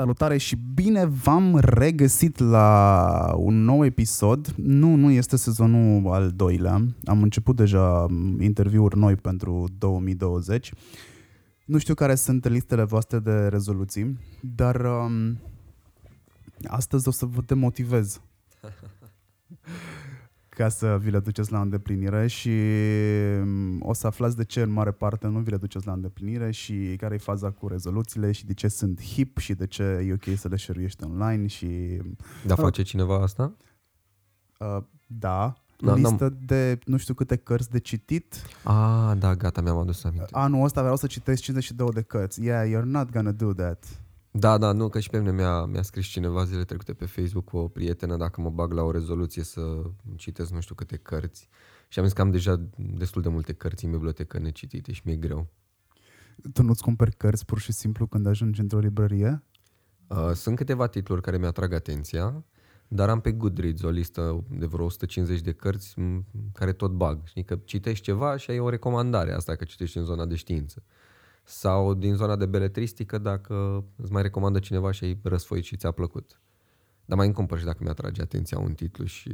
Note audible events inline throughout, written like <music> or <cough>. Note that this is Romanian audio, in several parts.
Salutare și bine v-am regăsit la un nou episod. Nu, nu este sezonul al doilea. Am început deja interviuri noi pentru 2020. Nu știu care sunt listele voastre de rezoluții, dar um, astăzi o să vă demotivez <laughs> ca să vi le duceți la îndeplinire și mm, o să aflați de ce în mare parte nu vi le duceți la îndeplinire și care e faza cu rezoluțiile și de ce sunt hip și de ce e ok să le șeruiești online și... Da, face cineva asta? Uh, da, da, listă da. de nu știu câte cărți de citit. Ah, da, gata, mi-am adus aminte. Anul ăsta vreau să citesc 52 de cărți. Yeah, you're not gonna do that. Da, da, nu, că și pe mine mi-a, mi-a scris cineva zile trecute pe Facebook cu o prietenă dacă mă bag la o rezoluție să citesc nu știu câte cărți. Și am zis că am deja destul de multe cărți în bibliotecă necitite și mi-e greu. Tu nu-ți cumperi cărți pur și simplu când ajungi într-o librărie? Uh, sunt câteva titluri care mi-atrag atenția, dar am pe Goodreads o listă de vreo 150 de cărți care tot bag. Știi că citești ceva și ai o recomandare asta că citești în zona de știință sau din zona de beletristică dacă îți mai recomandă cineva și ai răsfoit și ți-a plăcut. Dar mai îmi și dacă mi-atrage atenția un titlu și...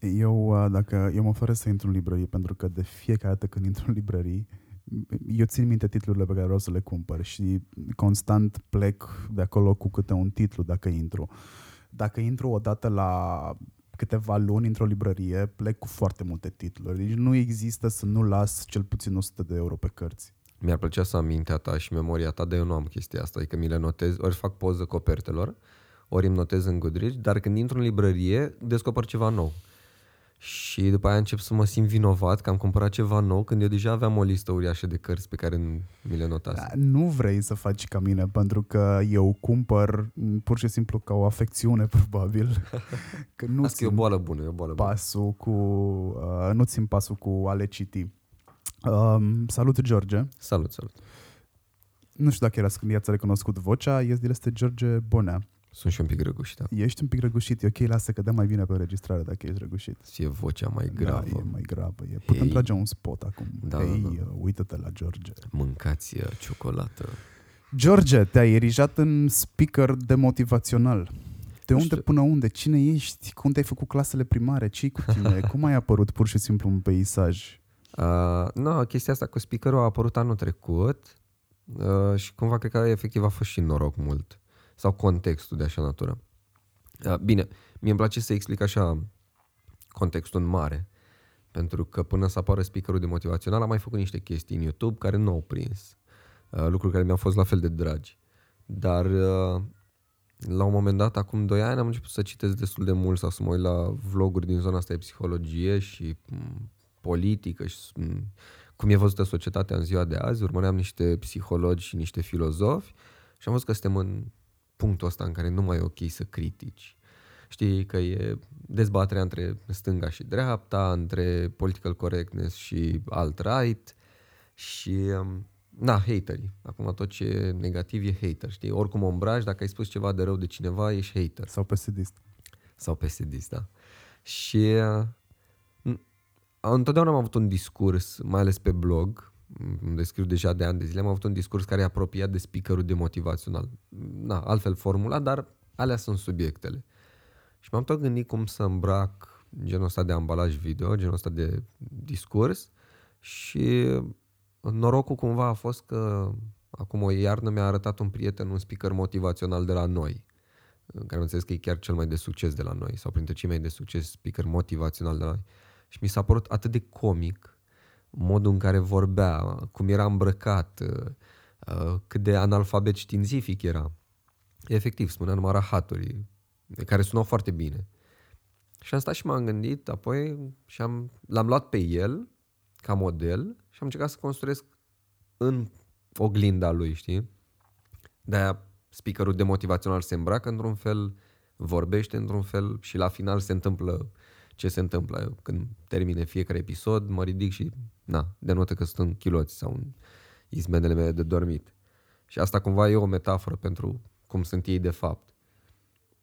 Eu, uh, dacă, eu mă oferă să intru în librărie pentru că de fiecare dată când intru în librărie eu țin minte titlurile pe care vreau să le cumpăr și constant plec de acolo cu câte un titlu dacă intru. Dacă intru odată la câteva luni într-o librărie, plec cu foarte multe titluri. Deci nu există să nu las cel puțin 100 de euro pe cărți mi-ar plăcea să am mintea ta și memoria ta, dar eu nu am chestia asta, adică mi le notez, ori fac poză copertelor, ori îmi notez în Goodreads, dar când intru în librărie, descoper ceva nou. Și după aia încep să mă simt vinovat că am cumpărat ceva nou când eu deja aveam o listă uriașă de cărți pe care mi le notasem. Da, nu vrei să faci ca mine, pentru că eu cumpăr pur și simplu ca o afecțiune, <laughs> probabil. Că nu Asta e o boală bună, e o boală bună. Pasul cu, uh, nu țin pasul cu a le citi. Um, salut, George. Salut, salut. Nu știu dacă era când i-ați recunoscut vocea, este George Bonea. Sunt și un pic răgușit. Da. Ești un pic răgușit, e ok, lasă că dă mai bine pe înregistrare dacă ești răgușit. Și e vocea mai gravă. Da, e mai gravă. E. Putem hey. trage un spot acum. Da, Hei, da, da. uită-te la George. Mâncați uh, ciocolată. George, te-ai erijat în speaker de motivațional. De unde până unde? Cine ești? Cum te-ai făcut clasele primare? ce cu tine? <laughs> Cum ai apărut pur și simplu un peisaj? Uh, no, chestia asta cu speakerul a apărut anul trecut uh, și cumva cred că efectiv a fost și noroc mult. Sau contextul de așa natură. Uh, bine, mie îmi place să explic așa contextul în mare. Pentru că până să apară speakerul de motivațional am mai făcut niște chestii în YouTube care nu au prins. Uh, lucruri care mi-au fost la fel de dragi. Dar uh, la un moment dat, acum 2 ani, am început să citesc destul de mult sau să mă uit la vloguri din zona asta de psihologie și mm, politică și cum e văzută societatea în ziua de azi. Urmăream niște psihologi și niște filozofi și am văzut că suntem în punctul ăsta în care nu mai e ok să critici. Știi că e dezbaterea între stânga și dreapta, între political correctness și alt-right și um, na, haterii. Acum tot ce e negativ e hater, știi? Oricum ombraj, dacă ai spus ceva de rău de cineva, ești hater. Sau pesidist. Sau pesidist, da. Și uh, întotdeauna am avut un discurs, mai ales pe blog, unde scriu deja de ani de zile, am avut un discurs care e apropiat de speakerul de motivațional. Na, altfel formulat, dar alea sunt subiectele. Și m-am tot gândit cum să îmbrac genul ăsta de ambalaj video, genul ăsta de discurs și norocul cumva a fost că acum o iarnă mi-a arătat un prieten un speaker motivațional de la noi, care am înțeles că e chiar cel mai de succes de la noi, sau printre cei mai de succes speaker motivațional de la noi. Și mi s-a părut atât de comic modul în care vorbea, cum era îmbrăcat, uh, uh, cât de analfabet științific era. Efectiv, spunea numai rahaturi, care sunau foarte bine. Și am stat și m-am gândit apoi și am, l-am luat pe el ca model și am încercat să construiesc în oglinda lui, știi? De-aia speakerul de motivațional se îmbracă într-un fel, vorbește într-un fel și la final se întâmplă ce se întâmplă. Eu, când termine fiecare episod, mă ridic și, na, denotă că sunt în chiloți sau în izmenele mele de dormit. Și asta cumva e o metaforă pentru cum sunt ei de fapt.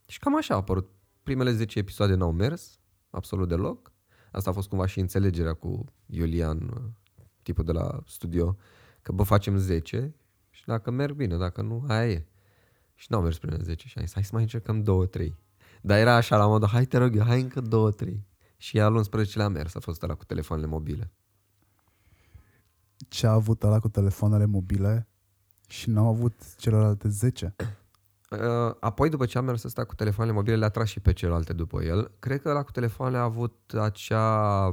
Și cam așa a apărut. Primele 10 episoade n-au mers, absolut deloc. Asta a fost cumva și înțelegerea cu Iulian, tipul de la studio, că bă, facem 10 și dacă merg bine, dacă nu, aia e. Și n-au mers până 10 și am zis, hai să mai încercăm două, trei. Dar era așa la modul, hai te rog eu, hai încă două, trei. Și al 11 a mers, a fost ăla cu telefoanele mobile. Ce a avut ăla cu telefoanele mobile și n-au avut celelalte 10? <clears throat> Uh, apoi, după ce am mers ăsta cu telefoanele mobile, le-a tras și pe celelalte după el. Cred că la cu telefoanele a avut acea,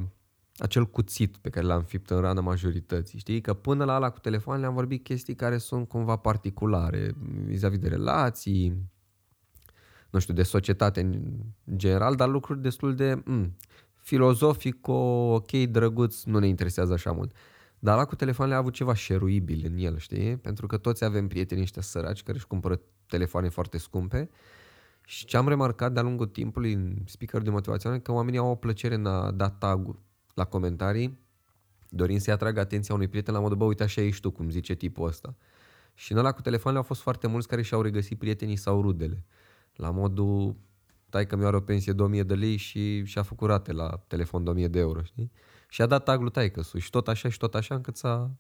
acel cuțit pe care l-am fipt în rană majorității. Știi? Că până la ala cu telefoanele am vorbit chestii care sunt cumva particulare, vis-a-vis de relații, nu știu, de societate în general, dar lucruri destul de mm, filozofic, ok, drăguț, nu ne interesează așa mult. Dar la cu telefoanele a avut ceva șeruibil în el, știi? Pentru că toți avem prieteni ăștia săraci care își cumpără telefoane foarte scumpe și ce am remarcat de-a lungul timpului în speaker de motivațional că oamenii au o plăcere în a da tag la comentarii dorind să-i atragă atenția unui prieten la modul, bă, uite așa ești tu, cum zice tipul ăsta. Și în ăla cu telefoanele au fost foarte mulți care și-au regăsit prietenii sau rudele. La modul, tai că mi are o pensie de 1000 de lei și și-a făcut rate la telefon de 1000 de euro, știi? Și a dat tag lui taică și tot așa și tot așa încât s-a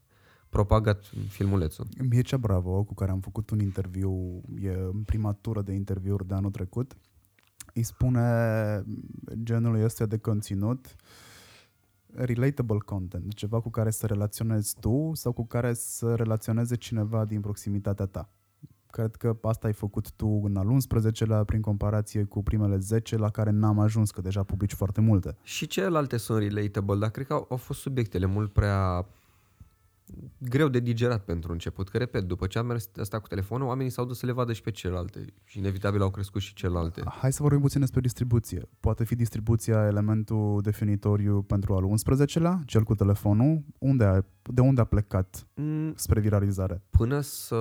propagat filmulețul. Mircea Bravo, cu care am făcut un interviu, e în prima tură de interviuri de anul trecut, îi spune genului ăsta de conținut relatable content, ceva cu care să relaționezi tu sau cu care să relaționeze cineva din proximitatea ta. Cred că asta ai făcut tu în al 11-lea prin comparație cu primele 10 la care n-am ajuns, că deja publici foarte multe. Și celelalte sunt relatable, dar cred că au, au fost subiectele mult prea greu de digerat pentru început. Că, repet, după ce am mers asta cu telefonul, oamenii s-au dus să le vadă și pe celelalte și inevitabil au crescut și celelalte. Hai să vorbim puțin despre distribuție. Poate fi distribuția elementul definitoriu pentru al 11-lea, cel cu telefonul. Unde a, de unde a plecat mm, spre viralizare? Până să...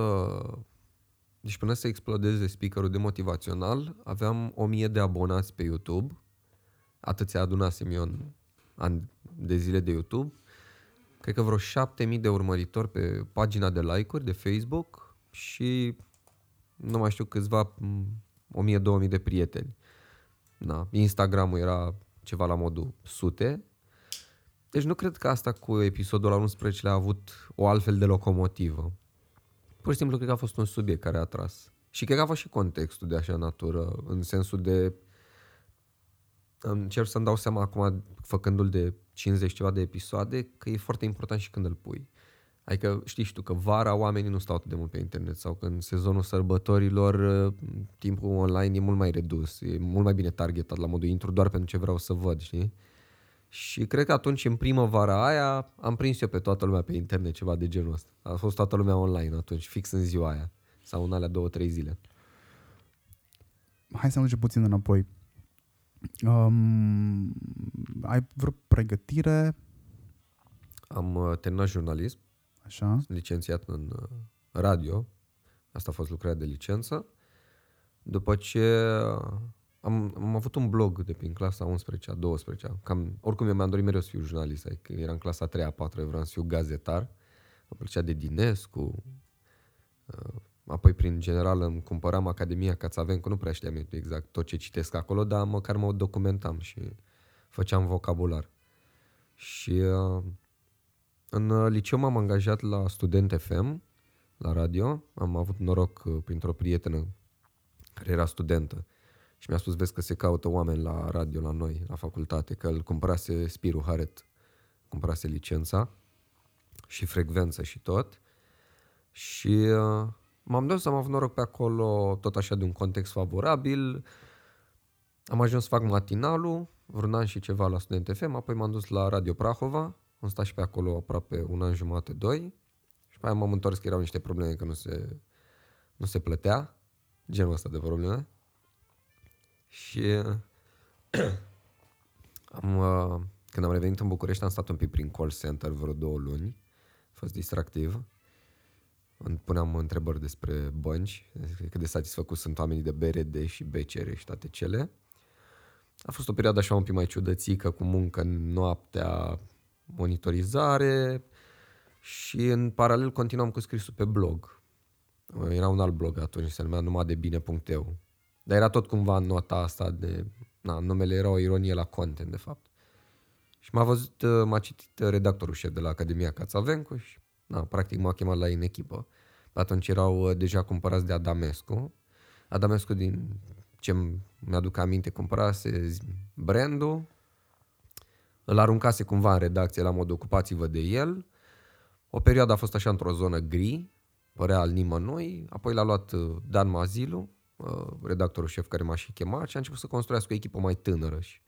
Deci până să explodeze speakerul de motivațional, aveam 1000 de abonați pe YouTube. Atâția adunasem eu în an de zile de YouTube cred că vreo 7000 de urmăritori pe pagina de like-uri de Facebook și nu mai știu câțiva 1000-2000 de prieteni. Da. Instagramul era ceva la modul sute. Deci nu cred că asta cu episodul la 11 a avut o altfel de locomotivă. Pur și simplu cred că a fost un subiect care a tras. Și cred că a fost și contextul de așa natură, în sensul de încerc să-mi dau seama acum, făcându-l de 50 ceva de episoade, că e foarte important și când îl pui. Adică știi și tu că vara oamenii nu stau atât de mult pe internet sau că în sezonul sărbătorilor uh, timpul online e mult mai redus, e mult mai bine targetat la modul intru doar pentru ce vreau să văd, știi? Și cred că atunci, în primăvara aia, am prins eu pe toată lumea pe internet ceva de genul ăsta. A fost toată lumea online atunci, fix în ziua aia. Sau în alea două, trei zile. Hai să mergem puțin înapoi. Um, ai vreo pregătire? Am uh, terminat jurnalism. Așa. Sunt licențiat în uh, radio. Asta a fost lucrarea de licență. După ce am, am avut un blog de prin clasa 11 a 12 Cam, oricum eu mi-am dorit mereu să fiu jurnalist. Adică eram în clasa 3 a 4 eu vreau să fiu gazetar. Îmi plăcea de Dinescu, uh, Apoi, prin general, îmi cumpăram Academia Cațavencu, nu prea știam exact tot ce citesc acolo, dar măcar mă documentam și făceam vocabular. Și uh, în liceu m-am angajat la Student FM, la radio. Am avut noroc uh, printr-o prietenă care era studentă și mi-a spus, vezi că se caută oameni la radio la noi, la facultate, că îl cumpărase Spiru Haret, cumpărase licența și frecvență și tot. Și uh, M-am dus, am avut noroc pe acolo, tot așa de un context favorabil. Am ajuns să fac matinalul, vreun an și ceva la Student FM, apoi m-am dus la Radio Prahova, am stat și pe acolo aproape un an jumate, doi. Și pe aia m-am întors că erau niște probleme că nu se, nu se plătea, genul ăsta de probleme. Și <clears throat> am, uh, când am revenit în București am stat un pic prin call center vreo două luni, a fost distractiv. Îmi puneam întrebări despre bănci, cât de satisfăcut sunt oamenii de BRD și BCR și toate cele. A fost o perioadă așa un pic mai ciudățică, cu muncă în noaptea, monitorizare și în paralel continuam cu scrisul pe blog. Era un alt blog atunci, se numea numai de bine.eu. Dar era tot cumva în nota asta de... Na, numele era o ironie la content, de fapt. Și m-a văzut, m-a citit redactorul șef de la Academia Cațavencu și na, practic m-a chemat la în echipă. Atunci erau uh, deja cumpărați de Adamescu Adamescu, din ce mi-aduc aminte, cumpărase brandul, îl aruncase cumva în redacție la mod ocupați-vă de el. O perioadă a fost așa într-o zonă gri, părea al nimănui, apoi l-a luat uh, Dan Mazilu, uh, redactorul șef care m-a și chemat și a început să construiască o echipă mai tânără și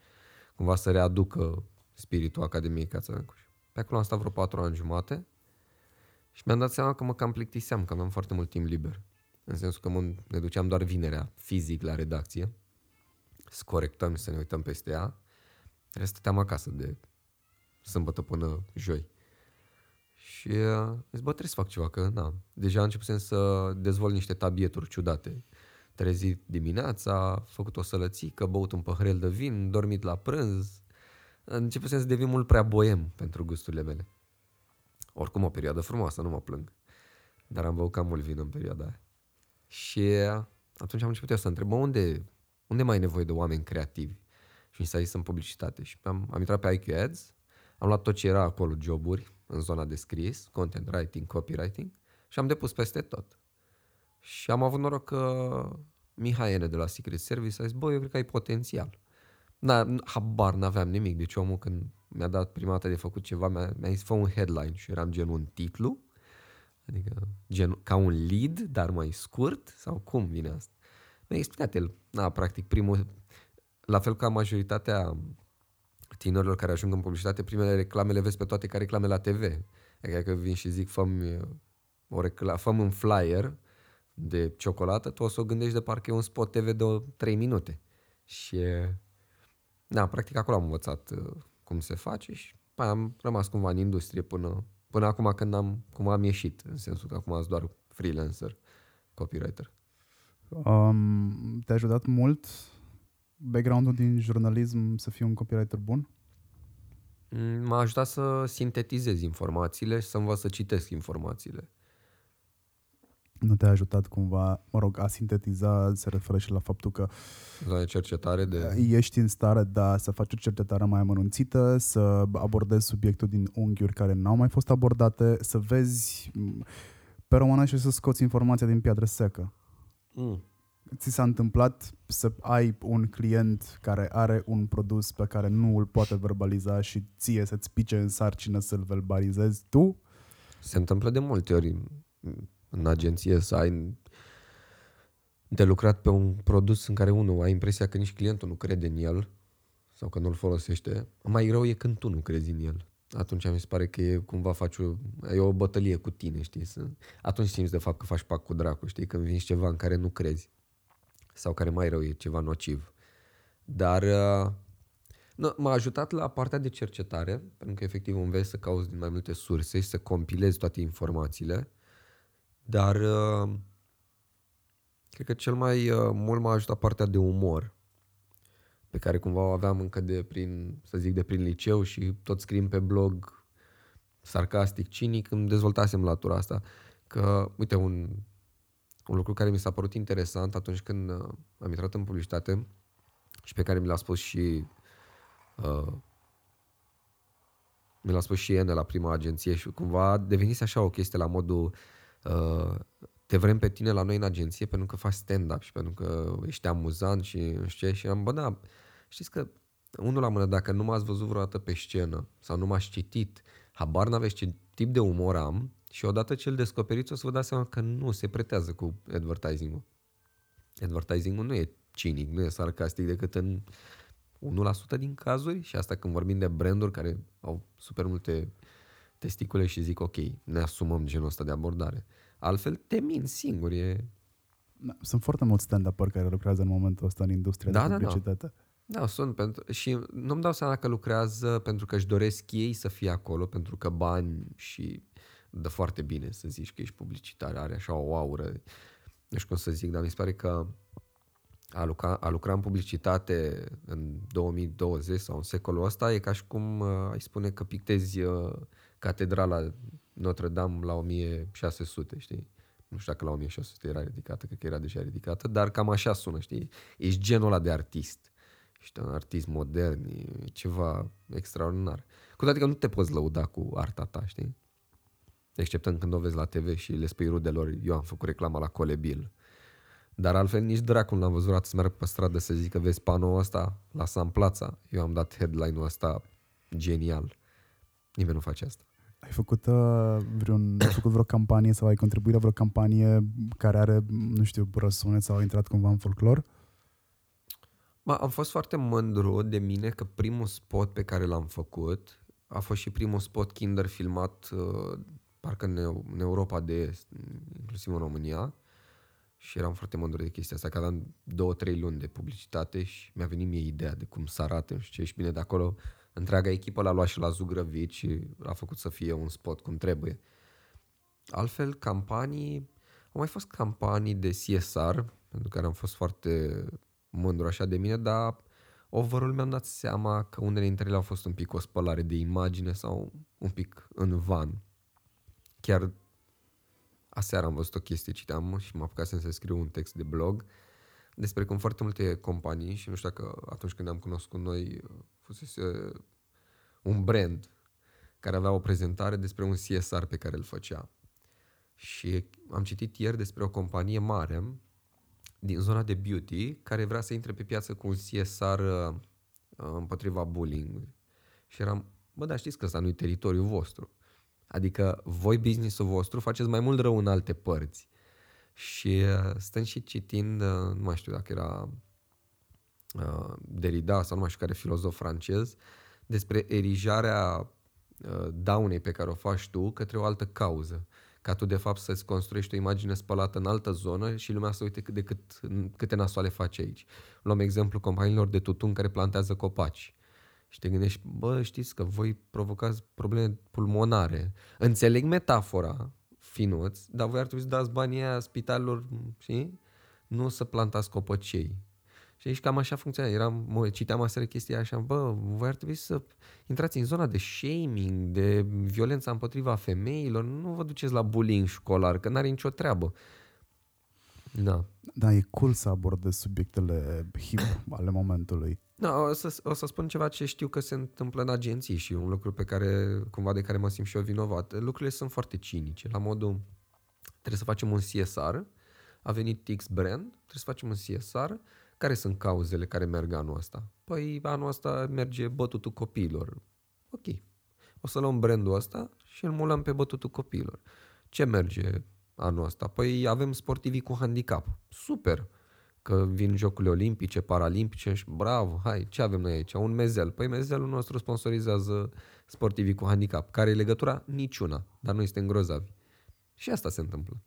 cumva să readucă spiritul Academiei Cațavencu. Pe acolo am stat vreo patru ani jumate și mi-am dat seama că mă cam plictiseam, că aveam foarte mult timp liber. În sensul că mă, ne duceam doar vinerea fizic la redacție, să corectăm și să ne uităm peste ea. Stăteam acasă de sâmbătă până joi. Și uh, zic, bă, trebuie să fac ceva, că na, deja începusem să dezvolt niște tabieturi ciudate. Trezit dimineața, făcut o sălățică, băut un păhrel de vin, dormit la prânz. Începusem să devin mult prea boem pentru gusturile mele. Oricum o perioadă frumoasă, nu mă plâng. Dar am băut cam mult vin în perioada aia. Și atunci am început eu să întreb, unde, unde mai e nevoie de oameni creativi? Și mi s-a zis în publicitate. Și am, am intrat pe IQ Ads, am luat tot ce era acolo, joburi, în zona de scris, content writing, copywriting și am depus peste tot. Și am avut noroc că Mihai Ene de la Secret Service a zis, bă, eu cred că ai potențial. Na, habar n-aveam nimic, deci omul când mi-a dat prima dată de făcut ceva, mi-a, mi-a zis, fă un headline și eram genul un titlu, adică gen, ca un lead, dar mai scurt, sau cum vine asta? Mi-a explicat el, na, practic, primul, la fel ca majoritatea tinerilor care ajung în publicitate, primele reclame le vezi pe toate ca reclame la TV. Adică că vin și zic, făm o recla- făm un flyer de ciocolată, tu o să o gândești de parcă e un spot TV de 3 minute. Și da, practic acolo am învățat uh, cum se face și am rămas cumva în industrie până, până acum când am, cum am ieșit, în sensul că acum sunt doar freelancer, copywriter. Um, te-a ajutat mult background-ul din jurnalism să fii un copywriter bun? Mm, m-a ajutat să sintetizez informațiile și să învăț să citesc informațiile. Nu te-a ajutat cumva, mă rog, a sintetiza se referă și la faptul că la cercetare de... ești în stare da, să faci o cercetare mai amănunțită, să abordezi subiectul din unghiuri care n-au mai fost abordate, să vezi pe română și să scoți informația din piatră secă. Mm ți s-a întâmplat să ai un client care are un produs pe care nu îl poate verbaliza și ție să-ți pice în sarcină să-l verbalizezi tu? Se întâmplă de multe ori în, în agenție să ai de lucrat pe un produs în care unul ai impresia că nici clientul nu crede în el sau că nu-l folosește. Mai rău e când tu nu crezi în el. Atunci mi se pare că e cumva faci o, e o bătălie cu tine, știi? Atunci simți de fapt că faci pac cu dracu, știi? Când vin ceva în care nu crezi sau care mai rău e ceva nociv. Dar uh, nu, m-a ajutat la partea de cercetare, pentru că efectiv înveți să cauți din mai multe surse și să compilezi toate informațiile. Dar uh, cred că cel mai uh, mult m-a ajutat partea de umor, pe care cumva o aveam încă de prin, să zic, de prin liceu și tot scrim pe blog sarcastic, cinic, îmi dezvoltasem latura asta. Că, uite, un un lucru care mi s-a părut interesant atunci când uh, am intrat în publicitate și pe care mi l-a spus și uh, mi l-a spus și Ene la prima agenție și cumva devenise așa o chestie la modul uh, te vrem pe tine la noi în agenție pentru că faci stand-up și pentru că ești amuzant și nu știu ce și am, bă, da, știți că unul la mână, dacă nu m-ați văzut vreodată pe scenă sau nu m-ați citit, habar n-aveți ce tip de umor am, și odată ce îl descoperiți, o să vă dați seama că nu se pretează cu advertising-ul. Advertising-ul nu e cinic, nu e sarcastic decât în 1% din cazuri și asta când vorbim de branduri care au super multe testicule și zic ok, ne asumăm genul ăsta de abordare. Altfel te min singur, e... Da, sunt foarte mulți stand-up care lucrează în momentul ăsta în industria da, de publicitate. Da, da. da, sunt pentru... și nu-mi dau seama că lucrează pentru că își doresc ei să fie acolo, pentru că bani și dă foarte bine să zici că ești publicitar, are așa o aură, nu știu cum să zic, dar mi se pare că a lucra, a lucra în publicitate în 2020 sau în secolul ăsta e ca și cum uh, ai spune că pictezi uh, catedrala Notre-Dame la 1600, știi? Nu știu dacă la 1600 era ridicată, cred că era deja ridicată, dar cam așa sună, știi? Ești genul ăla de artist. Ești un artist modern, e ceva extraordinar. Cu toate că nu te poți lăuda cu arta ta, știi? exceptând când o vezi la TV și le spui rudelor, eu am făcut reclama la Colebil. Dar altfel nici dracul n-am văzut să meargă pe stradă să zică vezi panoul ăsta, lasă în plața. Eu am dat headline-ul ăsta genial. Nimeni nu face asta. Ai făcut, uh, vreun, ai făcut vreo campanie sau ai contribuit la vreo campanie care are, nu știu, răsunet sau a intrat cumva în folclor? Ba, am fost foarte mândru de mine că primul spot pe care l-am făcut a fost și primul spot Kinder filmat uh, parcă în, în Europa de Est, inclusiv în România. Și eram foarte mândru de chestia asta, că aveam două, trei luni de publicitate și mi-a venit mie ideea de cum să arate și ce și bine de acolo. Întreaga echipă l-a luat și la zugrăvit și l-a făcut să fie un spot cum trebuie. Altfel, campanii, au mai fost campanii de CSR, pentru care am fost foarte mândru așa de mine, dar overall mi-am dat seama că unele dintre ele au fost un pic o spălare de imagine sau un pic în van. Chiar aseară am văzut o chestie, citeam și m-a apucat să scriu un text de blog despre cum foarte multe companii, și nu știu dacă atunci când ne-am cunoscut noi fusese un brand care avea o prezentare despre un CSR pe care îl făcea. Și am citit ieri despre o companie mare din zona de beauty care vrea să intre pe piață cu un CSR uh, împotriva bullying. Și eram, bă, dar știți că ăsta nu e teritoriul vostru. Adică voi business-ul vostru faceți mai mult rău în alte părți. Și uh, stând și citind, uh, nu mai știu dacă era uh, Derrida sau nu mai știu care filozof francez, despre erijarea daunei pe care o faci tu către o altă cauză. Ca tu, de fapt, să-ți construiești o imagine spălată în altă zonă și lumea să uite cât de cât, câte nasoale faci aici. Luăm exemplu companiilor de tutun care plantează copaci și te gândești, bă, știți că voi provocați probleme pulmonare. Înțeleg metafora, finuț, dar voi ar trebui să dați banii aia spitalelor, și Nu să plantați copăcei. Și aici cam așa funcționa. Eram, mă, citeam aseară chestia așa, bă, voi ar trebui să intrați în zona de shaming, de violența împotriva femeilor, nu vă duceți la bullying școlar, că n-are nicio treabă. Da. Da, e cool să abordezi subiectele hip <coughs> ale momentului. Da, o să, o să spun ceva ce știu că se întâmplă în agenții și un lucru pe care, cumva de care mă simt și eu vinovat. Lucrurile sunt foarte cinice, la modul trebuie să facem un CSR, a venit X brand, trebuie să facem un CSR, care sunt cauzele care merg anul ăsta? Păi anul ăsta merge bătutul copiilor. Ok. O să luăm brandul ăsta și îl mulăm pe bătutul copiilor. Ce merge anul ăsta? Păi avem sportivii cu handicap. Super! Că vin jocurile olimpice, paralimpice și bravo, hai, ce avem noi aici? Un mezel. Păi mezelul nostru sponsorizează sportivii cu handicap. Care e legătura? Niciuna, dar noi suntem grozavi. Și asta se întâmplă.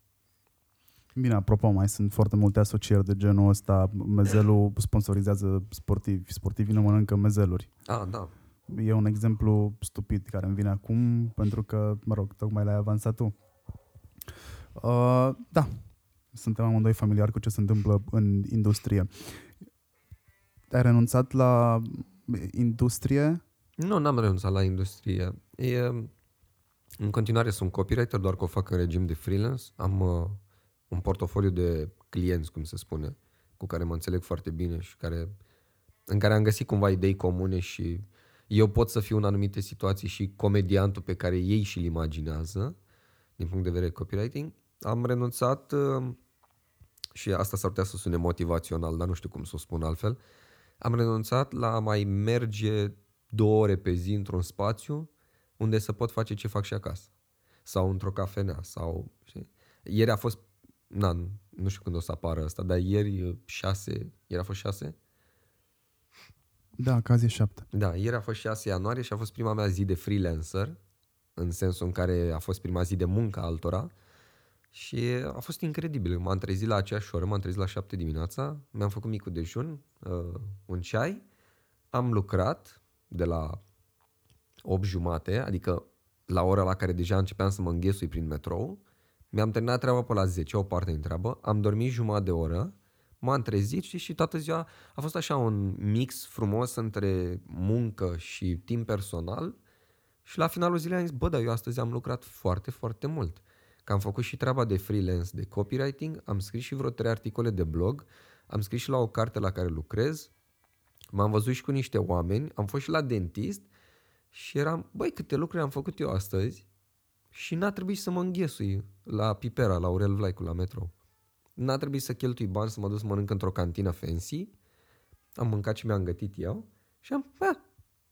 Bine, apropo, mai sunt foarte multe asocieri de genul ăsta. Mezelul sponsorizează sportivi. Sportivii nu mănâncă mezeluri. Ah, da. E un exemplu stupid care îmi vine acum, pentru că, mă rog, tocmai l-ai avansat tu. Uh, da, suntem amândoi familiari cu ce se întâmplă în industrie. Ai renunțat la industrie? Nu, n-am renunțat la industrie. E, în continuare sunt copywriter, doar că o fac în regim de freelance. Am uh, un portofoliu de clienți, cum se spune, cu care mă înțeleg foarte bine și care, în care am găsit cumva idei comune și eu pot să fiu în anumite situații și comediantul pe care ei și-l imaginează, din punct de vedere copywriting. Am renunțat uh, și asta s-ar putea să sune motivațional, dar nu știu cum să o spun altfel. Am renunțat la a mai merge două ore pe zi într-un spațiu unde să pot face ce fac și acasă. Sau într-o cafenea. Sau, știi? Ieri a fost, na, nu știu când o să apară asta, dar ieri șase, ieri a fost șase? Da, caz e șapte. Da, ieri a fost 6 ianuarie și a fost prima mea zi de freelancer, în sensul în care a fost prima zi de muncă altora și a fost incredibil. M-am trezit la aceeași oră, m-am trezit la 7 dimineața, mi-am făcut micul dejun, uh, un ceai, am lucrat de la 8 jumate, adică la ora la care deja începeam să mă înghesui prin metrou, mi-am terminat treaba pe la 10, o parte din treabă, am dormit jumătate de oră, m-am trezit și, și toată ziua a fost așa un mix frumos între muncă și timp personal și la finalul zilei am zis, bă, dar eu astăzi am lucrat foarte, foarte mult. Că am făcut și treaba de freelance, de copywriting, am scris și vreo trei articole de blog, am scris și la o carte la care lucrez, m-am văzut și cu niște oameni, am fost și la dentist și eram, băi, câte lucruri am făcut eu astăzi și n-a trebuit să mă înghesui la Pipera, la Aurel Vlaicu, la metro. N-a trebuit să cheltui bani să mă duc să mănânc într-o cantină fancy. Am mâncat ce mi-am gătit eu și am, bă,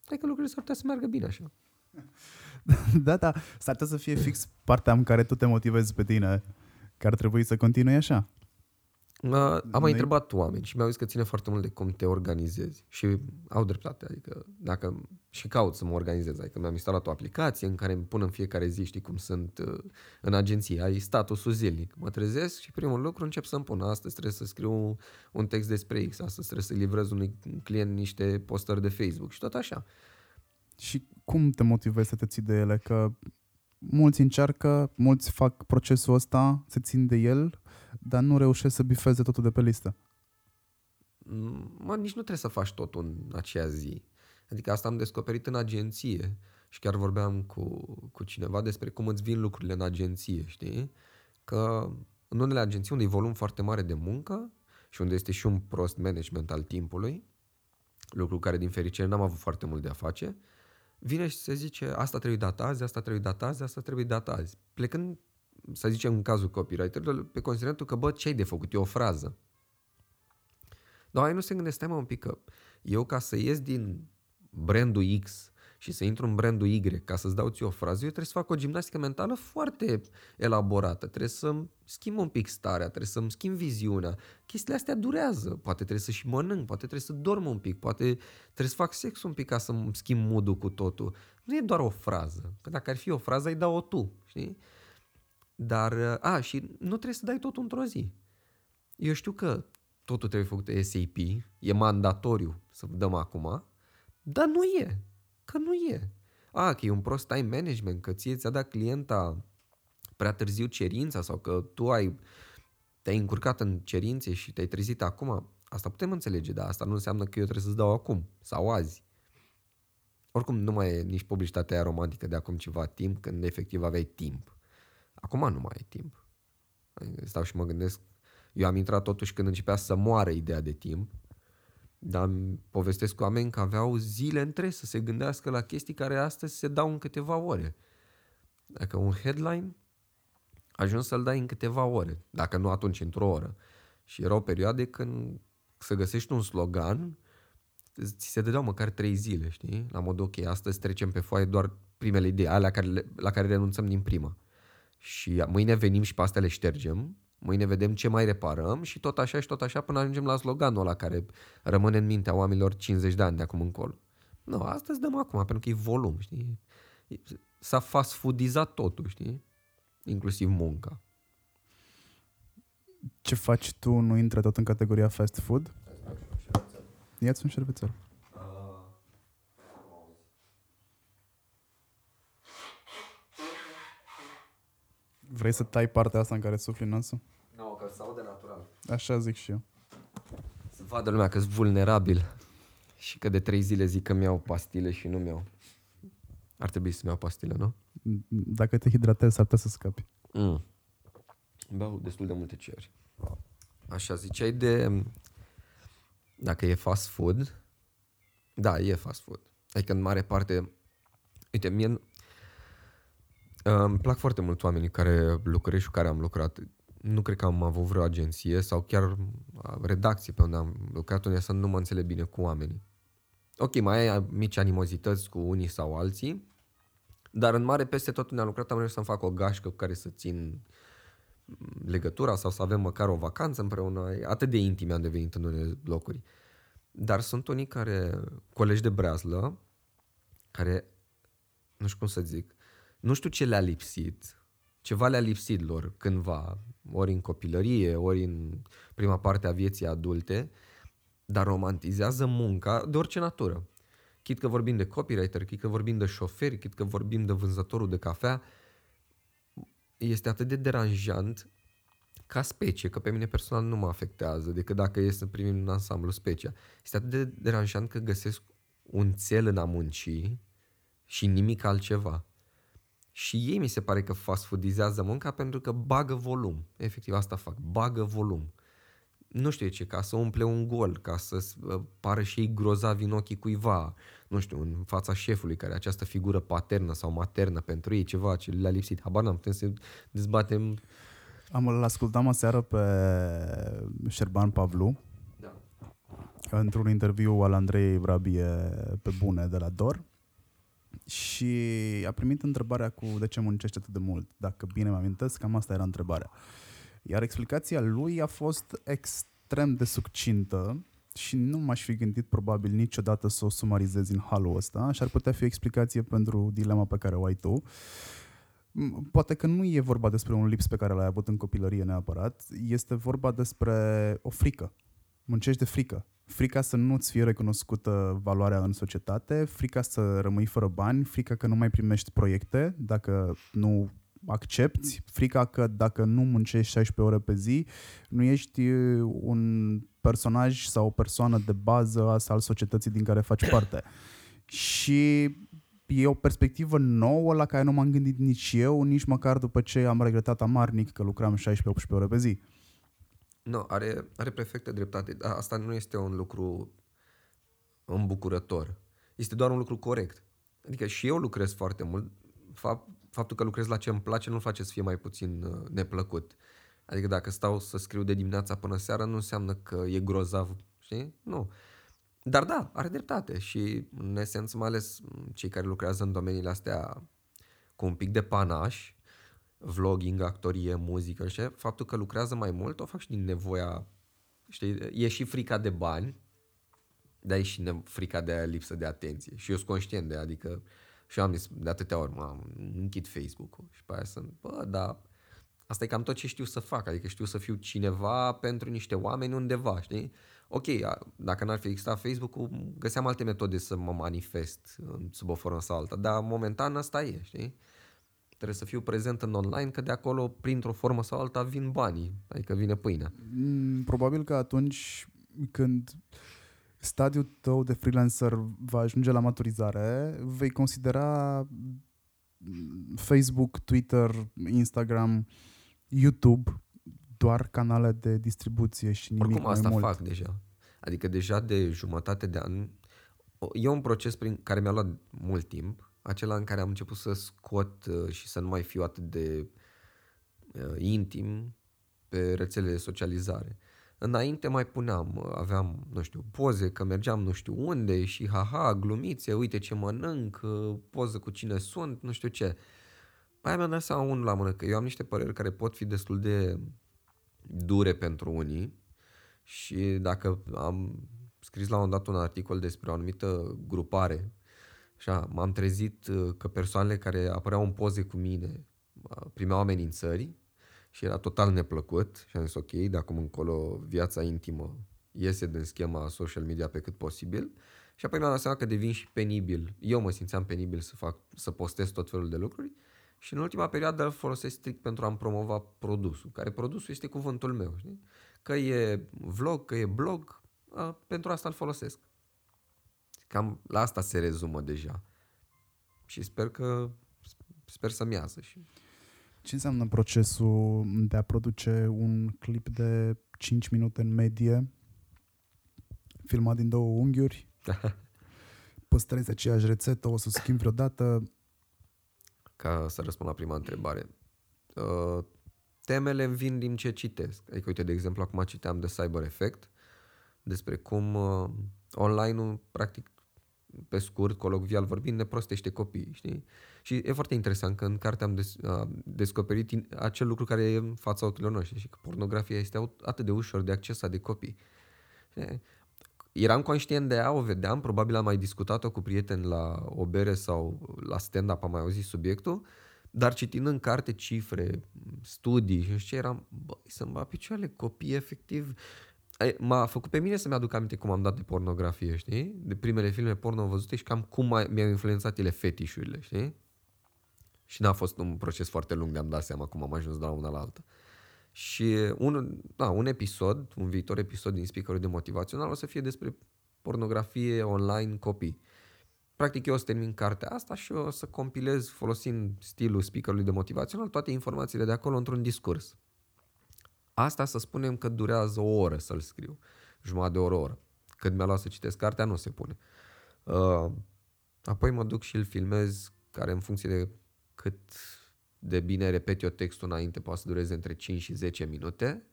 hai că lucrurile s-ar putea să meargă bine așa. <laughs> da, da, s-ar putea să fie fix partea în care tu te motivezi pe tine, că ar trebui să continui așa. Am mai Noi... întrebat oameni și mi-au zis că ține foarte mult de cum te organizezi și au dreptate, adică dacă și caut să mă organizez, adică mi-am instalat o aplicație în care îmi pun în fiecare zi, știi cum sunt uh, în agenție, ai statusul zilnic. Mă trezesc și primul lucru încep să-mi pun, astăzi trebuie să scriu un text despre X, astăzi trebuie să livrez unui client niște postări de Facebook și tot așa. Și cum te motivezi să te ții de ele? Că mulți încearcă, mulți fac procesul ăsta, se țin de el, dar nu reușesc să bifeze totul de pe listă. Mm, mă, nici nu trebuie să faci totul în acea zi. Adică asta am descoperit în agenție și chiar vorbeam cu, cu cineva despre cum îți vin lucrurile în agenție, știi? Că în unele agenții unde e volum foarte mare de muncă și unde este și un prost management al timpului, lucru care din fericire n-am avut foarte mult de a face, vine și se zice asta trebuie dat azi, asta trebuie dat azi, asta trebuie dat azi. Plecând să zicem în cazul copywriter, pe considerentul că, bă, ce ai de făcut? E o frază. Dar ai nu se gândesc, stai mă un pic că eu ca să ies din brandul X și să intru în brandul Y ca să-ți dau ție o frază, eu trebuie să fac o gimnastică mentală foarte elaborată. Trebuie să-mi schimb un pic starea, trebuie să-mi schimb viziunea. Chestiile astea durează. Poate trebuie să și mănânc, poate trebuie să dorm un pic, poate trebuie să fac sex un pic ca să-mi schimb modul cu totul. Nu e doar o frază. Că dacă ar fi o frază, ai da-o tu, știi? Dar, a, și nu trebuie să dai totul într-o zi. Eu știu că totul trebuie făcut de SAP, e mandatoriu să dăm acum, dar nu e. Că nu e. A, că e un prost time management, că ție ți-a dat clienta prea târziu cerința sau că tu ai te-ai încurcat în cerințe și te-ai trezit acum, asta putem înțelege, dar asta nu înseamnă că eu trebuie să-ți dau acum sau azi. Oricum nu mai e nici publicitatea romantică de acum ceva timp, când efectiv aveai timp. Acum nu mai ai timp. Stau și mă gândesc, eu am intrat totuși când începea să moară ideea de timp, dar îmi povestesc cu oameni că aveau zile între să se gândească la chestii care astăzi se dau în câteva ore. Dacă un headline ajuns să-l dai în câteva ore, dacă nu atunci într-o oră. Și erau perioade când să găsești un slogan, ți se dădeau măcar trei zile, știi? La modul, ok, astăzi trecem pe foaie doar primele idei, alea care, la care renunțăm din prima și mâine venim și pe astea le ștergem, mâine vedem ce mai reparăm și tot așa și tot așa până ajungem la sloganul ăla care rămâne în mintea oamenilor 50 de ani de acum încolo. Nu, asta îți dăm acum, pentru că e volum, știi? S-a fast foodizat totul, știi? Inclusiv munca. Ce faci tu nu intră tot în categoria fast food? Ia-ți un șervețel. Vrei să tai partea asta în care sufli nasul? Nu, no, că să de natural. Așa zic și eu. Să vadă lumea că sunt vulnerabil și că de trei zile zic că mi-au pastile și nu mi-au. Ar trebui să-mi iau pastile, nu? Dacă te hidratezi, s-ar putea să scapi. Mm. Beau destul de multe ceri. Așa, ziceai de... Dacă e fast food, da, e fast food. Adică în mare parte... Uite, mie îmi plac foarte mult oamenii care lucrez și cu care am lucrat. Nu cred că am avut vreo agenție sau chiar redacție pe unde am lucrat unde să nu mă înțeleg bine cu oamenii. Ok, mai ai mici animozități cu unii sau alții, dar în mare peste tot unde am lucrat am reușit să-mi fac o gașcă cu care să țin legătura sau să avem măcar o vacanță împreună. Atât de intimi am devenit în unele locuri. Dar sunt unii care, colegi de breazlă, care, nu știu cum să zic, nu știu ce le-a lipsit, ceva le-a lipsit lor cândva, ori în copilărie, ori în prima parte a vieții adulte, dar romantizează munca de orice natură. Chit că vorbim de copywriter, chit că vorbim de șoferi, chit că vorbim de vânzătorul de cafea, este atât de deranjant ca specie, că pe mine personal nu mă afectează, decât dacă e să primim un ansamblu specia. Este atât de deranjant că găsesc un cel în a munci și nimic altceva. Și ei mi se pare că fast foodizează munca pentru că bagă volum. Efectiv asta fac, bagă volum. Nu știu ce, ca să umple un gol, ca să pară și ei grozavi în ochii cuiva, nu știu, în fața șefului, care această figură paternă sau maternă pentru ei, ceva ce le-a lipsit. Habar n-am, putem să dezbatem Am, îl ascultam aseară pe Șerban Pavlu Da. într-un interviu al Andrei Vrabie pe bune de la DOR și a primit întrebarea cu de ce muncește atât de mult. Dacă bine mă amintesc, cam asta era întrebarea. Iar explicația lui a fost extrem de succintă și nu m-aș fi gândit probabil niciodată să o sumarizez în halul ăsta și ar putea fi o explicație pentru dilema pe care o ai tu. M, Poate că nu e vorba despre un lips pe care l-ai avut în copilărie neapărat, este vorba despre o frică. Muncești de frică. Frica să nu-ți fie recunoscută valoarea în societate, frica să rămâi fără bani, frica că nu mai primești proiecte dacă nu accepti, frica că dacă nu muncești 16 ore pe zi, nu ești uh, un personaj sau o persoană de bază al societății din care faci parte. Și e o perspectivă nouă la care nu m-am gândit nici eu, nici măcar după ce am regretat amarnic că lucram 16-18 ore pe zi. Nu, are, are perfectă dreptate. Dar Asta nu este un lucru îmbucurător. Este doar un lucru corect. Adică și eu lucrez foarte mult. Fapt, faptul că lucrez la ce îmi place nu face să fie mai puțin uh, neplăcut. Adică dacă stau să scriu de dimineața până seara, nu înseamnă că e grozav, știi? Nu. Dar da, are dreptate și în esență mai ales m, cei care lucrează în domeniile astea cu un pic de panaș, vlogging, actorie, muzică, știi? faptul că lucrează mai mult o fac și din nevoia, știi, e și frica de bani, dar e și ne- frica de lipsă de atenție. Și eu sunt conștient de ea, adică și eu am zis de atâtea ori, mă, închid Facebook-ul și pe aia sunt, bă, dar asta e cam tot ce știu să fac, adică știu să fiu cineva pentru niște oameni undeva, știi? Ok, a- dacă n-ar fi existat Facebook-ul, găseam alte metode să mă manifest în- sub o formă sau alta, dar momentan asta e, știi? Trebuie să fiu prezent în online, că de acolo, printr-o formă sau alta, vin banii, adică vine pâinea. Mm, Probabil că atunci când stadiul tău de freelancer va ajunge la maturizare, vei considera mm, Facebook, Twitter, Instagram, YouTube doar canale de distribuție și nimic Oricum mai asta mult. fac deja. Adică deja de jumătate de an o- e un proces prin care mi-a luat mult timp, acela în care am început să scot uh, și să nu mai fiu atât de uh, intim pe rețelele de socializare. Înainte mai puneam, uh, aveam, nu știu, poze că mergeam nu știu unde și haha, glumițe, uite ce mănânc, uh, poză cu cine sunt, nu știu ce. Aia mi-a dat seama unul la mână, că eu am niște păreri care pot fi destul de dure pentru unii și dacă am scris la un dat un articol despre o anumită grupare Așa, m-am trezit uh, că persoanele care apăreau în poze cu mine uh, primeau amenințări și era total neplăcut și am zis ok, de acum încolo viața intimă iese din schema social media pe cât posibil și apoi mi-am dat seama că devin și penibil. Eu mă simțeam penibil să fac, să postez tot felul de lucruri și în ultima perioadă îl folosesc strict pentru a-mi promova produsul, care produsul este cuvântul meu, știi? Că e vlog, că e blog, uh, pentru asta îl folosesc. Cam la asta se rezumă deja. Și sper că sper să-mi iasă și Ce înseamnă procesul de a produce un clip de 5 minute în medie, filmat din două unghiuri, <laughs> păstrezi aceeași rețetă, o să schimbi vreodată, ca să răspund la prima întrebare. Uh, temele îmi vin din ce citesc. Adică, uite, de exemplu, acum citeam de Cyber Effect, despre cum uh, online-ul, practic, pe scurt, colocvial vorbind, ne prostește copiii, știi? Și e foarte interesant că în carte am des, uh, descoperit in- acel lucru care e în fața ochilor noștri și că pornografia este au- atât de ușor de accesat de copii. Știi? Eram conștient de ea, o vedeam, probabil am mai discutat-o cu prieteni la o bere sau la stand-up, am mai auzit subiectul, dar citind în carte cifre, studii și nu știu ce, eram, băi, să-mi bat picioarele copii, efectiv. Ai- M-a făcut pe mine să-mi aduc aminte cum am dat de pornografie, știi? De primele filme porno văzute și cam cum mai- mi-au influențat ele fetișurile, știi? Și n-a fost un proces foarte lung de a-mi da seama cum am ajuns de la una la alta. Și un, da, un episod, un viitor episod din speakerul de motivațional o să fie despre pornografie online copii. Practic eu o să termin cartea asta și o să compilez folosind stilul speakerului de motivațional toate informațiile de acolo într-un discurs. Asta să spunem că durează o oră să-l scriu, jumătate de oră, o oră. Cât mi-a luat să citesc cartea, nu se pune. Uh, apoi mă duc și îl filmez, care în funcție de cât de bine repet eu textul înainte, poate să dureze între 5 și 10 minute.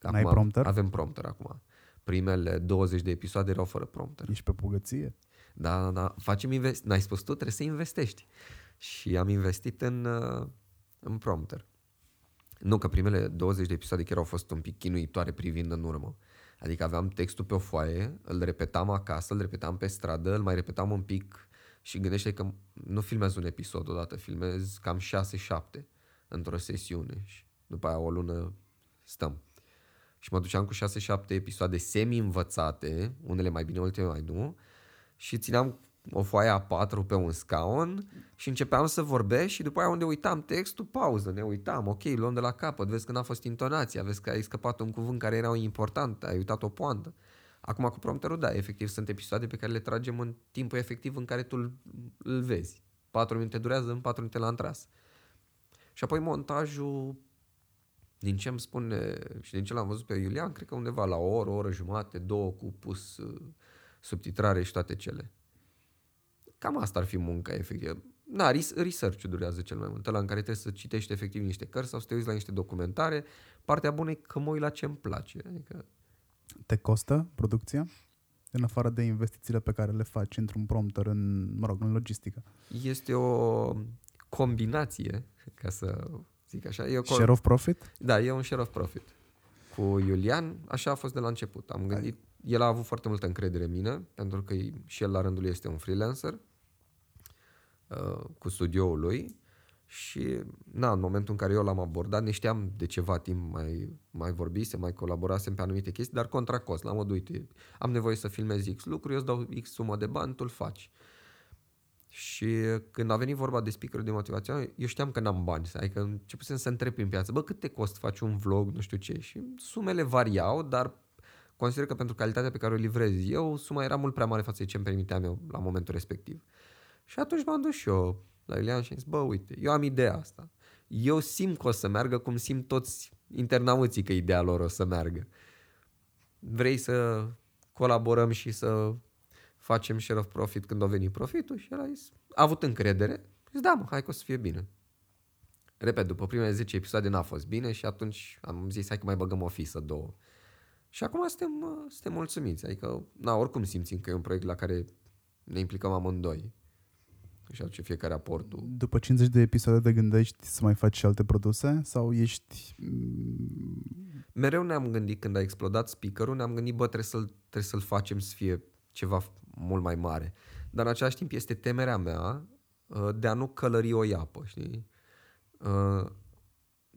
N-ai prompter? Avem prompter acum. Primele 20 de episoade erau fără prompter. Ești pe bogăție. Da, da, facem invest. N-ai spus tu, trebuie să investești. Și am investit în, uh, în prompter. Nu, că primele 20 de episoade chiar au fost un pic chinuitoare privind în urmă. Adică aveam textul pe o foaie, îl repetam acasă, îl repetam pe stradă, îl mai repetam un pic și gândește că nu filmez un episod odată, filmez cam 6-7 într-o sesiune și după aia o lună stăm. Și mă duceam cu 6-7 episoade semi-învățate, unele mai bine, ultimele mai nu, și țineam o foaie A4 pe un scaun și începeam să vorbesc și după aia unde uitam textul, pauză, ne uitam, ok, luăm de la capăt, vezi că n-a fost intonația, vezi că ai scăpat un cuvânt care era important, ai uitat o poantă. Acum cu prompterul, da, efectiv sunt episoade pe care le tragem în timpul efectiv în care tu îl, vezi. 4 minute durează, în 4 minute l-am tras. Și apoi montajul, din ce îmi spune și din ce l-am văzut pe Iulian, cred că undeva la o oră, o oră jumate, două cu pus uh, subtitrare și toate cele. Cam asta ar fi munca efectiv. Na, research durează cel mai mult, la în care trebuie să citești efectiv niște cărți sau să te uiți la niște documentare. Partea bună e că mă uit la ce îmi place. Adică... Te costă producția? În afară de investițiile pe care le faci într-un prompter în, mă rog, în logistică. Este o combinație, ca să zic așa. E o share of profit? Da, e un share of profit. Cu Iulian, așa a fost de la început. Am gândit, el a avut foarte multă încredere în mine, pentru că și el la rândul lui este un freelancer uh, cu studioul lui și na, în momentul în care eu l-am abordat, ne știam de ceva timp mai, mai vorbise, mai colaborasem pe anumite chestii, dar contra cost, la modul, uite, am nevoie să filmez X lucruri, eu îți dau X sumă de bani, tu îl faci. Și când a venit vorba de speaker de motivație, eu știam că n-am bani, adică începusem să întreb prin piață, bă, cât te costă faci un vlog, nu știu ce, și sumele variau, dar consider că pentru calitatea pe care o livrez eu, suma era mult prea mare față de ce îmi permiteam eu la momentul respectiv. Și atunci m-am dus și eu la Iulian și am zis, bă, uite, eu am ideea asta. Eu simt că o să meargă cum simt toți internauții că ideea lor o să meargă. Vrei să colaborăm și să facem share of profit când o veni profitul? Și el a zis, a avut încredere. Zis, da, mă, hai că o să fie bine. Repet, după primele 10 episoade n-a fost bine și atunci am zis, hai că mai băgăm o fisă, două. Și acum suntem, suntem mulțumiți. Adică, na, oricum simțim că e un proiect la care ne implicăm amândoi. Și aduce fiecare aportul. După 50 de episoade te gândești să mai faci și alte produse? Sau ești... Mm, Mereu ne-am gândit, când a explodat speakerul, ne-am gândit, bă, trebuie să-l, trebuie să-l facem să fie ceva mult mai mare. Dar în același timp este temerea mea uh, de a nu călări o iapă, știi? Uh,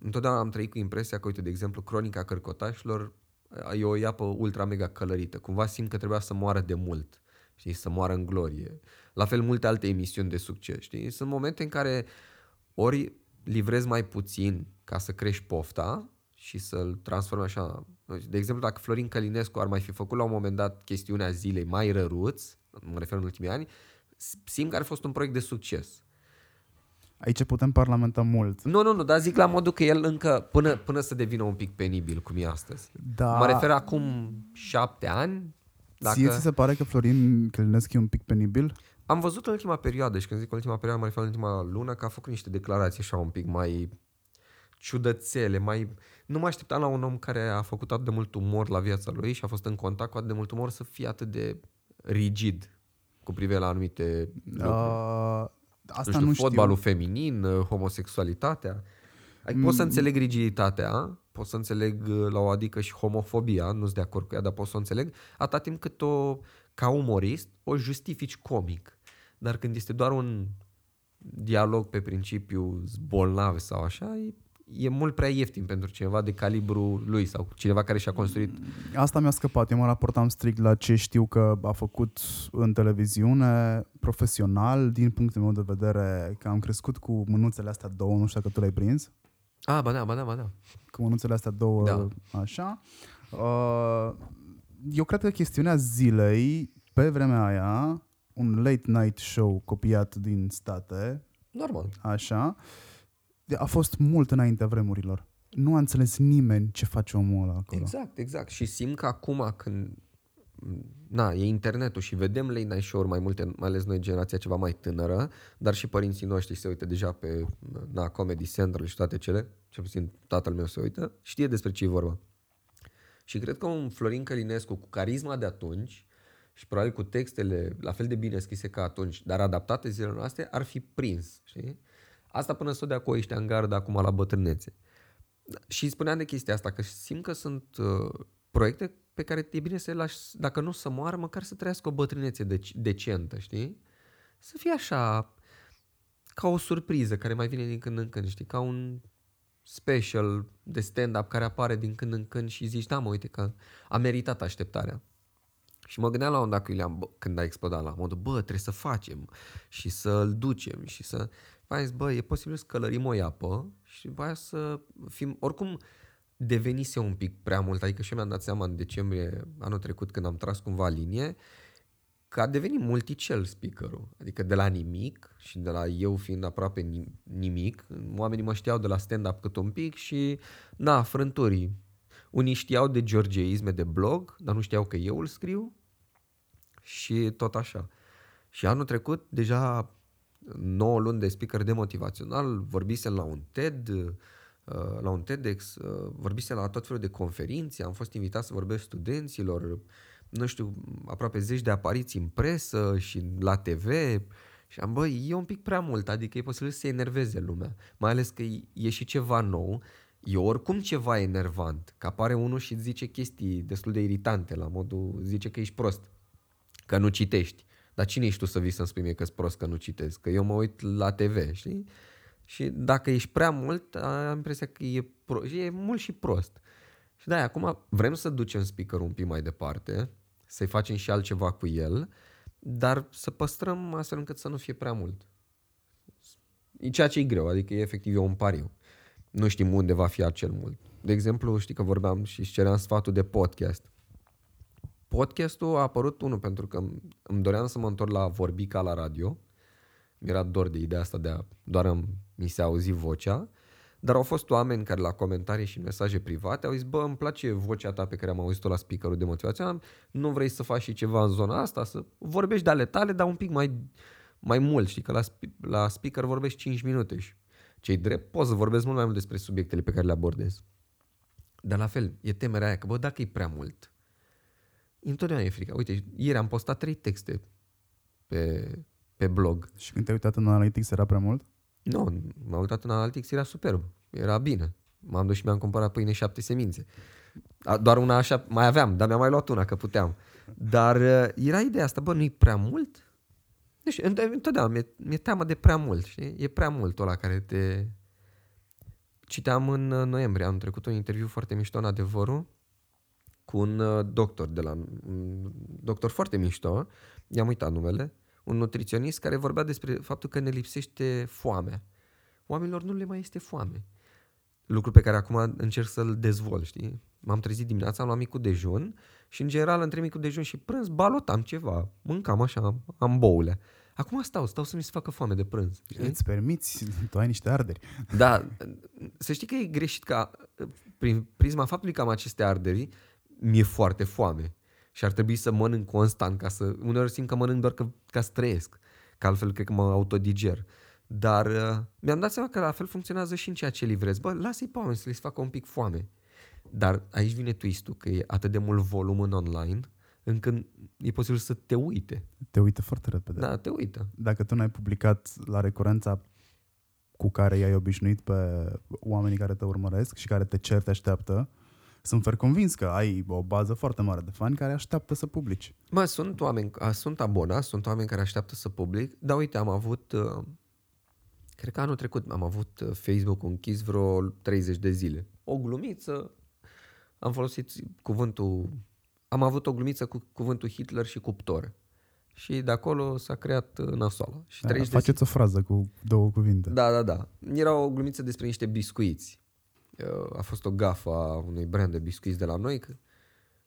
întotdeauna am trăit cu impresia că, uite, de exemplu, Cronica Cărcotașilor e o iapă ultra mega călărită. Cumva simt că trebuia să moară de mult, știi, să moară în glorie. La fel multe alte emisiuni de succes, știi? Sunt momente în care ori livrezi mai puțin ca să crești pofta și să-l transformi așa. De exemplu, dacă Florin Călinescu ar mai fi făcut la un moment dat chestiunea zilei mai răruț, mă refer în ultimii ani, simt că ar fi fost un proiect de succes. Aici putem parlamenta mult. Nu, nu, nu, dar zic la modul că el încă, până, până să devină un pic penibil, cum e astăzi. Da. Mă refer acum șapte ani. Dacă... Ție ți se pare că Florin Călinescu e un pic penibil? Am văzut în ultima perioadă și când zic ultima perioadă, mă refer în ultima lună, că a făcut niște declarații așa un pic mai ciudățele, mai... Nu mă așteptam la un om care a făcut atât de mult umor la viața lui și a fost în contact cu atât de mult umor să fie atât de rigid cu privire la anumite uh, Asta nu știu, nu fotbalul știu. feminin, uh, homosexualitatea. Adică mm. pot să înțeleg rigiditatea, pot să înțeleg uh, la o adică și homofobia, nu sunt de acord cu ea, dar pot să o înțeleg, atâta timp cât o, ca umorist, o justifici comic. Dar când este doar un dialog pe principiu bolnav sau așa, e e mult prea ieftin pentru cineva de calibru lui sau cineva care și-a construit. Asta mi-a scăpat. Eu mă raportam strict la ce știu că a făcut în televiziune, profesional, din punctul meu de vedere, că am crescut cu mânuțele astea două, nu știu dacă tu le-ai prins. Ah, ba da, ba da, ba da. Cu mânuțele astea două, da. așa. Uh, eu cred că chestiunea zilei, pe vremea aia, un late night show copiat din state, Normal. Așa. Uh, a fost mult înaintea vremurilor. Nu a înțeles nimeni ce face omul ăla acolo. Exact, exact. Și simt că acum când na, e internetul și vedem late night show mai multe, mai ales noi generația ceva mai tânără, dar și părinții noștri se uită deja pe na, Comedy Central și toate cele, cel puțin tatăl meu se uită, știe despre ce e vorba. Și cred că un Florin Călinescu cu carisma de atunci și probabil cu textele la fel de bine scrise ca atunci, dar adaptate zilele noastre, ar fi prins. Știi? Asta până să o dea cu ăștia în gardă acum la bătrânețe. Și spuneam de chestia asta, că simt că sunt uh, proiecte pe care e bine să le lași, dacă nu să moară, măcar să trăiască o bătrânețe dec- decentă, știi? Să fie așa, ca o surpriză care mai vine din când în când, știi? Ca un special de stand-up care apare din când în când și zici, da mă, uite că a meritat așteptarea. Și mă gândeam la un dacă Iulian, bă, când a explodat la modul, bă, trebuie să facem și să-l ducem și să... Mai zis, bă, e posibil să călărim o iapă și după aia să fim... Oricum, devenise un pic prea mult, adică și eu mi-am dat seama în decembrie anul trecut când am tras cumva linie, că a devenit multicel speakerul. Adică de la nimic și de la eu fiind aproape nimic, oamenii mă știau de la stand-up cât un pic și, na, frânturii. Unii știau de georgeisme de blog, dar nu știau că eu îl scriu și tot așa. Și anul trecut, deja 9 luni de speaker de motivațional, vorbisem la un TED, uh, la un TEDx, uh, vorbisem la tot felul de conferințe, am fost invitat să vorbesc studenților, nu știu, aproape zeci de apariții în presă și la TV și am, băi, e un pic prea mult, adică e posibil să se enerveze lumea, mai ales că e și ceva nou, e oricum ceva enervant, că apare unul și zice chestii destul de iritante, la modul zice că ești prost, că nu citești. Dar cine ești tu să vii să-mi spui mie că prost că nu citesc? Că eu mă uit la TV, știi? Și dacă ești prea mult, am impresia că e, pro- e mult și prost. Și da, acum vrem să ducem speakerul un pic mai departe, să-i facem și altceva cu el, dar să păstrăm astfel încât să nu fie prea mult. E ceea ce e greu, adică e efectiv e un pariu. Nu știm unde va fi acel mult. De exemplu, știi că vorbeam și ceream sfatul de podcast. Podcastul a apărut, unul, pentru că îmi doream să mă întorc la vorbi ca la radio. Mi-era dor de ideea asta de a doar îmi, mi se auzi vocea. Dar au fost oameni care la comentarii și mesaje private au zis, bă, îmi place vocea ta pe care am auzit-o la speakerul de motivație, nu vrei să faci și ceva în zona asta, să vorbești de ale tale, dar un pic mai, mai mult, știi, că la, la speaker vorbești 5 minute și cei drept poți să vorbesc mult mai mult despre subiectele pe care le abordezi. Dar la fel, e temerea aia că, bă, dacă e prea mult, întotdeauna e frica. Uite, ieri am postat trei texte pe, pe blog. Și când te-ai uitat în Analytics era prea mult? Nu, m-am uitat în Analytics, era superb. Era bine. M-am dus și mi-am cumpărat pâine șapte semințe. Doar una așa, mai aveam, dar mi-am mai luat una, că puteam. Dar uh, era ideea asta, bă, nu-i prea mult? Deci, întotdeauna mi-e, mi-e teamă de prea mult, știi? E prea mult ăla care te... Citeam în uh, noiembrie, am trecut un interviu foarte mișto în adevărul cu un uh, doctor de la... un doctor foarte mișto, i-am uitat numele, un nutriționist care vorbea despre faptul că ne lipsește foamea. Oamenilor nu le mai este foame. Lucru pe care acum încerc să-l dezvolt, știi? M-am trezit dimineața, am luat micul dejun și în general între micul dejun și prânz balotam ceva, mâncam așa, am, am boule. Acum stau, stau să mi se facă foame de prânz. Știi? Îți permiți, tu ai niște arderi. Da, să știi că e greșit ca prin prisma faptului că am aceste arderi, mi-e foarte foame și ar trebui să mănânc constant ca să... Uneori simt că mănânc doar că, ca să trăiesc, că altfel cred că mă autodiger. Dar uh, mi-am dat seama că la fel funcționează și în ceea ce livrez. Bă, lasă-i pe oameni să le facă un pic foame. Dar aici vine twistul, că e atât de mult volum în online, încât e posibil să te uite. Te uită foarte repede. Da, te uită. Dacă tu n-ai publicat la recurența cu care i-ai obișnuit pe oamenii care te urmăresc și care te cer, te așteaptă, sunt fer convins că ai o bază foarte mare de fani care așteaptă să publici. Mă, sunt oameni, sunt abonați, sunt oameni care așteaptă să public, dar uite, am avut, uh, cred că anul trecut am avut uh, Facebook închis vreo 30 de zile. O glumiță, am folosit cuvântul, am avut o glumiță cu cuvântul Hitler și cuptor. Și de acolo s-a creat uh, nasoala. Și da, faceți de... o frază cu două cuvinte. Da, da, da. Era o glumiță despre niște biscuiți Uh, a fost o gafă a unui brand de biscuiți de la noi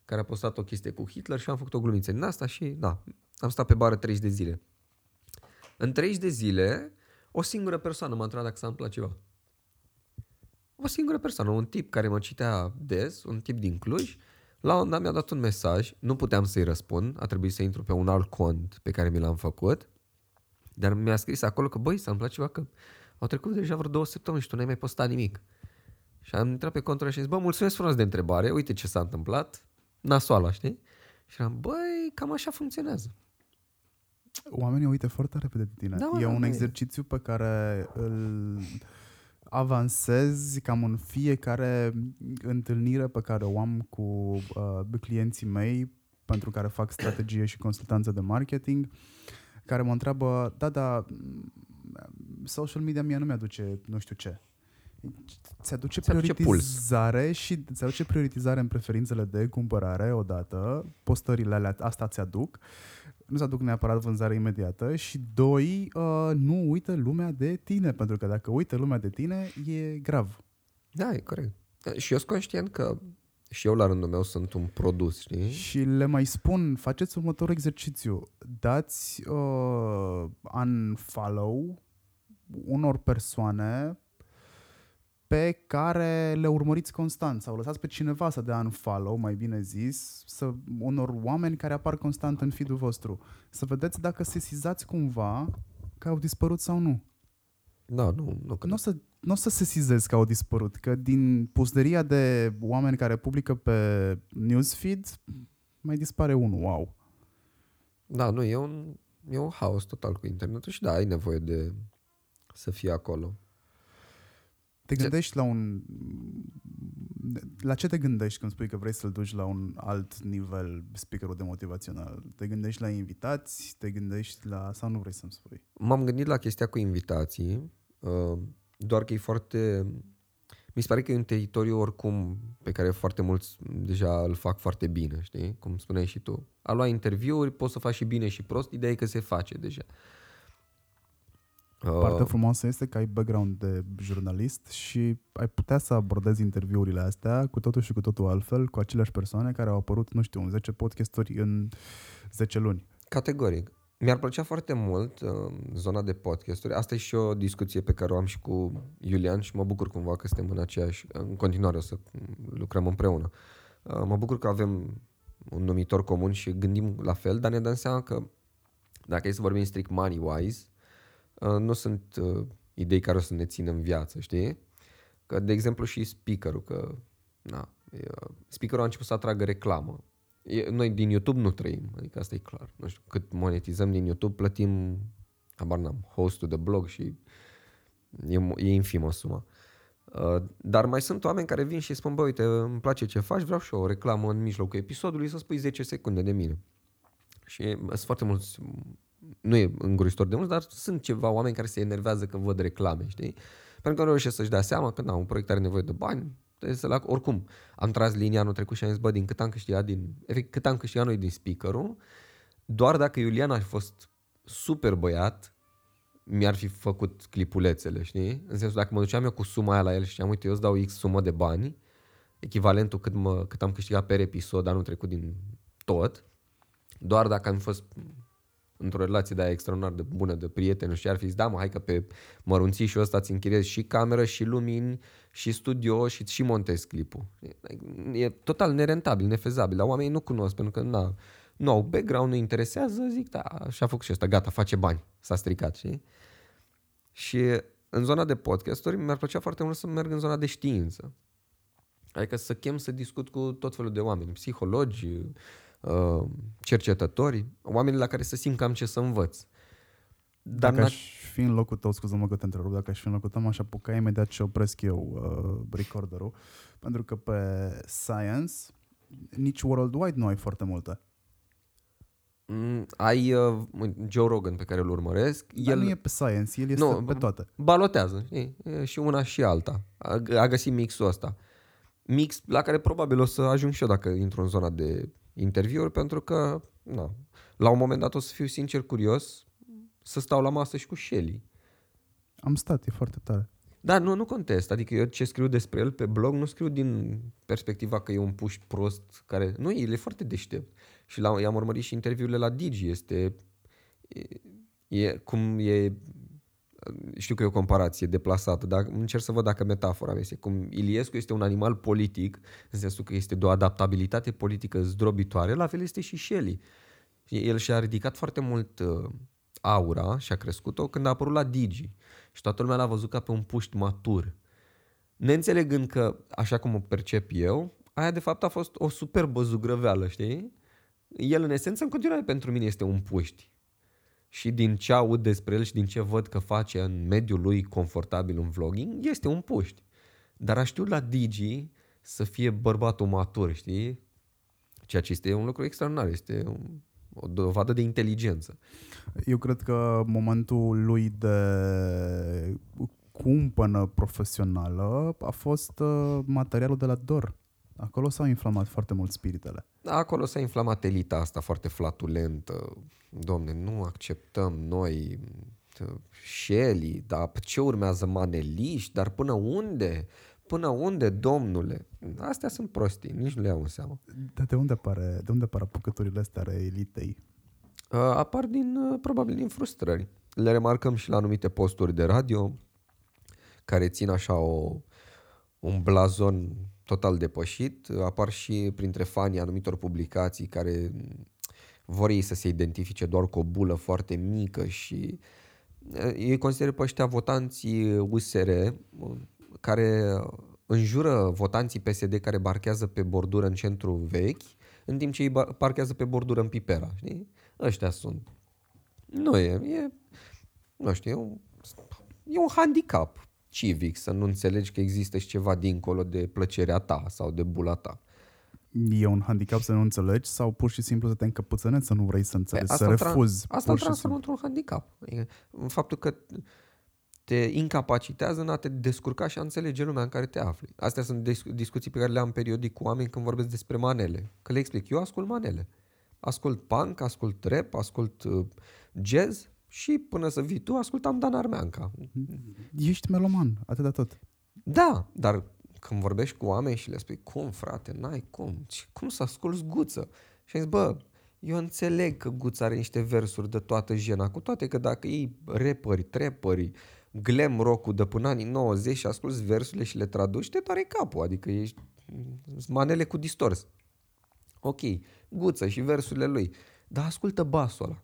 care a postat o chestie cu Hitler și am făcut o glumiță din asta și da, am stat pe bară 30 de zile. În 30 de zile, o singură persoană m-a întrebat dacă s-a întâmplat ceva. O singură persoană, un tip care mă citea des, un tip din Cluj, La un moment dat mi-a dat un mesaj, nu puteam să-i răspund, a trebuit să intru pe un alt cont pe care mi l-am făcut, dar mi-a scris acolo că, băi, s-a ceva că au trecut deja vreo două săptămâni și tu n-ai mai postat nimic. Și am intrat pe contul și am zis, bă, mulțumesc frumos de întrebare, uite ce s-a întâmplat, nasoala, știi? Și am băi, cam așa funcționează. Oamenii uită foarte repede de tine. Da, mă, e da, un da, e. exercițiu pe care îl avansezi cam în fiecare întâlnire pe care o am cu uh, clienții mei pentru care fac strategie și consultanță de marketing, care mă întreabă, da, da, social media mie nu mi-aduce nu știu ce. Ți aduce Ți aduce prioritizare și ți aduce prioritizare în preferințele de cumpărare odată, postările alea, asta ți aduc, nu ți aduc neapărat vânzare imediată și doi, uh, nu uită lumea de tine, pentru că dacă uită lumea de tine, e grav. Da, e corect. Și eu sunt conștient că și eu la rândul meu sunt un produs, știi? Și le mai spun, faceți următorul exercițiu. Dați uh, unfollow unor persoane pe care le urmăriți constant sau lăsați pe cineva să dea unfollow, mai bine zis, să, unor oameni care apar constant în feed-ul vostru. Să vedeți dacă sesizați cumva că au dispărut sau nu. Da, nu, nu Nu o să, n-o să sesizezi că au dispărut, că din pusderia de oameni care publică pe newsfeed mai dispare unul, wow. Da, nu, e un, e un haos total cu internetul și da, ai nevoie de să fie acolo. Te gândești la un... La ce te gândești când spui că vrei să-l duci la un alt nivel speakerul de motivațional? Te gândești la invitați? Te gândești la... sau nu vrei să-mi spui? M-am gândit la chestia cu invitații, uh, doar că e foarte... Mi se pare că e un teritoriu oricum pe care foarte mulți deja îl fac foarte bine, știi? Cum spuneai și tu. A lua interviuri, poți să faci și bine și prost, ideea e că se face deja. Partea frumoasă este că ai background de jurnalist și ai putea să abordezi interviurile astea cu totul și cu totul altfel, cu aceleași persoane care au apărut, nu știu, în 10 podcasturi în 10 luni. Categoric. Mi-ar plăcea foarte mult uh, zona de podcasturi. Asta e și o discuție pe care o am și cu Iulian și mă bucur cumva că suntem în aceeași, în continuare o să lucrăm împreună. Uh, mă bucur că avem un numitor comun și gândim la fel, dar ne dăm seama că dacă e să vorbim strict money-wise, uh, nu sunt uh, idei care o să ne țină în viață, știi? Că, de exemplu, și speakerul, că na, e, uh, speakerul a început să atragă reclamă. E, noi din YouTube nu trăim, adică asta e clar. Nu știu cât monetizăm din YouTube, plătim, habar n-am, hostul de blog și e, e infimă suma. Uh, dar mai sunt oameni care vin și spun, bă, uite, îmi place ce faci, vreau și eu o reclamă în mijlocul episodului să spui 10 secunde de mine. Și sunt foarte mulți, nu e îngrozitor de mulți, dar sunt ceva oameni care se enervează când văd reclame, știi? Pentru că nu reușesc să-și dea seama că na, un proiect are nevoie de bani, trebuie să-l oricum. Am tras linia anul trecut și am zis, bă, din cât am câștigat, din, efect, cât am câștigat noi din speaker doar dacă Iulian ar fi fost super băiat, mi-ar fi făcut clipulețele, știi? În sensul, dacă mă duceam eu cu suma aia la el și știam, uite, eu îți dau X sumă de bani, echivalentul cât, mă, cât am câștigat per episod anul trecut din tot, doar dacă am fost într-o relație de aia extraordinar de bună, de prieten și ar fi zis, da mă, hai că pe mărunțișul ăsta ți închiriezi și cameră, și lumini, și studio și și montezi clipul. E, e total nerentabil, nefezabil, dar oamenii nu cunosc pentru că na, nu au background, nu interesează, zic, da, și-a făcut și ăsta, gata, face bani, s-a stricat, știi? Și în zona de podcasturi mi-ar plăcea foarte mult să merg în zona de știință. Adică să chem să discut cu tot felul de oameni, psihologi, uh, cercetători, oameni la care să simt că am ce să învăț. Dar dacă aș fi în locul tău, scuză-mă că te întrerup, dacă aș fi în locul tău, m-aș apuca imediat și opresc eu uh, recorderul, pentru că pe Science nici worldwide nu ai foarte multe. Mm, ai uh, Joe Rogan pe care îl urmăresc. Dar el nu e pe Science, el este nu, pe toate. Balotează, știi? E și una și alta. A, a găsit mixul ăsta. Mix la care probabil o să ajung și eu dacă intru în zona de interviuri, pentru că na, la un moment dat o să fiu sincer curios să stau la masă și cu Shelly. Am stat, e foarte tare. Da, nu, nu contest. Adică eu ce scriu despre el pe blog nu scriu din perspectiva că e un puș prost care... Nu, el e foarte deștept. Și la, i-am urmărit și interviurile la Digi. Este... E, e cum e... știu că e o comparație deplasată, dar încerc să văd dacă metafora mea este cum Iliescu este un animal politic, în sensul că este de o adaptabilitate politică zdrobitoare, la fel este și Shelley. El și-a ridicat foarte mult uh, aura și a crescut-o când a apărut la Digi și toată lumea l-a văzut ca pe un puști matur. Neînțelegând că, așa cum o percep eu, aia de fapt a fost o superbă zugrăveală, știi? El în esență în continuare pentru mine este un puști și din ce aud despre el și din ce văd că face în mediul lui confortabil în vlogging, este un puști. Dar a știut la Digi să fie bărbatul matur, știi? Ceea ce este un lucru extraordinar, este un, o dovadă de inteligență. Eu cred că momentul lui de cumpănă profesională a fost uh, materialul de la Dor. Acolo s-au inflamat foarte mult spiritele. Acolo s-a inflamat elita asta foarte flatulentă. Domne, nu acceptăm noi Shelly, dar ce urmează maneliști, dar până unde? Până unde, domnule? Astea sunt prostii, nici nu le iau în seamă. Dar de unde apare, de unde apar apucăturile astea ale elitei? Uh, apar din, uh, probabil din frustrări. Le remarcăm și la anumite posturi de radio care țin așa o, un blazon total depășit. Apar și printre fanii anumitor publicații care vor ei să se identifice doar cu o bulă foarte mică și ei consideră pe ăștia votanții USR care înjură votanții PSD care barchează pe bordură în centru vechi, în timp ce ei parchează pe bordură în Pipera. Știi? Ăștia sunt. Nu e, e nu știu, e un, e un handicap civic, să nu înțelegi că există și ceva dincolo de plăcerea ta sau de bula ta. E un handicap să nu înțelegi sau pur și simplu să te încăpățăneți să nu vrei să înțelegi, asta să refuzi? Asta îl transformă într-un handicap. În faptul că te incapacitează în a te descurca și a înțelege lumea în care te afli. Astea sunt discuții pe care le am periodic cu oameni când vorbesc despre manele. Că le explic, eu ascult manele. Ascult punk, ascult rap, ascult uh, jazz și până să vii tu, ascultam Dan Armeanca. Ești meloman, atât de tot. Da, dar când vorbești cu oameni și le spui, cum frate, n-ai cum, cum să asculți Guță? Și ai zis, bă, eu înțeleg că Guța are niște versuri de toată jena, cu toate că dacă iei rapperi, trapperi, glam rock de până anii 90 și asculți versurile și le traduci, te doare capul, adică ești manele cu distors. Ok, Guță și versurile lui, dar ascultă basul ăla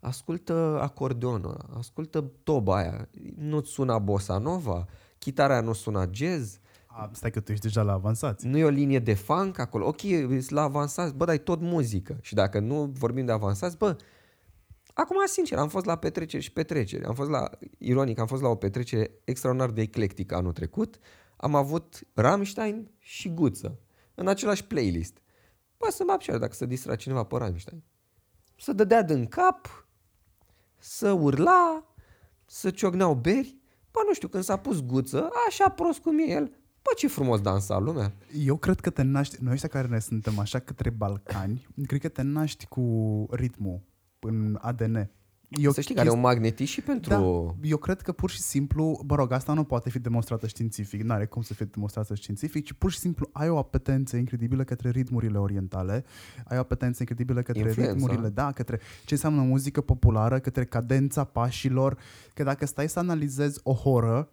ascultă acordeonul, ascultă toba aia, nu-ți suna bossa nova, chitara nu suna jazz. A, stai că tu ești deja la avansați. Nu e o linie de funk acolo. Ok, ești la avansați, bă, dar e tot muzică. Și dacă nu vorbim de avansați, bă, acum sincer, am fost la petreceri și petreceri. Am fost la, ironic, am fost la o petrecere extraordinar de eclectică anul trecut. Am avut Rammstein și Guță în același playlist. Bă, să mă dacă să distra cineva pe Rammstein. Să dădea din cap, să urla, să ciogneau beri. Bă, nu știu, când s-a pus guță, așa prost cum e el, Bă, ce frumos dansa lumea. Eu cred că te naști, noi ăștia care ne suntem așa către Balcani, cred că te naști cu ritmul în ADN. Eu să știi că are un magnetism și pentru... Da, eu cred că pur și simplu, bă rog, asta nu poate fi demonstrată științific, nu are cum să fie demonstrată științific, ci pur și simplu ai o apetență incredibilă către ritmurile orientale, ai o apetență incredibilă către Influența. ritmurile, da, către ce înseamnă muzică populară, către cadența pașilor, că dacă stai să analizezi o horă,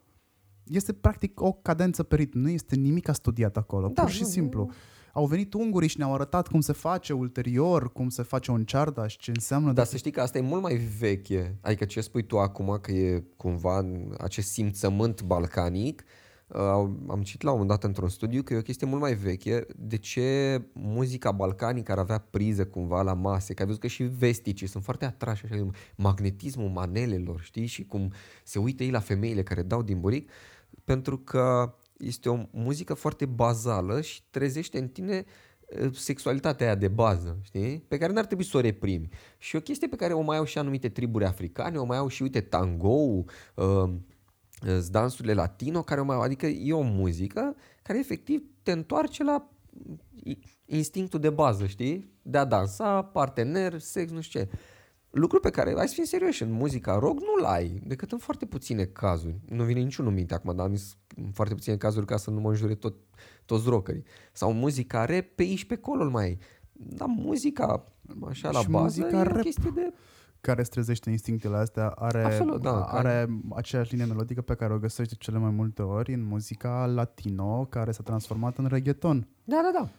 este practic o cadență pe ritm, nu este nimic studiat acolo, da, pur și simplu. Nu, au venit ungurii și ne-au arătat cum se face ulterior, cum se face un cearda și ce înseamnă. Dar de... să știi că asta e mult mai veche. Adică ce spui tu acum că e cumva acest simțământ balcanic, uh, am citit la un moment dat într-un studiu că e o chestie mult mai veche de ce muzica balcanică ar avea priză cumva la mase, că ai văzut că și vesticii sunt foarte atrași așa, magnetismul manelelor, știi, și cum se uită ei la femeile care dau din buric, pentru că este o muzică foarte bazală și trezește în tine sexualitatea aia de bază, știi? Pe care n-ar trebui să o reprimi. Și o chestie pe care o mai au și anumite triburi africane, o mai au și, uite, tango, uh, dansurile latino, care o mai au, adică e o muzică care efectiv te întoarce la instinctul de bază, știi? De a dansa, partener, sex, nu știu ce. Lucru pe care, hai să fim serioși, în muzica rock nu-l ai, decât în foarte puține cazuri. Nu vine niciunul minte acum, dar am zis în foarte puține cazuri ca să nu mă înjure tot, toți rockerii. Sau muzica rap, pe aici pe acolo mai ai. Dar muzica, așa, la bază, muzica e rap, o chestie de... care îți trezește instinctele astea, are, Absolut, da, are aceeași linie melodică pe care o găsești de cele mai multe ori în muzica latino, care s-a transformat în reggaeton. Da, da, da.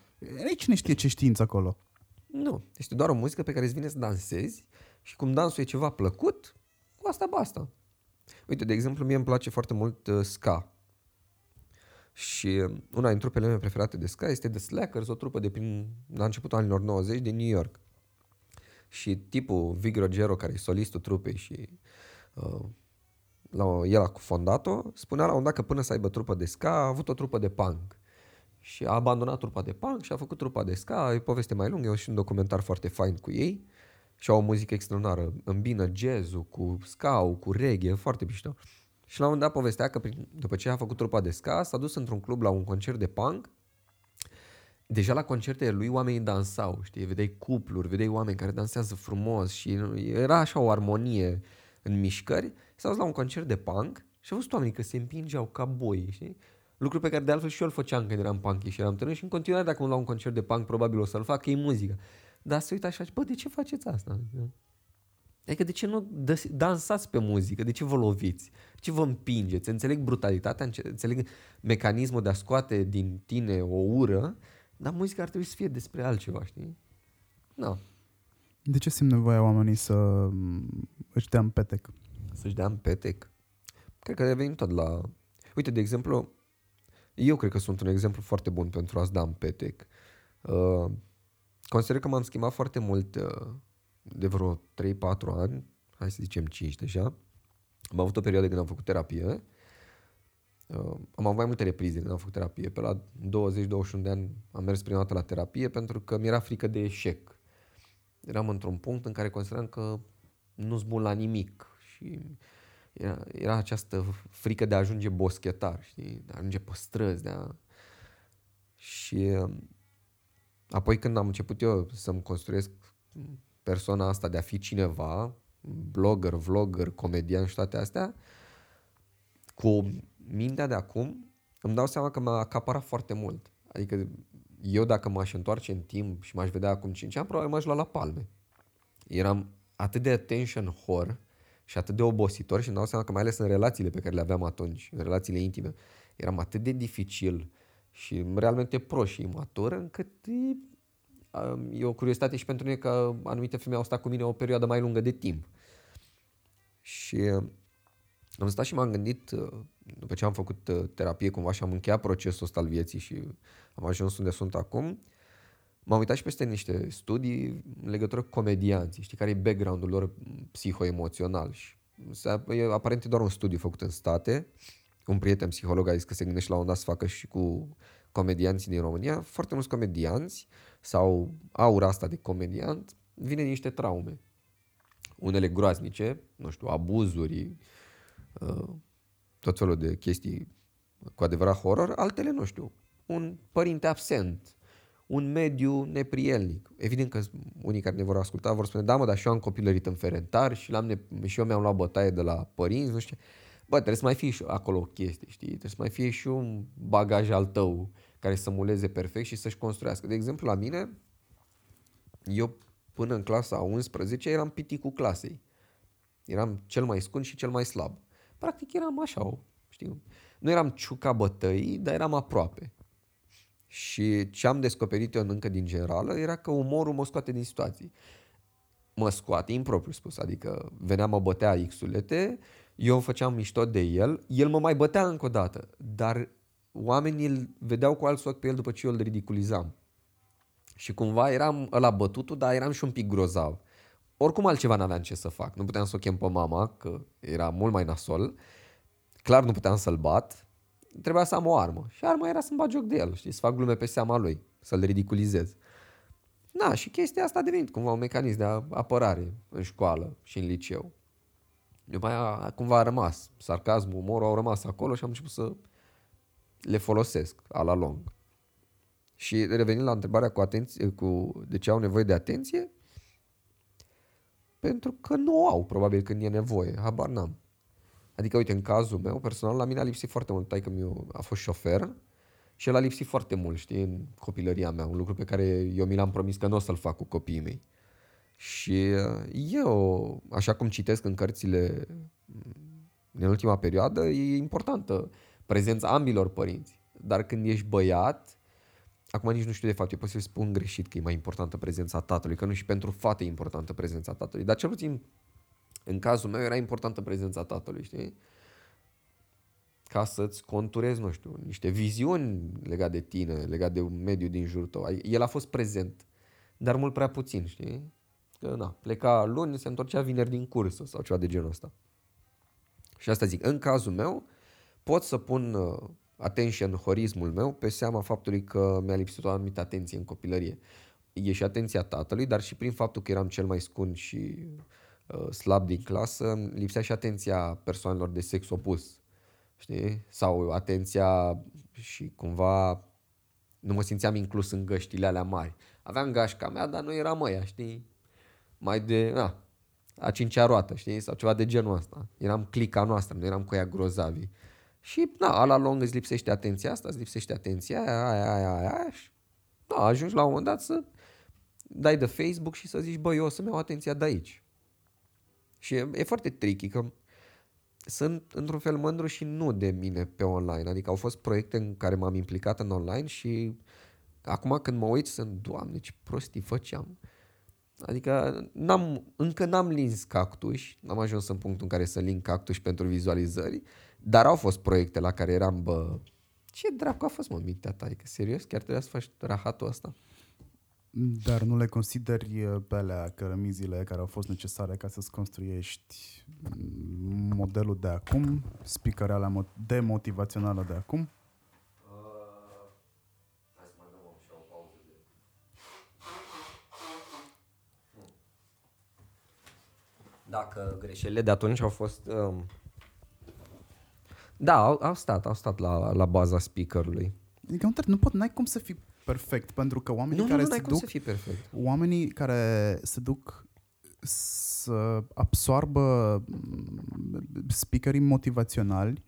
Nici cine știe ce știință acolo. Nu, este doar o muzică pe care îți vine să dansezi și cum dansul e ceva plăcut, cu asta basta. Uite, de exemplu, mie îmi place foarte mult uh, ska. Și uh, una din trupele mele preferate de ska este The Slackers, o trupă de prin, la începutul anilor 90 din New York. Și tipul Vig Rogero, care e solistul trupei și uh, la, el a fondat-o, spunea la un dat că până să aibă trupă de ska a avut o trupă de punk. Și a abandonat trupa de punk și a făcut trupa de ska, e poveste mai lungă, e și un documentar foarte fain cu ei și au o muzică extraordinară, îmbină jazzul cu ska cu reggae, foarte mișto. Și la un moment dat povestea că prin, după ce a făcut trupa de ska, s-a dus într-un club la un concert de punk deja la concertele lui oamenii dansau, știi, vedeai cupluri, vedeai oameni care dansează frumos și era așa o armonie în mișcări. S-au dus la un concert de punk și au văzut oamenii că se împingeau ca boi, știi? Lucru pe care de altfel și eu îl făceam când eram punk și eram tânăr și în continuare dacă mă la un concert de punk probabil o să-l fac, că e muzică. Dar se uită așa și, bă, de ce faceți asta? Adică de ce nu dansați pe muzică? De ce vă loviți? De ce vă împingeți? Înțeleg brutalitatea, înțeleg mecanismul de a scoate din tine o ură, dar muzica ar trebui să fie despre altceva, știi? Nu. De ce simt nevoia oamenii să mm, își dea în petec? Să-și dea în petec? Cred că revenim tot la... Uite, de exemplu, eu cred că sunt un exemplu foarte bun pentru a-ți da în petec. Uh, consider că m-am schimbat foarte mult uh, de vreo 3-4 ani, hai să zicem 5 deja. Am avut o perioadă când am făcut terapie. Uh, am avut mai multe reprize când am făcut terapie. Pe la 20-21 de ani am mers prima dată la terapie pentru că mi-era frică de eșec. Eram într-un punct în care consideram că nu-s bun la nimic și era, era această frică de a ajunge boschetar, știi? de a ajunge pe străzi. De a... Și um, apoi când am început eu să-mi construiesc persoana asta de a fi cineva, blogger, vlogger, comedian și toate astea, cu mintea de acum îmi dau seama că m-a acaparat foarte mult. Adică eu dacă m-aș întoarce în timp și m-aș vedea acum 5 ani, probabil m-aș lua la palme. Eram atât de attention whore și atât de obositor și îmi dau seama că mai ales în relațiile pe care le aveam atunci, în relațiile intime, eram atât de dificil și realmente pro și imatur încât e, e o curiozitate și pentru mine că anumite femei au stat cu mine o perioadă mai lungă de timp. Și am stat și m-am gândit, după ce am făcut terapie cumva și am încheiat procesul ăsta al vieții și am ajuns unde sunt acum, m-am uitat și peste niște studii în legătură cu comedianții, știi, care e background-ul lor psihoemoțional. Și e aparent doar un studiu făcut în state. Un prieten psiholog a zis că se gândește la un dat să facă și cu comedianții din România. Foarte mulți comedianți sau aura asta de comediant vine din niște traume. Unele groaznice, nu știu, abuzuri, uh, tot felul de chestii cu adevărat horror, altele, nu știu, un părinte absent, un mediu neprielnic. Evident că unii care ne vor asculta vor spune, da mă, dar și eu am copilărit în ferentar și, l-am ne- și eu mi-am luat bătaie de la părinți, nu știu Bă, trebuie să mai fie și acolo o chestie, știi? Trebuie să mai fie și un bagaj al tău care să muleze perfect și să-și construiască. De exemplu, la mine, eu până în clasa 11 eram piticul clasei. Eram cel mai scund și cel mai slab. Practic eram așa, știu. Nu eram ciuca bătăii, dar eram aproape. Și ce am descoperit eu încă din generală era că umorul mă scoate din situații. Mă scoate impropriu spus, adică venea, mă bătea X-ulete, eu făceam mișto de el, el mă mai bătea încă o dată, dar oamenii îl vedeau cu alți ochi pe el după ce eu îl ridiculizam. Și cumva eram ăla bătutul, dar eram și un pic grozav. Oricum altceva n-aveam ce să fac. Nu puteam să o chem pe mama, că era mult mai nasol. Clar nu puteam să-l bat, trebuia să am o armă. Și arma era să-mi bag joc de el, știi, să fac glume pe seama lui, să-l ridiculizez. Na, și chestia asta a devenit cumva un mecanism de apărare în școală și în liceu. După aia cumva a rămas. Sarcasmul, umorul au rămas acolo și am început să le folosesc a la lung. Și revenind la întrebarea cu, atenție, cu de ce au nevoie de atenție, pentru că nu au, probabil, când e nevoie. Habar n-am. Adică, uite, în cazul meu, personal, la mine a lipsit foarte mult. Taică meu a fost șofer și el a lipsit foarte mult, știi, în copilăria mea. Un lucru pe care eu mi l-am promis că nu o să-l fac cu copiii mei. Și uh, eu, așa cum citesc în cărțile în ultima perioadă, e importantă prezența ambilor părinți. Dar când ești băiat, acum nici nu știu de fapt, eu pot să spun greșit că e mai importantă prezența tatălui, că nu și pentru fată e importantă prezența tatălui, dar cel puțin în cazul meu era importantă prezența tatălui, știi? Ca să-ți conturezi, nu știu, niște viziuni legate de tine, legate de un mediu din jurul tău. El a fost prezent, dar mult prea puțin, știi? Că, na, pleca luni, se întorcea vineri din cursă sau ceva de genul ăsta. Și asta zic, în cazul meu, pot să pun uh, attention horismul meu pe seama faptului că mi-a lipsit o anumită atenție în copilărie. E și atenția tatălui, dar și prin faptul că eram cel mai scund și uh, slab din clasă, lipsea și atenția persoanelor de sex opus. Știi? Sau atenția și cumva nu mă simțeam inclus în găștile alea mari. Aveam gașca mea, dar nu era măia, știi? Mai de, na, a cincea roată, știi? Sau ceva de genul ăsta. Eram clica noastră, nu eram cu ea grozavi. Și, na, la lung îți lipsește atenția asta, îți lipsește atenția aia, aia, aia, aia, aia și, da, ajungi la un moment dat să dai de Facebook și să zici, băi, eu o să-mi iau atenția de aici. Și e, e foarte tricky, că sunt într-un fel mândru și nu de mine pe online. Adică au fost proiecte în care m-am implicat în online și acum când mă uit sunt, doamne, ce prostii făceam. Adică n-am, încă n-am lins cactuși, n-am ajuns în punctul în care să lin cactuși pentru vizualizări, dar au fost proiecte la care eram, bă, ce dracu a fost, mă, mintea ta? Adică, serios, chiar trebuia să faci rahatul ăsta? Dar nu le consideri uh, pe alea cărămizile care au fost necesare ca să-ți construiești modelul de acum, speakerele de motivațională de acum? Dacă greșelile de atunci au fost... Um... Da, au, au stat, au stat la, la baza speakerului. Adică nu, pot, n-ai cum să fii perfect, pentru că oamenii nu, care nu, se duc... Să fii perfect. Oamenii care se duc să absoarbă mm, speakerii motivaționali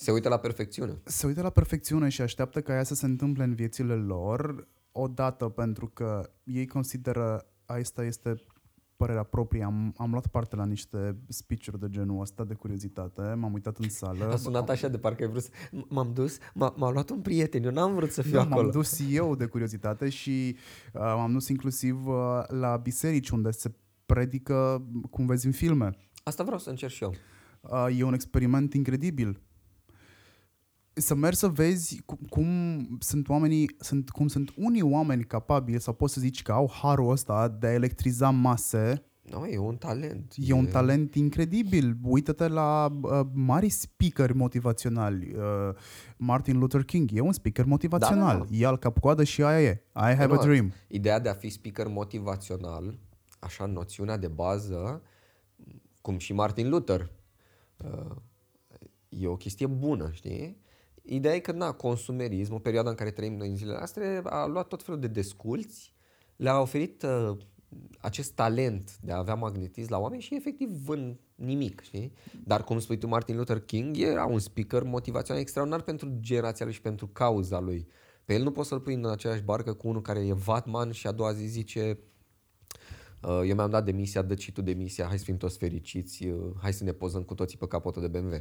se uită la perfecțiune. Se uită la perfecțiune și așteaptă ca ea să se întâmple în viețile lor odată pentru că ei consideră asta este părerea proprie, am, am luat parte la niște speech-uri de genul ăsta de curiozitate, m-am uitat în sală. A sunat așa de parcă ai vrut să... M-am dus, m-a, m-a luat un prieten, eu n-am vrut să fiu da, acolo. M-am dus eu de curiozitate și uh, m-am dus inclusiv uh, la biserici unde se predică cum vezi în filme. Asta vreau să încerc și eu. Uh, e un experiment incredibil să mergi să vezi cum, cum sunt oamenii, sunt, cum sunt unii oameni capabili sau poți să zici că au harul ăsta de a electriza mase. No, e un talent. E, e un talent incredibil. Uită-te la uh, mari speaker motivaționali. Uh, Martin Luther King e un speaker motivațional. Da, da. E al cap-coadă și aia e. I have no, a dream. Ideea de a fi speaker motivațional, așa noțiunea de bază, cum și Martin Luther, uh, e o chestie bună, știi? Ideea e că, na, consumerismul, perioada în care trăim noi în zilele noastre, a luat tot felul de desculți, le-a oferit uh, acest talent de a avea magnetism la oameni și efectiv vând nimic, știi? Dar cum spui tu, Martin Luther King era un speaker motivațional extraordinar pentru generația lui și pentru cauza lui. Pe el nu poți să-l pui în aceeași barcă cu unul care e vatman și a doua zi zice uh, eu mi-am dat demisia, dă și tu demisia, hai să fim toți fericiți, uh, hai să ne pozăm cu toții pe capotul de BMW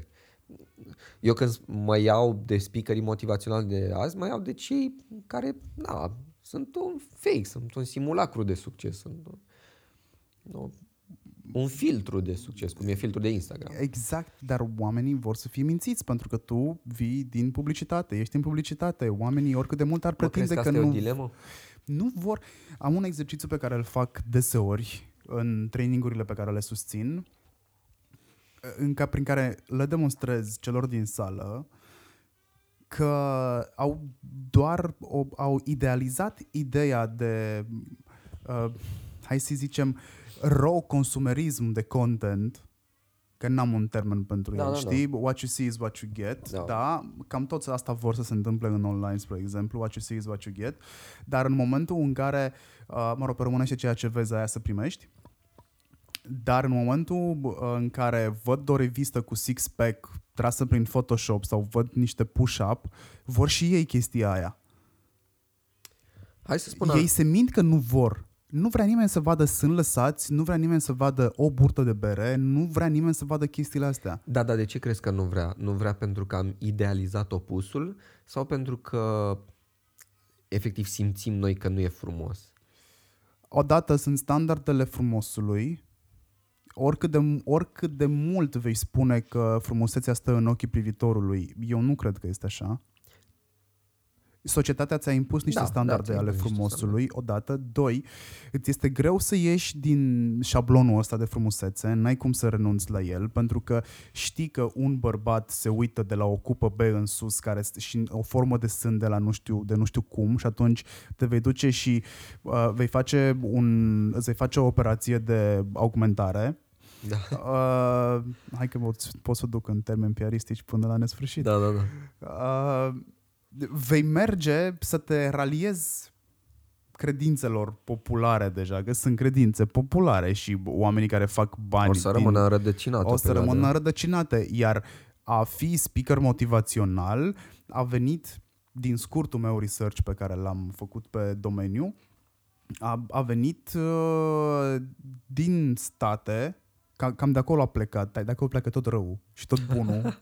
eu când mă iau de speakerii motivaționali de azi, mă iau de cei care, na, sunt un fake, sunt un simulacru de succes, sunt un, un filtru de succes, cum e filtrul de Instagram. Exact, dar oamenii vor să fie mințiți pentru că tu vii din publicitate, ești în publicitate. Oamenii oricât de mult ar pretinde că, că nu... o dilemă? Nu vor... Am un exercițiu pe care îl fac deseori în trainingurile pe care le susțin în ca, prin care le demonstrez celor din sală că au doar o, au idealizat ideea de uh, hai să zicem raw consumerism de content că n-am un termen pentru da, el, da, știi? Da. What you see is what you get, da. da? Cam toți asta vor să se întâmple în online, spre exemplu, what you see is what you get, dar în momentul în care, uh, mă rog, pe românește ceea ce vezi aia să primești, dar în momentul uh, în care văd o revistă cu six-pack trasă prin Photoshop sau văd niște push-up, vor și ei chestia aia. Hai să spun Ei se mint că nu vor. Nu vrea nimeni să vadă sunt lăsați, nu vrea nimeni să vadă o burtă de bere, nu vrea nimeni să vadă chestiile astea. Da, dar de ce crezi că nu vrea? Nu vrea pentru că am idealizat opusul sau pentru că efectiv simțim noi că nu e frumos? Odată sunt standardele frumosului, oricât de, oricât de mult vei spune că frumusețea stă în ochii privitorului, eu nu cred că este așa. Societatea ți-a impus niște Da, standarde da, ți-a ale impus niște frumosului, odată. Doi, îți este greu să ieși din șablonul ăsta de frumusețe, n-ai cum să renunți la el, pentru că știi că un bărbat se uită de la o cupă B în sus care este și o formă de sân de la nu știu, de nu știu cum și atunci te vei duce și uh, vei face un, îți vei face o operație de augmentare Da. <laughs> Uh, hai că pot, pot să o duc în termeni piaristici până la nesfârșit. Da, da, da. Uh, vei merge să te raliezi credințelor populare deja, că sunt credințe populare și oamenii care fac bani O să rămână înrădăcinată. o să perioada. rămână înrădăcinate. Iar a fi speaker motivațional a venit din scurtul meu research pe care l-am făcut pe domeniu, a, a venit uh, din state, ca, cam de acolo a plecat, de acolo pleacă tot rău și tot bunul.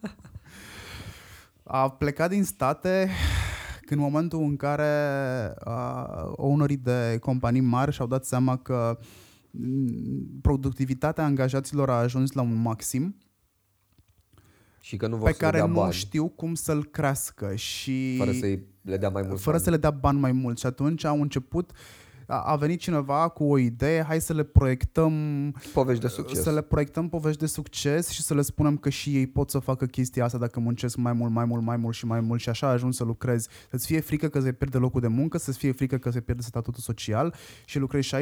<laughs> a plecat din state în momentul în care uh, ownerii de companii mari și-au dat seama că mm, productivitatea angajaților a ajuns la un maxim Și că nu vor pe să le care dea nu bani, știu cum să-l crească și fără să le dea mai mult fără bani. să le dea bani mai mult și atunci au început a a venit cineva cu o idee, hai să le proiectăm Povești de succes. să le proiectăm povești de succes și să le spunem că și ei pot să facă chestia asta dacă muncesc mai mult, mai mult, mai mult și mai mult și așa ajungi să lucrezi. Să-ți fie frică că se pierde locul de muncă, să-ți fie frică că se pierde statutul social și lucrezi 16-18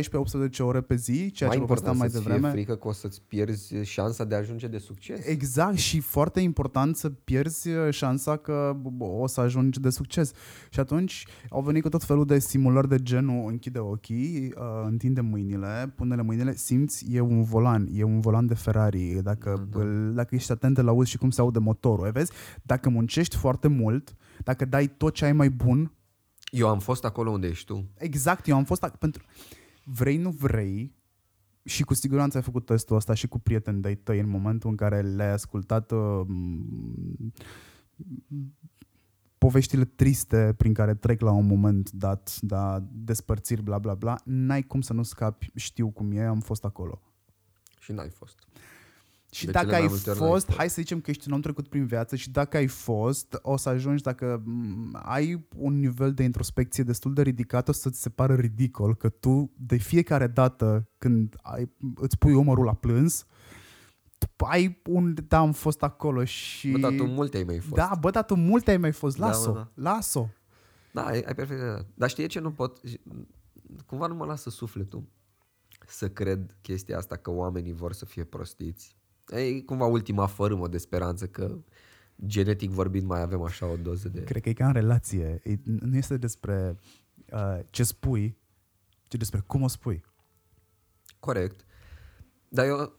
ore pe zi, ceea mai ce povesteam important mai să-ți devreme. fie frică că o să-ți pierzi șansa de a ajunge de succes. Exact și foarte important să pierzi uh, șansa că o să ajungi de succes. Și atunci au venit cu tot felul de simulări de genul închide ochii, uh, întinde mâinile, pune-le mâinile, simți, e un volan, e un volan de Ferrari. Dacă, Da, da. îl- dacă ești atent, îl auzi și cum se aude motorul. Vezi? Dacă muncești foarte mult, dacă dai tot ce ai mai bun, Eu am fost acolo unde ești tu. Exact, eu am fost ac- pentru vrei nu vrei și cu siguranță ai făcut testul ăsta și cu prieteni de-ai tăi în momentul în care le-ai ascultat uh, m- poveștile triste prin care trec la un moment dat, da, despărțiri, bla bla bla, n-ai cum să nu scapi, știu cum e, am fost acolo. Și n-ai fost. Și De dacă cele mai ai multe ori n-ai fost, fost. hai să zicem că ești un om trecut prin viață și dacă ai fost, o să ajungi, dacă m, ai un nivel de introspecție destul de ridicat, o să-ți se pară ridicol că tu, de fiecare dată când ai, îți pui umărul la plâns, tu ai un, da, am fost acolo și... Bă, dar tu multe ai mai fost. Da, bă, dar tu multe ai mai fost, Da, las-o, bă, da. las-o. Da, ai, ai perfect dreptate. Dar știi ce nu pot? Cumva nu mă lasă sufletul să cred chestia asta că oamenii vor să fie prostiți. E cumva ultima fărâmă de speranță că genetic vorbind mai avem așa o doză de... Cred că e ca în relație, e, nu este despre uh, ce spui, ci despre cum o spui. Corect. Dar eu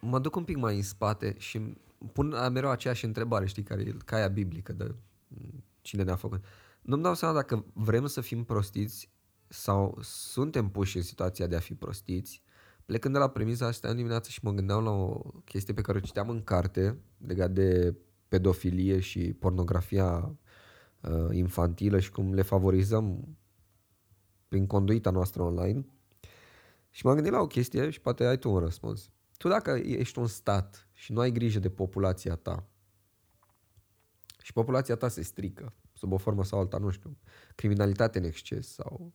mă duc un pic mai în spate și îmi pun mereu aceeași întrebare, știi, care e caia biblică de cine ne-a făcut. Nu-mi dau seama dacă vrem să fim prostiți sau suntem puși în situația de a fi prostiți. Plecând de la premisa asta în dimineață și mă gândeam la o chestie pe care o citeam în carte legat de pedofilie și pornografia uh, infantilă și cum le favorizăm prin conduita noastră online. Și m-am gândit la o chestie și poate ai tu un răspuns. Tu dacă ești un stat și nu ai grijă de populația ta și populația ta se strică sub o formă sau alta, nu știu, criminalitate în exces sau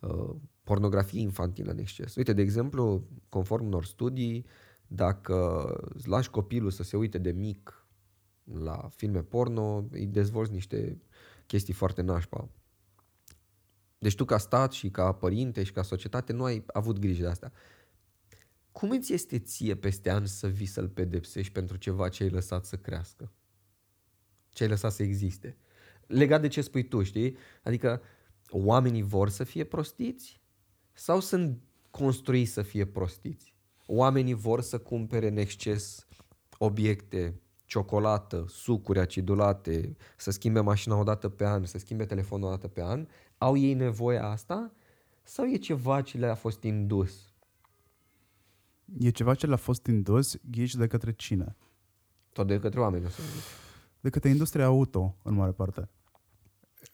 uh, pornografie infantilă în exces. Uite, de exemplu, conform unor studii, dacă îți lași copilul să se uite de mic la filme porno, îi dezvolți niște chestii foarte nașpa. Deci tu ca stat și ca părinte și ca societate nu ai avut grijă de asta. Cum îți este ție peste ani să vii să-l pedepsești pentru ceva ce ai lăsat să crească? Ce ai lăsat să existe? Legat de ce spui tu, știi? Adică oamenii vor să fie prostiți sau sunt construiți să fie prostiți? Oamenii vor să cumpere în exces obiecte, ciocolată, sucuri acidulate, să schimbe mașina o dată pe an, să schimbe telefonul o dată pe an, au ei nevoia asta Sau e ceva ce le-a fost indus? E ceva ce le-a fost indus, ghiși de către cine? Tot de către oameni, o să zic. De către industria auto, în mare parte.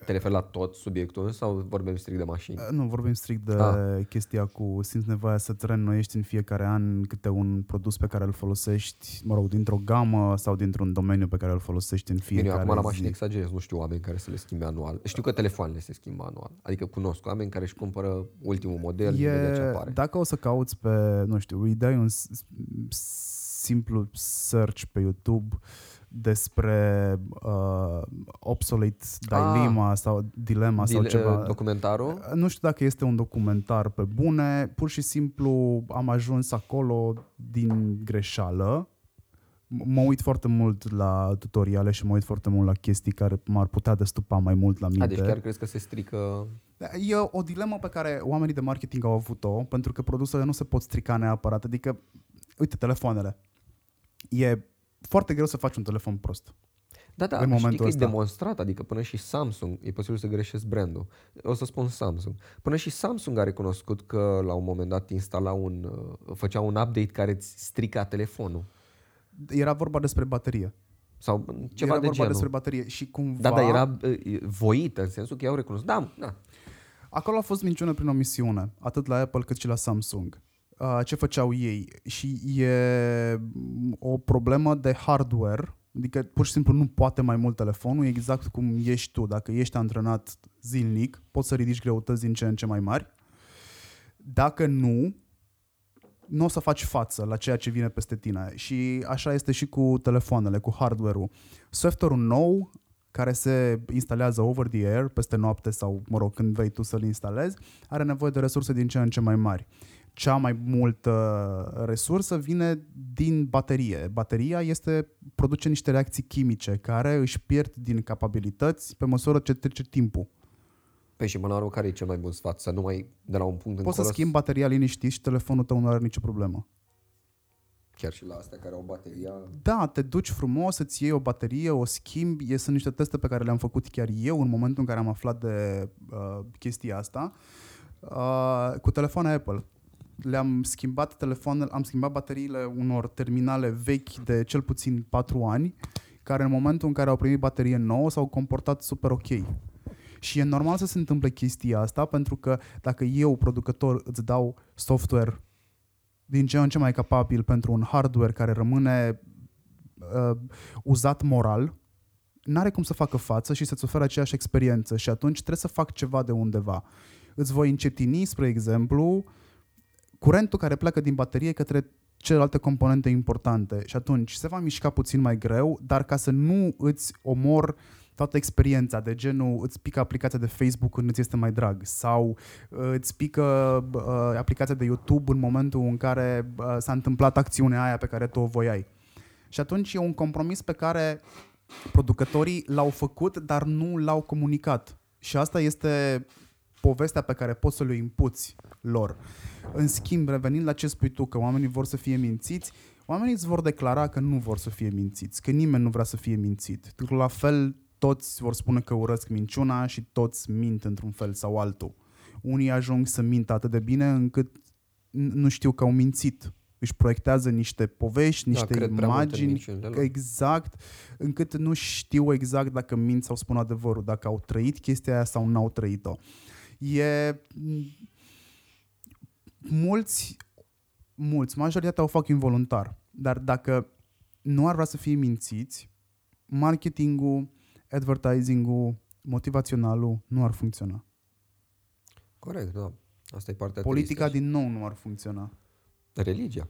Te referi la tot subiectul sau vorbim strict de mașini? Uh, Nu, vorbim strict de Ah. chestia cu simți nevoia să-ți reînnoiești în fiecare an câte un produs pe care îl folosești, mă rog, dintr-o gamă sau dintr-un domeniu pe care îl folosești în Bine, fiecare eu acum la zi. mașini exagerez, nu știu oameni care să le schimbe anual. Știu că telefoanele se schimbă anual. Adică cunosc oameni care își cumpără ultimul model imediat ce E, apare. dacă o să cauți pe, nu știu, îi dai un s- simplu search pe YouTube despre uh, obsolete dilemma sau dilema sau Dile- ceva. Documentarul? Nu știu dacă este un documentar pe bune, pur și simplu am ajuns acolo din greșeală. M- Mă uit foarte mult la tutoriale și mă uit foarte mult la chestii care m-ar putea destupa mai mult la minte. A, deci chiar crezi că se strică... E o dilemă pe care oamenii de marketing au avut-o, pentru că produsele nu se pot strica neapărat. Adică, uite, telefoanele. E foarte greu să faci un telefon prost. Da, da, În știi momentul că e ăsta. demonstrat, adică până și Samsung, e posibil să greșesc brandul. O să spun Samsung. Până și Samsung a recunoscut că la un moment dat instala un, uh, făcea un update care îți strica telefonul. Era vorba despre baterie. Sau ceva era de vorba genul. despre baterie și cumva... Da, dar era uh, voită în sensul că i-au recunoscut. Da, da. Acolo a fost minciună prin omisiune, atât la Apple cât și la Samsung. Uh, ce făceau ei? Și e o problemă de hardware, adică pur și simplu nu poate mai mult telefonul, exact cum ești tu. Dacă ești antrenat zilnic, poți să ridici greutăți din ce în ce mai mari. Dacă nu, nu o să faci față la ceea ce vine peste tine. Și așa este și cu telefoanele, cu hardware-ul. Software-ul nou care se instalează over the air peste noapte sau, mă rog, când vei tu să-l instalezi, are nevoie de resurse din ce în ce mai mari. Cea mai multă resursă vine din baterie. Bateria este, produce niște reacții chimice care își pierd din capabilități pe măsură ce trece timpul. Păi și până la urmă, care e cel mai bun sfat? Să nu mai de la un punct Poți să încolo schimbi bateria liniștit și telefonul tău nu are nicio problemă. Chiar și la astea care au bateria... Da, te duci frumos, îți iei o baterie, o schimbi. E, sunt niște teste pe care le-am făcut chiar eu în momentul în care am aflat de uh, chestia asta. Uh, cu telefoane Apple. Le-am schimbat telefoanele, am schimbat bateriile unor terminale vechi de cel puțin 4 ani, care în momentul în care au primit baterie nouă s-au comportat super ok. Și e normal să se întâmple chestia asta, pentru că dacă eu, producător, îți dau software din ce în ce mai capabil pentru un hardware care rămâne uh, uzat moral, n-are cum să facă față și să-ți oferă aceeași experiență și atunci trebuie să fac ceva de undeva. Îți voi încetini, spre exemplu, curentul care pleacă din baterie către celelalte componente importante și atunci se va mișca puțin mai greu, dar ca să nu îți omor toată experiența de genul îți pică aplicația de Facebook când îți este mai drag sau uh, îți pică uh, aplicația de YouTube în momentul în care uh, s-a întâmplat acțiunea aia pe care tu o voiai. Și atunci e un compromis pe care producătorii l-au făcut, dar nu l-au comunicat. Și asta este povestea pe care poți să le impuți lor. În schimb, revenind la ce spui tu, că oamenii vor să fie mințiți, oamenii îți vor declara că nu vor să fie mințiți, că nimeni nu vrea să fie mințit. La fel, toți vor spune că urăsc minciuna și toți mint într-un fel sau altul. Unii ajung să mintă atât de bine încât n- nu știu că au mințit. Își proiectează niște povești, niște da, cred prea mult în imagini, minciunile lor. exact, încât nu știu exact dacă mint sau spun adevărul, dacă au trăit chestia aia sau n-au trăit-o. E... Mulți, mulți, majoritatea o fac involuntar, dar dacă nu ar vrea să fie mințiți, marketingul, advertising-ul, motivaționalul nu ar funcționa. Corect, da. Asta e partea Politica tristă. din nou nu ar funcționa. Religia.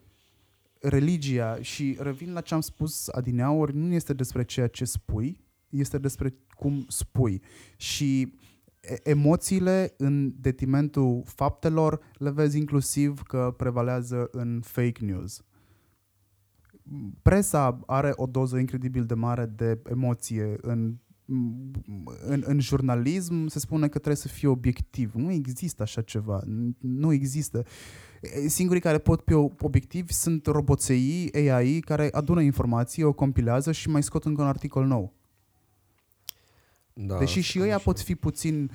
religia și revin la ce am spus adineauri, nu este despre ceea ce spui, este despre cum spui. Și e- emoțiile în detrimentul faptelor le vezi inclusiv că prevalează în fake news. Presa are o doză incredibil de mare de emoție în în, în jurnalism se spune că trebuie să fie obiectiv. Nu există așa ceva. Nu există. Singurii care pot fi obiectivi sunt roboței, AI, care adună informații, o compilează și mai scot încă un articol nou. Da, Deși și asta ăia și- pot fi puțin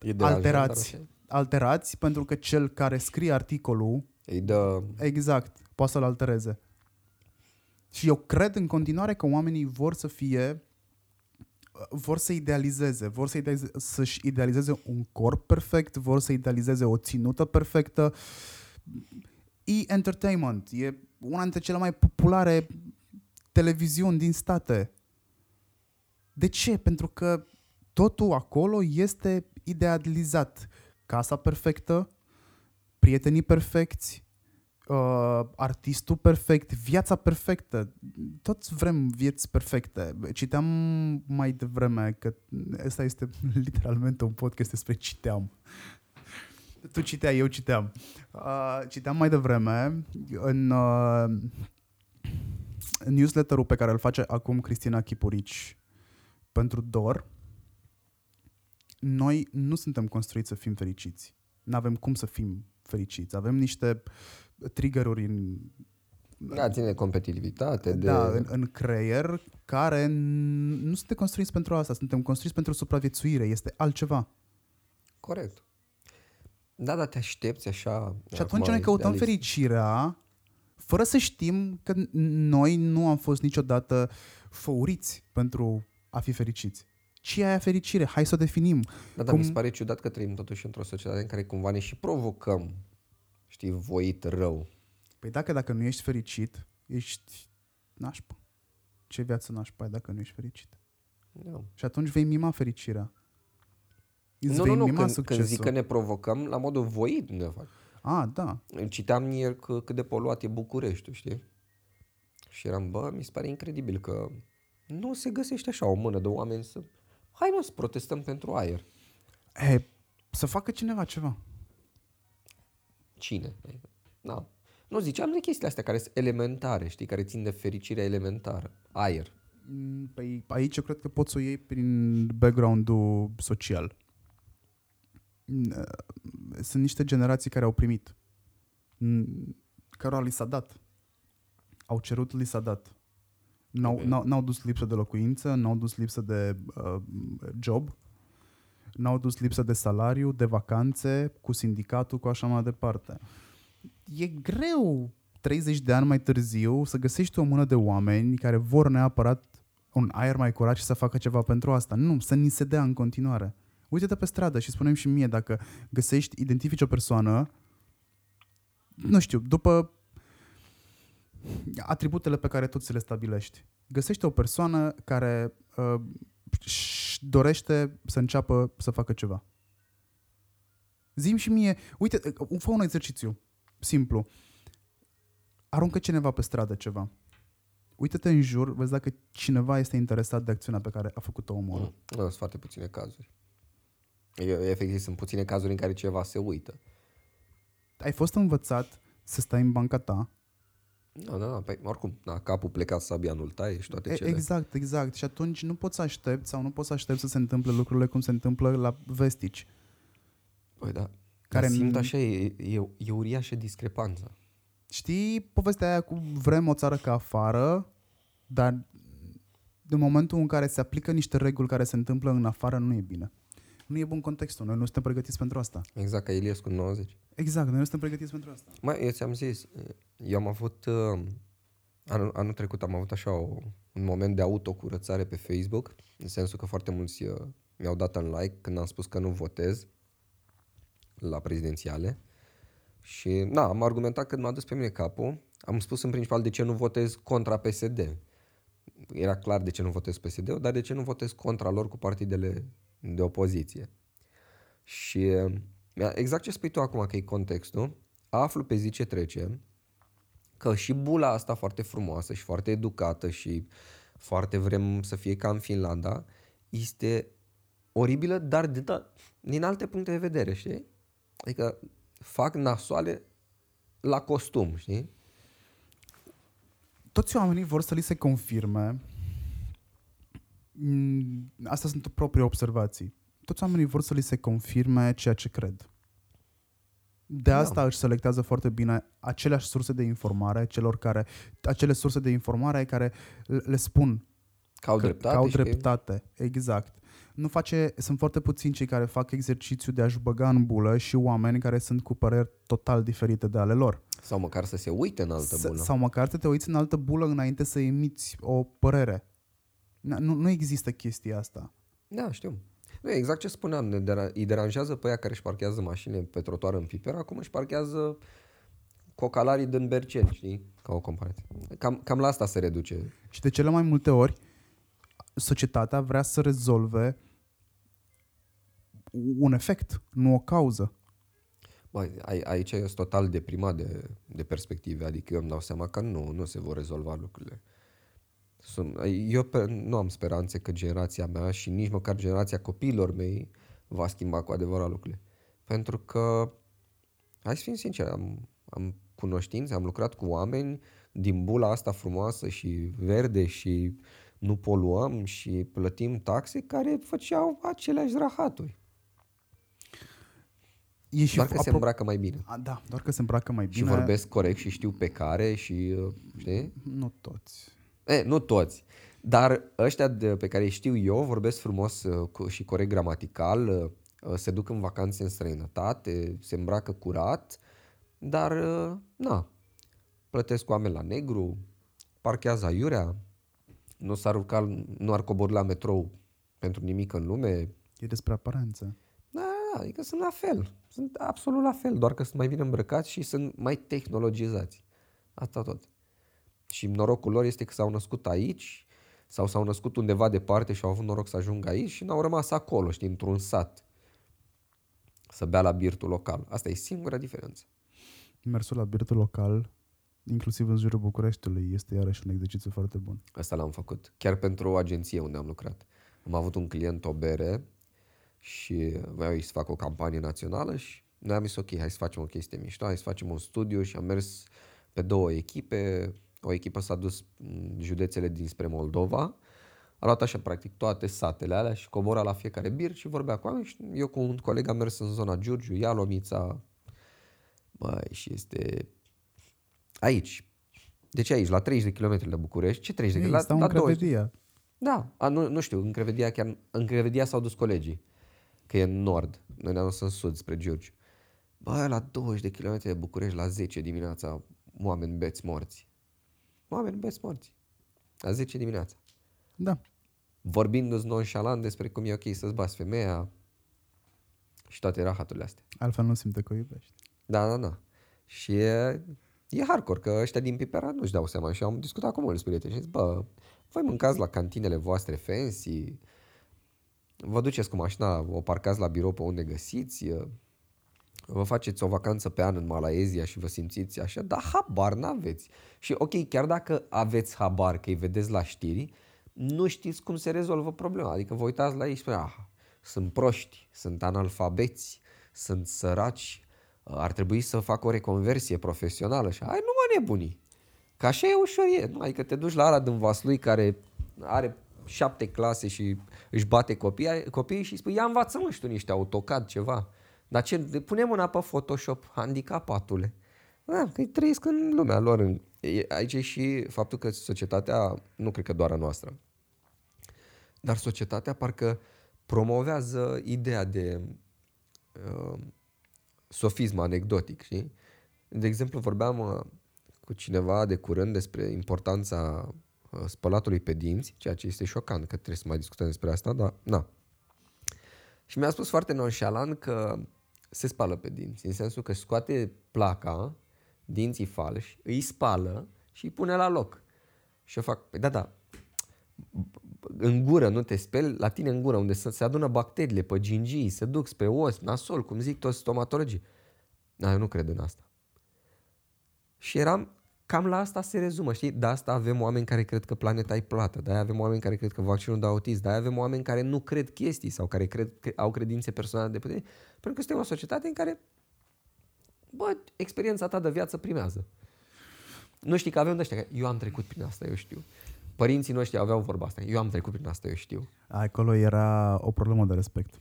e de alterați. altfel, dar așa. alterați pentru că cel care scrie articolul, Îi dă... exact, poate să-l altereze. Și eu cred în continuare că oamenii vor să fie vor să idealizeze, vor să idealize, să-și idealizeze un corp perfect, vor să idealizeze o ținută perfectă. E-entertainment e una dintre cele mai populare televiziuni din state. De ce? Pentru că totul acolo este idealizat. Casa perfectă, prietenii perfecți, uh, artistul perfect, viața perfectă. Toți vrem vieți perfecte. Citeam mai devreme că ăsta este <laughs> literalmente un podcast despre citeam. Tu citeai, eu citeam. Uh, citeam mai devreme în uh, newsletterul pe care îl face acum Cristina Chipurici pentru DOR, noi nu suntem construiți să fim fericiți. Nu avem cum să fim fericiți. Avem niște triggeruri în, Da, ține de competitivitate, de... da, în, în creier care n- nu suntem construiți pentru asta. Suntem construiți pentru supraviețuire. Este altceva. Corect. Da, dar te aștepți așa... Și atunci noi căutăm idealist. fericirea fără să știm că n- noi nu am fost niciodată făuriți pentru a fi fericiți. Ce e aia fericire? Hai să o definim. Da, dar Cum- mi se pare ciudat că trăim totuși într-o societate în care cumva ne și provocăm, știi, voit rău. Păi dacă, dacă nu ești fericit, ești nașpa. Ce viață nașpa ai dacă nu ești fericit? Da. Și atunci vei mima fericirea. Îți Nu, vei nu, nu, mima când, succesul. când zic că ne provocăm, la modul voit ne fac. A, da. Citeam ieri că, cât de poluat e Bucureștiul, știi? Și eram, bă, mi se pare incredibil că nu se găsește așa o mână de oameni să... Hai mă să protestăm pentru aer. E, să facă cineva ceva. Cine? Da. Nu, ziceam de chestiile astea care sunt elementare, știi, care țin de fericirea elementară. Aer. Mm, Păi aici eu cred că poți să o iei prin background-ul social. Mm, Sunt niște generații care au primit. Mm, Cărora li s-a dat. Au cerut, li s-a dat. N-au, Ok. n-au, n-au dus lipsă de locuință, n-au dus lipsă de uh, job, n-au dus lipsă de salariu, de vacanțe, cu sindicatul, cu așa mai departe. E greu 30 de ani mai târziu să găsești o mână de oameni care vor neapărat un aer mai curat și să facă ceva pentru asta. Nu, să ni se dea în continuare. Uite-te pe stradă și spunem și mie dacă găsești, identifici o persoană, nu știu, după atributele pe care tu ți le stabilești. Găsește o persoană care uh, își dorește să înceapă să facă ceva. Zim și mie, uite, uh, fă un exercițiu simplu. Aruncă cineva pe stradă ceva. Uită-te în jur, vezi dacă cineva este interesat de acțiunea pe care a făcut-o omul ăla. Nu, sunt foarte puține cazuri. E- Efectiv, sunt puține cazuri în care ceva se uită. Ai fost învățat să stai în banca ta. Da, da, da, păi, oricum, da, capul plecat sabia nu-l taie și toate E, cele. exact, exact. Și atunci nu poți să aștepți sau nu poți să aștepți să se întâmple lucrurile cum se întâmplă la vestici. Păi da. Care Care simt n- așa, e, e, e uriașă discrepanța. Știi povestea aia cu vrem o țară ca afară, dar în momentul în care se aplică niște reguli care se întâmplă în afară, nu e bine. Nu e bun contextul. Noi nu suntem pregătiți pentru asta. Exact ca Iliescu în 90. Exact, noi nu suntem pregătiți pentru asta. Mai, eu ți-am zis, eu am avut, uh, anul, anul trecut am avut așa o, un moment de autocurățare pe Facebook, în sensul că foarte mulți uh, mi-au dat un like când am spus că nu votez la prezidențiale și na, am argumentat că m-a dus pe mine capul, am spus în principal de ce nu votez contra PSD. Era clar de ce nu votez PSD-ul, dar de ce nu votez contra lor cu partidele de opoziție. Și uh, exact ce spui tu acum că e contextul, aflu pe zi ce trece că și bula asta foarte frumoasă și foarte educată și foarte vrem să fie ca în Finlanda, este oribilă, dar de, da, din alte puncte de vedere, știi? Adică fac nasoale la costum, știi? Toți oamenii vor să li se confirme Mm, Astea sunt proprii observații. Toți oamenii vor să li se confirme ceea ce cred. De Da. asta își selectează foarte bine aceleași surse de informare, celor care, acele surse de informare care le le spun Că au că, dreptate că au și că e- dreptate. Exact. Nu face, sunt foarte puțini cei care fac exercițiu de a-și băga în bulă și oameni care sunt cu păreri total diferite de ale lor. Sau măcar să se uite în altă S- bulă. Sau măcar să te uiți în altă bulă înainte să emiți o părere. Na- Nu, nu există chestia asta. Da, știu. Nu, e exact ce spuneam, ne dera- îi deranjează pe aia care își parchează mașinile pe trotuar în Piper, acum își parchează cocalarii din Bercel, știi? Ca o comparație. Cam, cam la asta se reduce. Și de cele mai multe ori, societatea vrea să rezolve un efect, nu o cauză. Bă, ai- aici eu sunt total deprimat de, de perspective, adică eu îmi dau seama că nu, nu se vor rezolva lucrurile. Sunt, eu pe, nu am speranțe că generația mea și nici măcar generația copiilor mei va schimba cu adevărat lucrurile. Pentru că, hai să fim sinceri, am, am cunoștințe, am lucrat cu oameni din bula asta frumoasă și verde și nu poluăm și plătim taxe care făceau aceleași rahaturi. E și Doar că se apro- îmbracă mai bine. A, da, doar că se îmbracă mai Și bine. vorbesc corect și știu pe care și, uh, știi? Nu toți. E, nu toți. Dar ăștia de, pe care îi știu eu vorbesc frumos uh, cu- și corect gramatical, uh, uh, se duc în vacanțe în străinătate, se îmbracă curat, dar, uh, na, plătesc oameni la negru, parchează aiurea, nu s-ar urca, nu ar coborî la metrou pentru nimic în lume. E despre aparență. Da, adică sunt la fel. Sunt absolut la fel, doar că sunt mai bine îmbrăcați și sunt mai tehnologizați. Asta tot. Și norocul lor este că s-au născut aici sau s-au născut undeva departe și au avut noroc să ajungă aici și n-au rămas acolo, știi, într-un sat. Să bea la birtul local. Asta e singura diferență. Mersul la birtul local, inclusiv în jurul Bucureștiului, este iarăși un exercițiu foarte bun. Asta l-am făcut. Chiar pentru o agenție unde am lucrat. Am avut un client, o bere, și voiau să fac o campanie națională și noi am zis ok, hai să facem o chestie mișto, hai să facem un studiu și am mers pe două echipe. O echipă s-a dus în județele dinspre Moldova, a luat așa practic toate satele alea și cobora la fiecare bir și vorbea cu oameni și eu cu un coleg am mers în zona Giurgiu, ia Lomița, băi, și este aici. De ce aici? La 30 de km de București? Ce 30 de Ei, km? stau La, în la 20. Crevedia. Da, a, nu, nu știu, în Crevedia, chiar, în Crevedia s-au dus colegii, că e în nord, noi ne-am dus în sud, spre Giurgiu. Bă, la 20 de km de București, la 10 dimineața, oameni beți morți. Oameni beți morți. La 10 dimineața. Da. Vorbindu-ți nonșalant despre cum e ok să-ți bați femeia și toate rahaturile astea. Altfel nu simte că o iubești. Da, da, da. Și e, e hardcore, că ăștia din Pipera nu-și dau seama și am discutat cu mulți prieteni și zis, bă, voi mâncați la cantinele voastre fancy, vă duceți cu mașina, o parcați la birou pe unde găsiți, vă faceți o vacanță pe an în Malaezia și vă simțiți așa, dar habar n-aveți. Și ok, chiar dacă aveți habar că îi vedeți la știri, nu știți cum se rezolvă problema. Adică vă uitați la ei și spuneți, ah, sunt proști, sunt analfabeți, sunt săraci, ar trebui să fac o reconversie profesională și hai nu mă nebuni. Că așa e ușor e. Nu? Adică te duci la ala din Vaslui care are șapte clase și își bate copiii, copiii și spui, ia învață mă și tu niște AutoCAD ceva. Dar ce, pune mâna pe Photoshop, handicapatule. Da, că trăiesc în lumea lor. În- e- Aici e și faptul că societatea, nu cred că doar a noastră, dar societatea parcă promovează ideea de uh, sofism anecdotic, știi? De exemplu, vorbeam uh, cu cineva de curând despre importanța uh, spălatului pe dinți, ceea ce este șocant, că trebuie să mai discutăm despre asta, dar na. Și mi-a spus foarte nonșalant că se spală pe dinți, în sensul că scoate placa, dinții falși, îi spală și îi pune la loc. Și eu fac, păi da, da, în gură nu te speli, la tine în gură, unde se, se adună bacteriile pe gingii, se duc spre os, nasol, cum zic toți stomatologii. Da, eu nu cred în asta. Și eram, cam la asta se rezumă, știi? De asta avem oameni care cred că planeta e plată, de avem oameni care cred că vaccinul dă autism, de avem oameni care nu cred chestii sau care cred, că au credințe personale de putere, pentru că suntem o societate în care, bă, experiența ta de viață primează. Nu știi că avem de ăștia, că eu am trecut prin asta, eu știu. Părinții noștri aveau vorba asta, eu am trecut prin asta, eu știu. Acolo era o problemă de respect.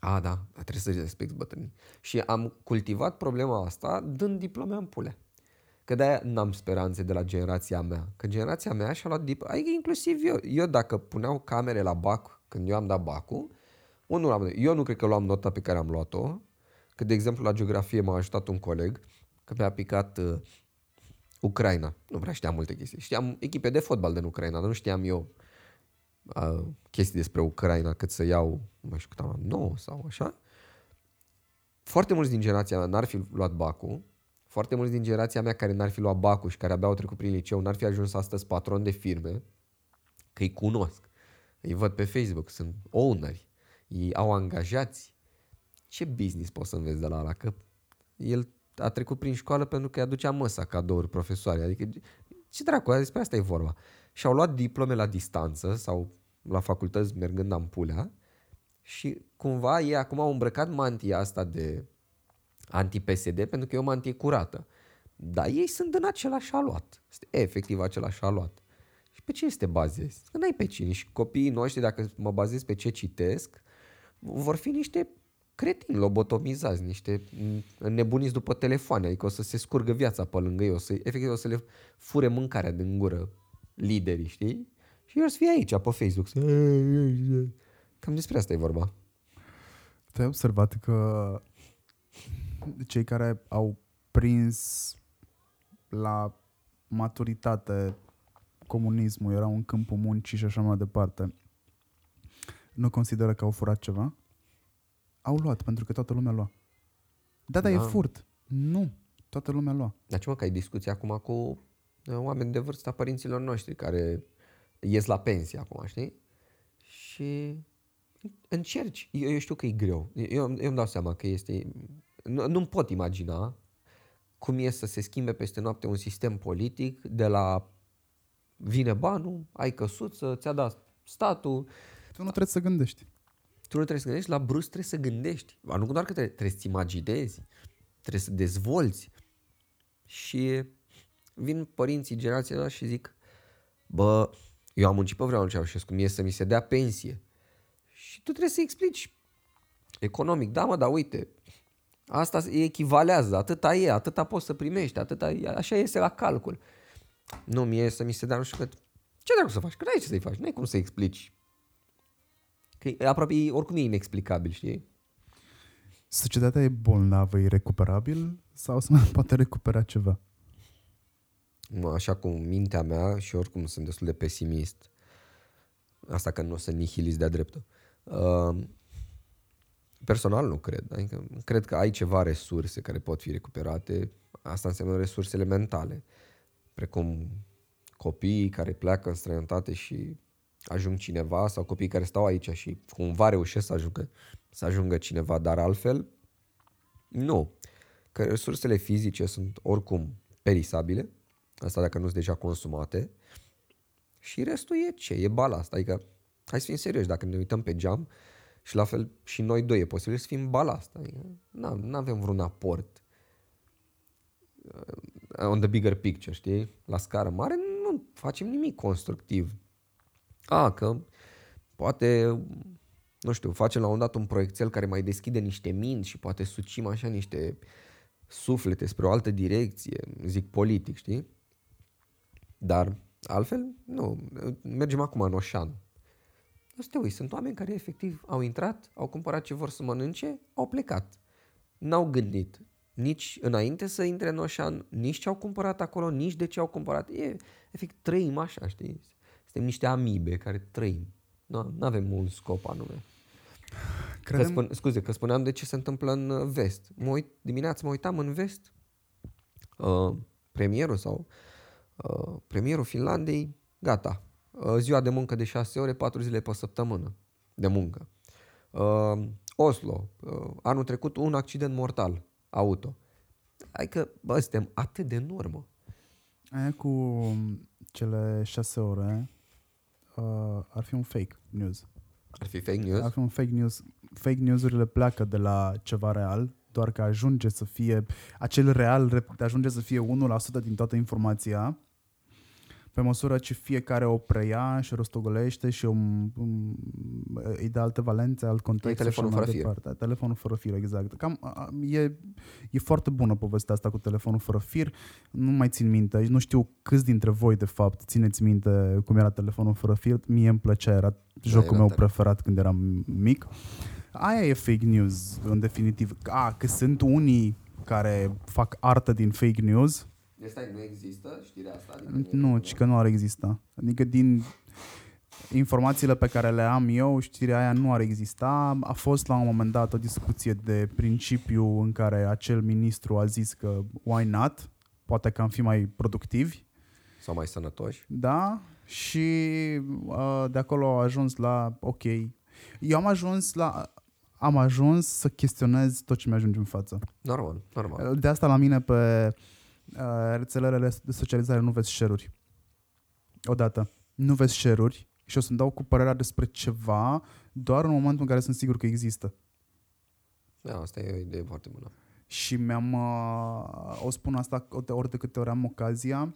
A, da, trebuie să respect bătrânii. Și am cultivat problema asta dând diplome în pule. Că de-aia n-am speranțe de la generația mea. Că generația mea și-a luat diplome, adică inclusiv eu. Eu dacă puneau camere la BAC când eu am dat bacul, unul am, eu nu cred că luam nota pe care am luat-o, că de exemplu la geografie m-a ajutat un coleg, că mi-a picat uh, Ucraina. Nu prea știam multe chestii. Știam echipe de fotbal din Ucraina, dar nu știam eu uh, chestii despre Ucraina, cât să iau, nu mai știu cât am, 9 sau așa. Foarte mulți din generația mea n-ar fi luat bacul, foarte mulți din generația mea care n-ar fi luat bacul și care abia au trecut prin liceu, n-ar fi ajuns astăzi patron de firme, că îi cunosc. Îi văd pe Facebook, sunt owneri, ei au angajați. Ce business poți să înveți de la ăla? Că el a trecut prin școală pentru că îi aducea măsa cadouri profesoare. Adică ce dracu, despre asta e vorba. Și au luat diplome la distanță sau la facultăți mergând ampulea și cumva ei acum au îmbrăcat mantia asta de anti-PSD pentru că e o mantie curată. Dar ei sunt în același aluat. Este efectiv același aluat. Și pe ce este bazezi? Că n-ai pe cine. Și copiii noștri, dacă mă bazez pe ce citesc, vor fi niște cretini lobotomizați, niște nebuniți după telefoane, adică o să se scurgă viața pe lângă ei, o să, efectiv o să le fure mâncarea din gură liderii, știi? Și eu o să fie aici, pe Facebook. Cam despre asta e vorba. Te-ai observat că cei care au prins la maturitate comunismul, erau în câmpul muncii și așa mai departe, nu consideră că au furat ceva? Au luat, pentru că toată lumea lua. Da, da, e furt. Nu, toată lumea lua. Dar ce mă, că ai discuții acum cu uh, oameni de vârsta părinților noștri care ies la pensie acum, știi? Și încerci. Eu, eu știu că e greu. Eu, eu îmi dau seama că este... Nu, nu pot imagina cum e să se schimbe peste noapte un sistem politic de la vine banul, ai căsuță, ți-a dat statul. Tu nu trebuie să gândești. Tu nu trebuie să gândești, la brusc trebuie să gândești. Nu doar că trebuie, trebuie să-ți imaginezi, trebuie să dezvolți. Și vin părinții generația și zic, bă, eu am muncit pe vreau Ceaușescu, mie să mi se dea pensie. Și tu trebuie să explici economic, da mă, dar uite, asta e echivalează, atâta e, atâta poți să primești, atâta, așa este la calcul. Nu, mie să mi se dea nu știu cât. Ce dracu să faci? Că n-ai ce să-i faci, n-ai cum să explici. Că e aproape, oricum e inexplicabil, știi? Societatea e bolnavă, e recuperabil sau să mai poate recupera ceva? Așa cum mintea mea și oricum sunt destul de pesimist, asta că nu sunt nihilist de-a dreptul, uh, personal nu cred. Adică cred că ai ceva resurse care pot fi recuperate. Asta înseamnă resursele mentale, precum copiii care pleacă în străinătate și ajung cineva sau copiii care stau aici și cumva reușesc să ajungă, să ajungă cineva, dar altfel nu. Că resursele fizice sunt oricum perisabile, asta dacă nu sunt deja consumate, și restul e ce? E balast. Adică, hai să fim serioși, dacă ne uităm pe geam, și la fel și noi doi e posibil să fim balast. Adică, nu avem vreun aport uh, on the bigger picture, știi? La scară mare nu facem nimic constructiv. A, că poate, nu știu, facem la un dat un proiectel care mai deschide niște minți și poate sucim așa niște suflete spre o altă direcție, zic politic, știi? Dar altfel, nu, mergem acum în Oșan. Nu să te uiți, sunt oameni care efectiv au intrat, au cumpărat ce vor să mănânce, au plecat. N-au gândit nici înainte să intre în Oșan, nici ce au cumpărat acolo, nici de ce au cumpărat. E, efectiv, trăim așa, știi? Suntem niște amibe care trăim. Nu avem un scop anume. Credem... Că spun, scuze, că spuneam de ce se întâmplă în uh, vest. Mă uit, dimineața mă uitam în vest, uh, premierul sau uh, premierul Finlandei, gata, uh, ziua de muncă de 6 ore, 4 zile pe săptămână de muncă. Uh, Oslo, uh, anul trecut un accident mortal auto. Adică, bă, suntem atât de în urmă. Aia cu cele 6 ore uh, ar fi un fake news. Ar fi fake news? Ar fi un fake news. Fake news-urile pleacă de la ceva real, doar că ajunge să fie, acel real ajunge să fie 1% din toată informația pe măsură ce fiecare o preia și rostogolește și o, îi dă alte valențe, alt context. E telefonul fără fir. Telefonul fără fir, exact. Cam, e, e foarte bună povestea asta cu telefonul fără fir. Nu mai țin minte, nu știu câți dintre voi, de fapt, țineți minte cum era telefonul fără fir. Mie îmi plăcea, era jocul era meu tare. preferat când eram mic. Aia e fake news, în definitiv. A, că sunt unii care fac artă din fake news, Deci stai, nu există știrea asta? nu, ci că nu ar exista. Adică din informațiile pe care le am eu, știrea aia nu ar exista. A fost la un moment dat o discuție de principiu în care acel ministru a zis că why not? Poate că am fi mai productivi. Sau mai sănătoși? Da, și uh, de acolo au ajuns la ok. Eu am ajuns la am ajuns să chestionez tot ce mi-ajunge în față. Normal, normal. De asta la mine pe uh, rețelele de socializare nu vezi share-uri. Odată. Nu vezi share-uri și o să-mi dau cu părerea despre ceva doar în momentul în care sunt sigur că există. Da, asta e o idee foarte bună. Și mi-am, uh, o spun asta de ori de câte ori am ocazia,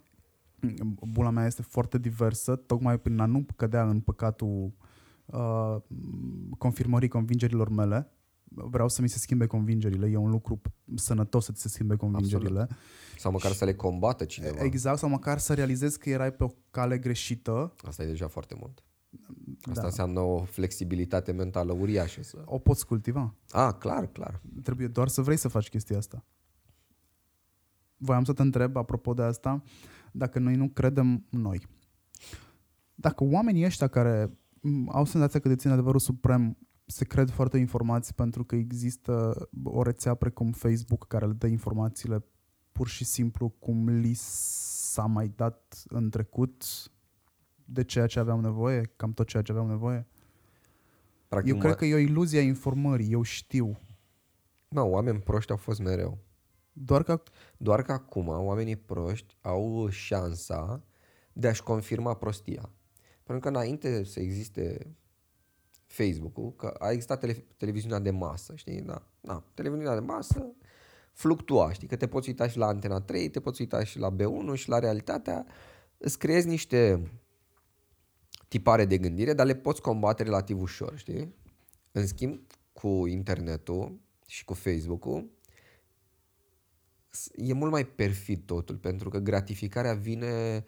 bula mea este foarte diversă, tocmai prin a nu cădea în păcatul uh, confirmării convingerilor mele. Vreau să mi se schimbe convingerile, e un lucru sănătos să ți se schimbe convingerile. Sau măcar să le combată cineva. Exact, sau măcar să realizezi că erai pe o cale greșită, Asta e deja foarte mult. Asta Da. înseamnă o flexibilitate mentală uriașă. Să... o poți cultiva. A, clar, clar. Trebuie doar să vrei să faci chestia asta. Voiam să te întreb, apropo de asta, dacă noi nu credem noi. Dacă oamenii ăștia care m, au senzația că dețin adevărul suprem se cred foarte informați pentru că există o rețea precum Facebook care le dă informațiile pur și simplu cum li s-a mai dat în trecut de ceea ce aveau nevoie, cam tot ceea ce aveau nevoie. Practic, Eu cred că e o iluzie a informării, eu știu. Nu, oameni proști au fost mereu. Doar că Doar că acum oamenii proști au șansa de a-și confirma prostia. Pentru că înainte să existe Facebook-ul, că a existat tele- televiziunea de masă, știi? Da, da, televiziunea de masă fluctua, știi? Că te poți uita și la Antena 3, te poți uita și la B1 și la realitatea. Îți creezi niște tipare de gândire, dar le poți combate relativ ușor, știi? În schimb, cu internetul și cu Facebook-ul, e mult mai perfid totul, pentru că gratificarea vine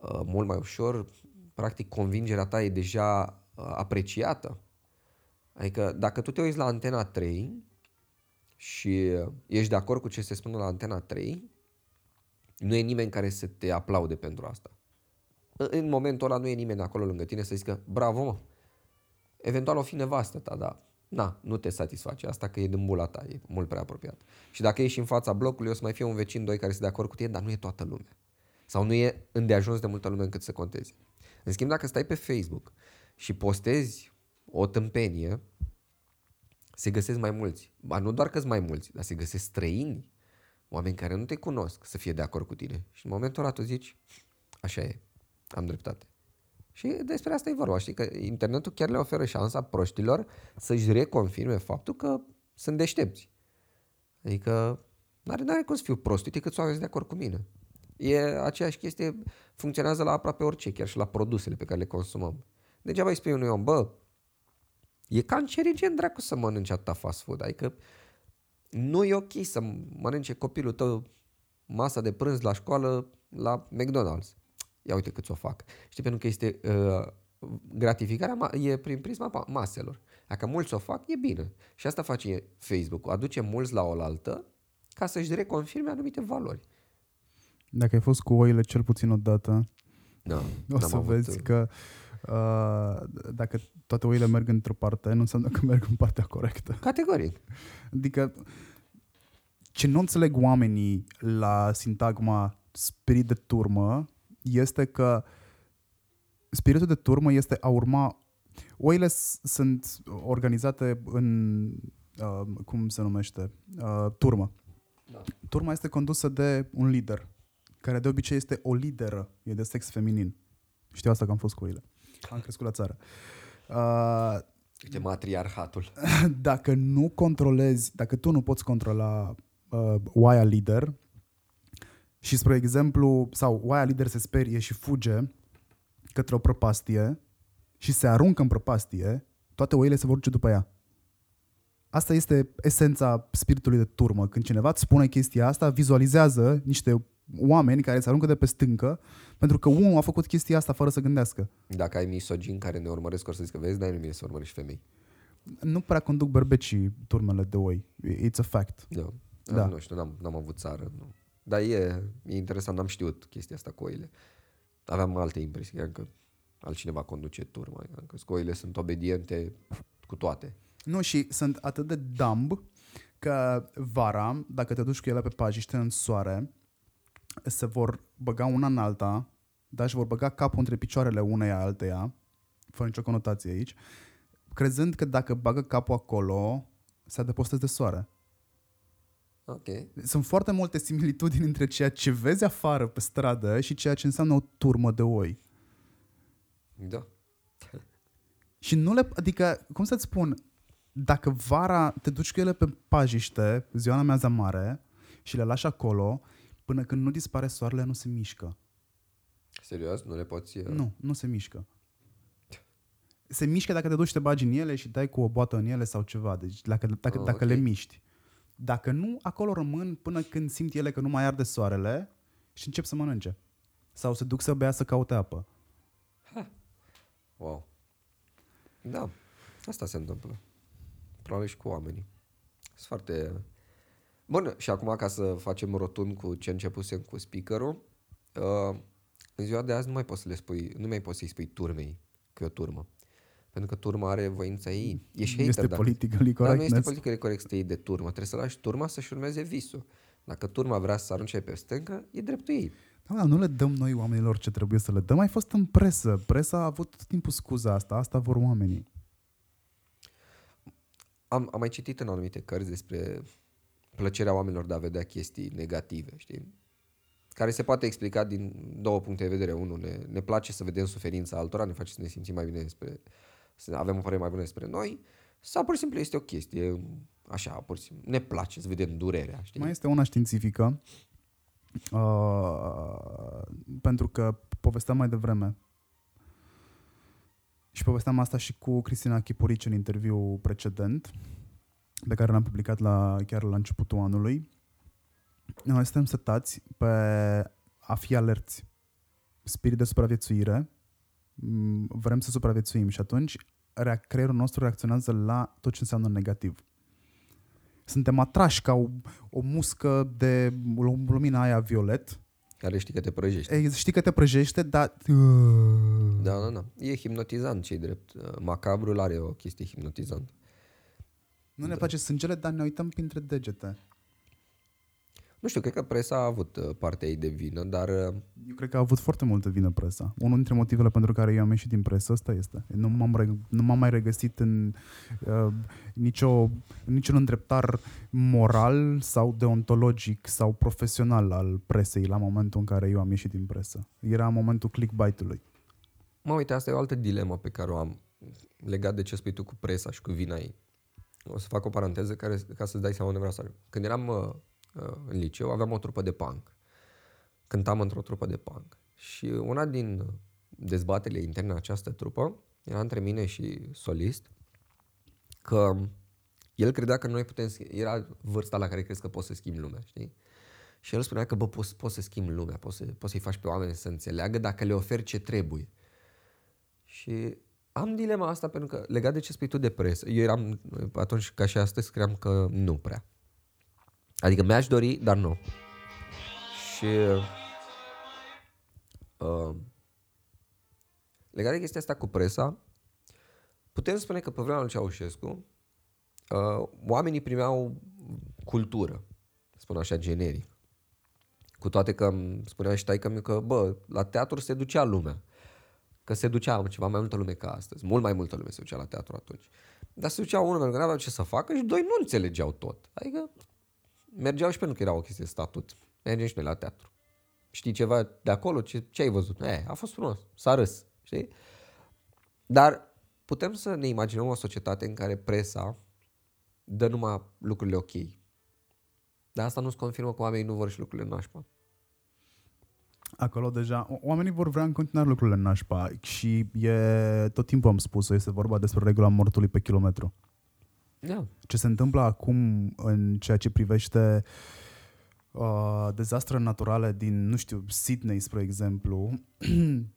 uh, mult mai ușor, practic convingerea ta e deja uh, apreciată. Adică dacă tu te uiți la Antena 3 și uh, ești de acord cu ce se spune la Antena 3, nu e nimeni care să te aplaude pentru asta. În- În momentul ăla nu e nimeni acolo lângă tine să zică, bravo mă, eventual o fi nevastă ta, dar na, nu te satisface asta că e din bula ta, e mult prea apropiat. Și dacă ești în fața blocului, o să mai fie un vecin, doi care sunt de acord cu tine, dar nu e toată lumea. Sau nu e îndeajuns de multă lume încât să conteze. În schimb, dacă stai pe Facebook și postezi o tâmpenie, se găsesc mai mulți. Ba nu doar că sunt mai mulți, dar se găsesc străini, oameni care nu te cunosc, să fie de acord cu tine. Și în momentul ăla tu zici, așa e, am dreptate. Și despre asta e vorba, știi, că internetul chiar le oferă șansa proștilor să-și reconfirme faptul că sunt deștepți. Adică n-are, n-are cum să fiu prost, uite câți oameni sunt de acord cu mine. E aceeași chestie, funcționează la aproape orice, chiar și la produsele pe care le consumăm. Degeaba îi spui unui om, bă, e cancerigen dracu să mănânci atâta fast food, adică nu e ok să mănânce copilul tău masa de prânz la școală la McDonald's. Ia uite cât o fac. Știi, pentru că este uh, gratificarea ma- e prin prisma pa- maselor. Dacă mulți o fac, e bine. Și asta face Facebook. Aduce mulți la oaltă ca să-și reconfirme anumite valori. Dacă ai fost cu oile cel puțin o dată, Da, o n-am să avut, vezi uh, că uh, dacă toate oile merg într-o parte, nu înseamnă că merg în partea corectă. Categoric. Adică ce nu înțeleg oamenii la sintagma spirit de turmă este că spiritul de turmă este a urma Oile s- sunt organizate în, uh, cum se numește, uh, turmă. Da. Turma este condusă de un lider, care de obicei este o lideră, e de sex feminin. Știu asta că am fost cu oile. Am crescut la țară. Uh, Uite, matriarhatul. <laughs> dacă nu controlezi, dacă tu nu poți controla uh, oaia lider și, spre exemplu, sau oaia lider se sperie și fuge către o prăpastie și se aruncă în prăpastie, toate oile se vor duce după ea. Asta este esența spiritului de turmă. Când cineva îți spune chestia asta, vizualizează niște oameni care se aruncă de pe stâncă pentru că unul a făcut chestia asta fără să gândească. Dacă ai misogini care ne urmăresc, o să zic că vezi, dar nu bine să urmărești femei. Nu prea conduc berbecii turmele de oi. It's a fact. Da. Da. da. Nu știu, n-am, n-am avut țară. Nu. Dar e, e interesant, n-am știut chestia asta cu oile. Aveam alte impresii, cred că altcineva conduce turma. Cred că oile sunt obediente cu toate. Nu, și sunt atât de dumb că vara, dacă te duci cu ele pe pajiște în soare, se vor băga una în alta, dar și vor băga capul între picioarele uneia alteia, fără nicio conotație aici, crezând că dacă bagă capul acolo, se adăpostez de soare. Ok. Sunt foarte multe similitudini între ceea ce vezi afară pe stradă și ceea ce înseamnă o turmă de oi. Da. <laughs> Și nu le, adică, cum să-ți spun, dacă vara te duci cu ele pe pajiște, ziua în amiaza mare, și le lași acolo, până când nu dispare soarele, nu se mișcă. Serios? Nu le poți... uh, Nu, nu se mișcă. Se mișcă dacă te duci și te bagi în ele și dai cu o boată în ele sau ceva, deci dacă, dacă, Ah, dacă ok. le miști. Dacă nu, acolo rămân până când simt ele că nu mai arde soarele și încep să mănânce. Sau se duc să bea să caute apă. Wow. Da, asta se întâmplă. Probabil și cu oamenii. Sunt foarte... Bun, și acum ca să facem rotund cu ce începusem cu speakerul, uh, în ziua de azi nu mai poți să le spui, nu mai poți să-i spui turmei că e o turmă. Pentru că turma are voința ei. Ești hater este dacă... politically Dar nu este correctness. politically corect să te iei de turmă. Trebuie să lași turma să-și urmeze visul. Dacă turma vrea să arunce pe stâncă, e dreptul ei. Da, dar nu le dăm noi oamenilor ce trebuie să le dăm. Ai fost în presă. Presa a avut tot timpul scuza asta. Asta vor oamenii. Am, am mai citit în anumite cărți despre plăcerea oamenilor de a vedea chestii negative, știi? Care se poate explica din două puncte de vedere. Unul, ne, ne place să vedem suferința altora, ne face să ne simțim mai bine despre, să avem o părere mai bună despre noi, sau pur și simplu este o chestie, așa, pur și simplu, ne place să vedem durerea, știi? Mai este una științifică. Uh, pentru că povesteam mai devreme și povesteam asta și cu Cristina Chipurici în interviu precedent pe care l-am publicat la, chiar la începutul anului. Noi suntem setați pe a fi alerți. Spirit de supraviețuire. Mm, Vrem să supraviețuim și atunci rea- creierul nostru reacționează la tot ce înseamnă negativ. Suntem atrași ca o, o muscă de lumina aia violet. Care știi că te prăjești. Ei, știi că te prăjește, dar... Da, da, da. E hipnotizant, ce drept. Macabrul are o chestie hipnotizantă. Nu ne face sângele, dar ne uităm printre degete. Nu știu, cred că presa a avut uh, partea ei de vină, dar uh, Eu cred că a avut foarte multă vină presa. Unul dintre motivele pentru care eu am ieșit din presă, ăsta este. Nu m-am, reg- nu m-am mai regăsit în uh, nicio, niciun îndreptar moral sau deontologic sau profesional al presei la momentul în care eu am ieșit din presă. Era momentul clickbait-ului. Mă, uite, asta e o altă dilemă pe care o am legat de ce spui tu cu presa și cu vina ei. O să fac o paranteză care, ca să-ți dai seama unde vreau să ajung. Când eram uh, uh, în liceu, aveam o trupă de punk. Cântam într-o trupă de punk. Și una din dezbaterile interne în această trupă era între mine și solist că el credea că noi putem, sch- era vârsta la care crezi că poți să schimbi lumea, știi? Și el spunea că, bă, poți, poți să schimbi lumea, poți, să, poți să-i faci pe oameni să înțeleagă dacă le oferi ce trebuie. Și am dilema asta pentru că, legat de ce spui tu de presă, eu eram, atunci ca și astăzi, cream că nu prea. Adică mi-aș dori, dar nu. Și uh, legat de chestia asta cu presa, putem spune că pe vremea lui Ceaușescu, uh, oamenii primeau cultură, spun așa generic. Cu toate că îmi spunea și taică că, bă, la teatru se ducea lumea. Că se ducea ceva mai multă lume ca astăzi. Mult mai multă lume se ducea la teatru atunci. Dar se ducea unul pentru că nu aveau ce să facă și doi nu înțelegeau tot. Adică mergeau și pentru că era o chestie de statut. Mergem și noi la teatru. Știi ceva de acolo? Ce, ce ai văzut? E, a fost frumos. S-a râs. Știi? Dar putem să ne imaginăm o societate în care presa dă numai lucrurile ok. Dar asta nu-ți confirmă că oamenii nu vor și lucrurile nașpa. Acolo deja, o- oamenii vor vrea în continuare lucrurile nașpa și e, tot timpul am spus-o, este vorba despre regula mortului pe kilometru. Da. Ce se întâmplă acum în ceea ce privește uh, dezastre naturale din, nu știu, Sydney, spre exemplu, <clears throat>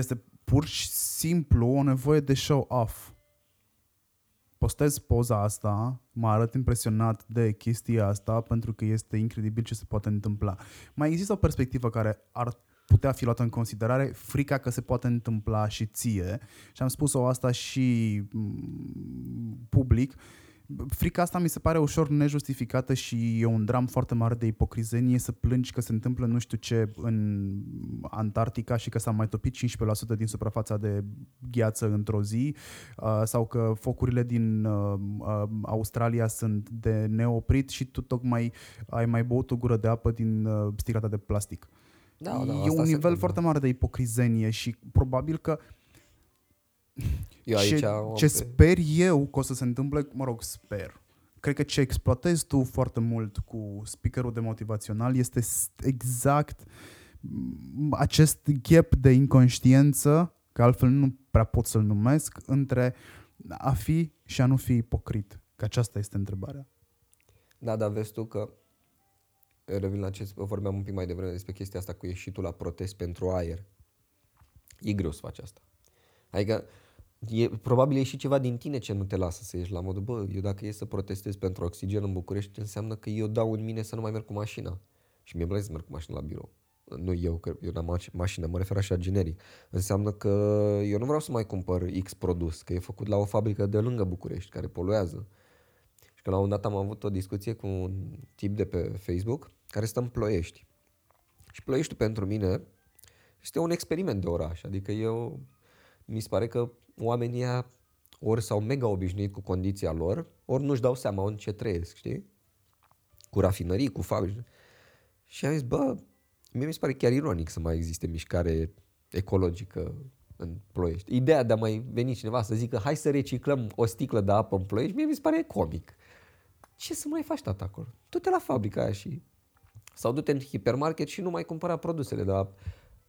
este pur și simplu o nevoie de show-off. Postez poza asta, mă arăt impresionat de chestia asta pentru că este incredibil ce se poate întâmpla. Mai există o perspectivă care ar putea fi luată în considerare, frica că se poate întâmpla și ție. Și am spus-o asta și mm, public. Frica asta mi se pare ușor nejustificată și e un dram foarte mare de ipocrizenie să plângi că se întâmplă nu știu ce în Antarctica și că s-a mai topit 15% din suprafața de gheață într-o zi uh, sau că focurile din uh, uh, Australia sunt de neoprit și tu tocmai ai mai băut o gură de apă din sticlata de plastic. Da, da, e un nivel foarte mare de ipocrizenie și probabil că eu aici ce, ce sper eu că o să se întâmple, mă rog, sper. Cred că ce exploatezi tu foarte mult cu speakerul de motivațional este exact acest gap de inconștiență, că altfel nu prea pot să-l numesc, între a fi și a nu fi ipocrit. Că aceasta este întrebarea. Da, dar vezi tu că revin la ce vorbeam un pic mai devreme despre chestia asta cu ieșitul la protest pentru aer. E greu să faci asta. Adică e, probabil e și ceva din tine ce nu te lasă să ieși la modul, bă, eu dacă e să protestez pentru oxigen în București, înseamnă că eu dau în mine să nu mai merg cu mașina. Și mi-e să merg cu mașina la birou. Nu eu, că eu n-am mașină, mă refer așa generic. Înseamnă că eu nu vreau să mai cumpăr X produs, că e făcut la o fabrică de lângă București, care poluează. Și că la un dat am avut o discuție cu un tip de pe Facebook care stă în Ploiești. Și Ploieștiul pentru mine este un experiment de oraș. Adică eu, mi se pare că oamenii ori s-au mega obișnuit cu condiția lor, ori nu-și dau seama în ce trăiesc, știi? Cu rafinării, cu fabrici. Și am zis, bă, mie mi se pare chiar ironic să mai existe mișcare ecologică în Ploiești. Ideea de a mai veni cineva să zică hai să reciclăm o sticlă de apă în Ploiești, mie mi se pare comic. Ce să mai faci tata acolo? Du-te la fabrica aia și sau du-te în hipermarket și nu mai cumpăra produsele de la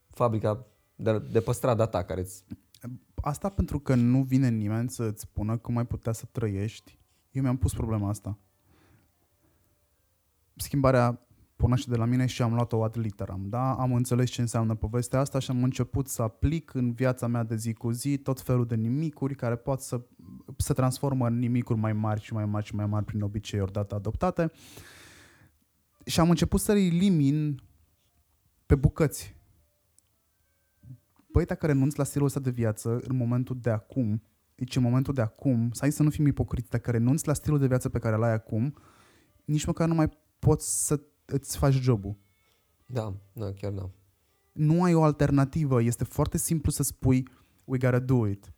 fabrica de, de pe strada ta care îți... Asta pentru că nu vine nimeni să-ți spună cum ai putea să trăiești. Eu mi-am pus problema asta. Schimbarea pornește de la mine și am luat-o ad literam. Da? Am înțeles ce înseamnă povestea asta și am început să aplic în viața mea de zi cu zi tot felul de nimicuri care pot să se transformă în nimicuri mai mari și mai mari și mai mari prin obiceiuri date adoptate. Uh, și am început să elimin pe bucăți. Băi, dacă renunți la stilul ăsta de viață în momentul de acum, deci în momentul de acum, să ai să nu fim ipocriți, dacă renunți la stilul de viață pe care l-ai acum, nici măcar nu mai poți să îți faci jobul. Da, da, chiar da. Nu ai o alternativă, este foarte simplu să spui we gotta do it.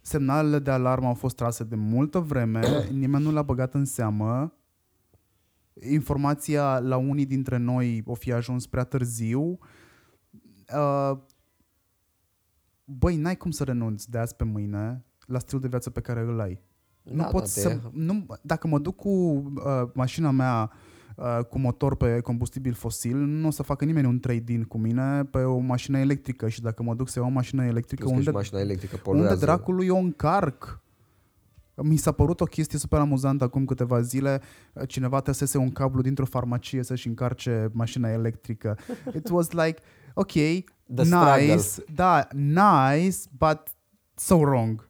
Semnalele de alarmă au fost trase de multă vreme, <coughs> nimeni nu le-a băgat în seamă, informația la unii dintre noi o fi ajuns prea târziu. Uh, băi, n-ai cum să renunți de azi pe mâine la stilul de viață pe care îl ai. Da, nu pot să, nu, dacă mă duc cu uh, mașina mea uh, cu motor pe combustibil fosil, nu o să facă nimeni un trade-in cu mine pe o mașină electrică și dacă mă duc să iau o mașină electrică, unde, mașina electrică unde dracului eu încarc? Mi s-a părut o chestie super amuzantă acum câteva zile. Cineva tăsese un cablu dintr-o farmacie să-și încarce mașina electrică. It was like, ok, The nice, struggle. da, nice, but so wrong.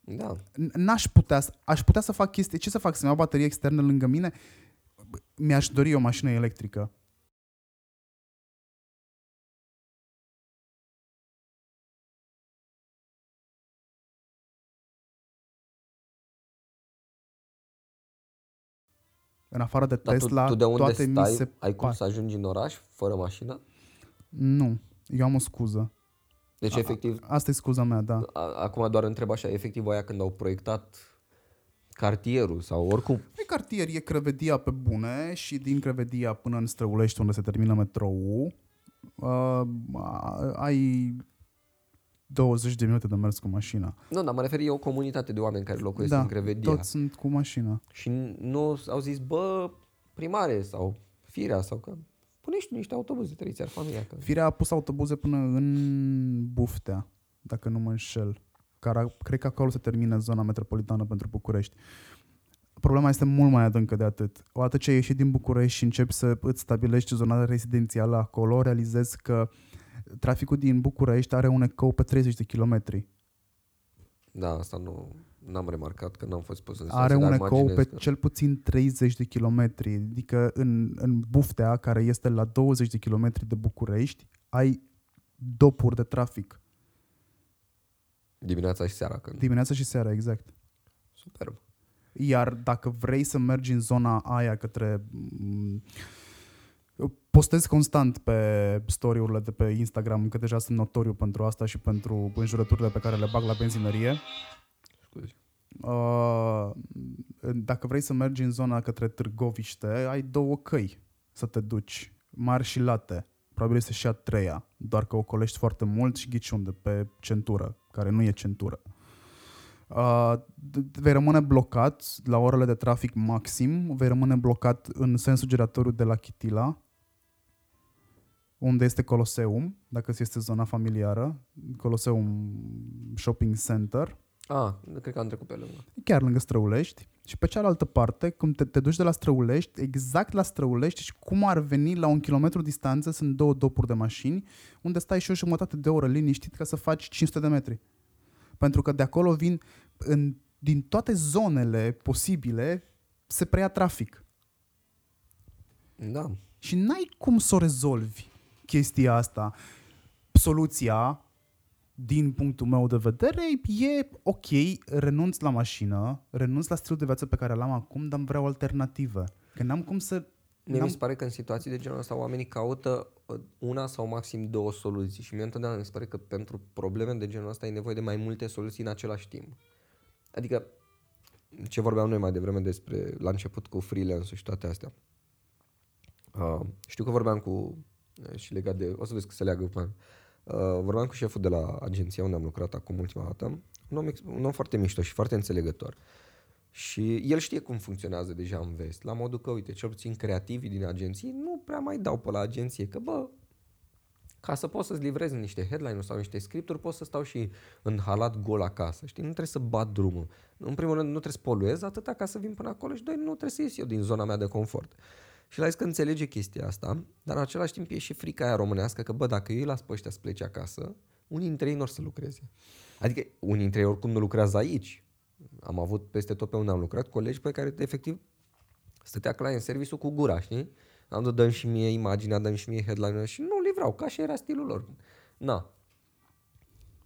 Da. N-aș putea, aș putea să fac chestii. Ce să fac? Să-mi iau baterie externă lângă mine? Mi-aș dori o mașină electrică. În afară de Dar Tesla, tu, tu de unde toate stai, mi se ai cum să ajungi în oraș fără mașină? Nu, eu am o scuză. Deci, a, efectiv... Asta e scuza mea, da. Acum doar întreb așa, efectiv aia când au proiectat cartierul sau oricum. E cartier, e Crevedia pe bune și din Crevedia până în Străulești unde se termină metrou, uh, ai 20 de minute de mers cu mașina. Nu, dar mă refer e o comunitate de oameni care locuiesc da, în Crevedia. toți sunt cu mașina. Și nu au zis, bă, primare sau firea sau că punești tu niște autobuze, trăiți familia. Că... Firea a pus autobuze până în Buftea, dacă nu mă înșel. Care, cred că acolo se termină zona metropolitană pentru București. Problema este mult mai adâncă de atât. Odată ce ai ieșit din București și începi să îți stabilești zona rezidențială acolo, realizezi că traficul din București are un ecou pe 30 de kilometri. Da, asta nu n-am remarcat că n-am fost pus în Are situație, un dar ecou pe imaginez că- cel puțin 30 de kilometri. Adică în, în Buftea, care este la 20 de kilometri de București, ai dopuri de trafic. Dimineața și seara când... Dimineața și seara, exact. Superb. Iar dacă vrei să mergi în zona aia către... m, Postez constant pe story-urile de pe Instagram, că deja sunt notoriu pentru asta și pentru înjurăturile pe care le bag la benzinărie. Scuze. Uh, dacă vrei să mergi în zona către Târgoviște, ai două căi să te duci, mari și late. Probabil este și a treia, doar că o colești foarte mult și ghici unde, pe centură, care nu e centură. Uh, d- vei rămâne blocat la orele de trafic maxim, vei rămâne blocat în sensul giratoriu de la Chitila, unde este Coloseum, dacă ți este zona familiară, Coloseum Shopping Center, Ah, cred că am trecut pe lângă. chiar lângă Străulești și pe cealaltă parte, când te, te duci de la Străulești, exact la Străulești și cum ar veni la un kilometru distanță, sunt două dopuri de mașini, unde stai și o jumătate de oră liniștit ca să faci 500 de metri. Pentru că de acolo vin, în, din toate zonele posibile, se preia trafic. Da. Și n-ai cum să o rezolvi chestia asta. Soluția, din punctul meu de vedere, e ok, renunț la mașină, renunț la stilul de viață pe care l-am acum, dar îmi vreau alternativă. Că n-am cum să... Mie n-am... mi se pare că în situații de genul ăsta oamenii caută uh, una sau maxim două soluții și mie întotdeauna mi se pare că pentru probleme de genul ăsta e nevoie de mai multe soluții în același timp. Adică ce vorbeam noi mai devreme despre la început cu freelance și toate astea. Uh, știu că vorbeam cu uh, și legat de, o să vezi că se leagă cu uh, vorbeam cu șeful de la agenția unde am lucrat acum ultima dată, un om, ex- un om foarte mișto și foarte înțelegător. Și el știe cum funcționează deja în vest, la modul că, uite, cel puțin creativii din agenții nu prea mai dau pe la agenție, că, bă, ca să poți să-ți livrezi niște headline-uri sau niște scripturi, pot să stau și în halat gol acasă, știi? Nu trebuie să bat drumul. În primul rând, nu trebuie să poluez atâta ca să vin până acolo și doi, nu trebuie să ies eu din zona mea de confort. Și el a zis că înțelege chestia asta, dar în același timp e și frica aia românească că, bă, dacă eu îi las pe ăștia să plece acasă, unii dintre ei nu or să lucreze. Adică unii dintre ei oricum nu lucrează aici. Am avut peste tot pe unde am lucrat colegi pe care efectiv stătea client service cu gura, știi? Am dat, dăm și mie imaginea, dăm și mie headline și nu livrau, ca și era stilul lor. Na.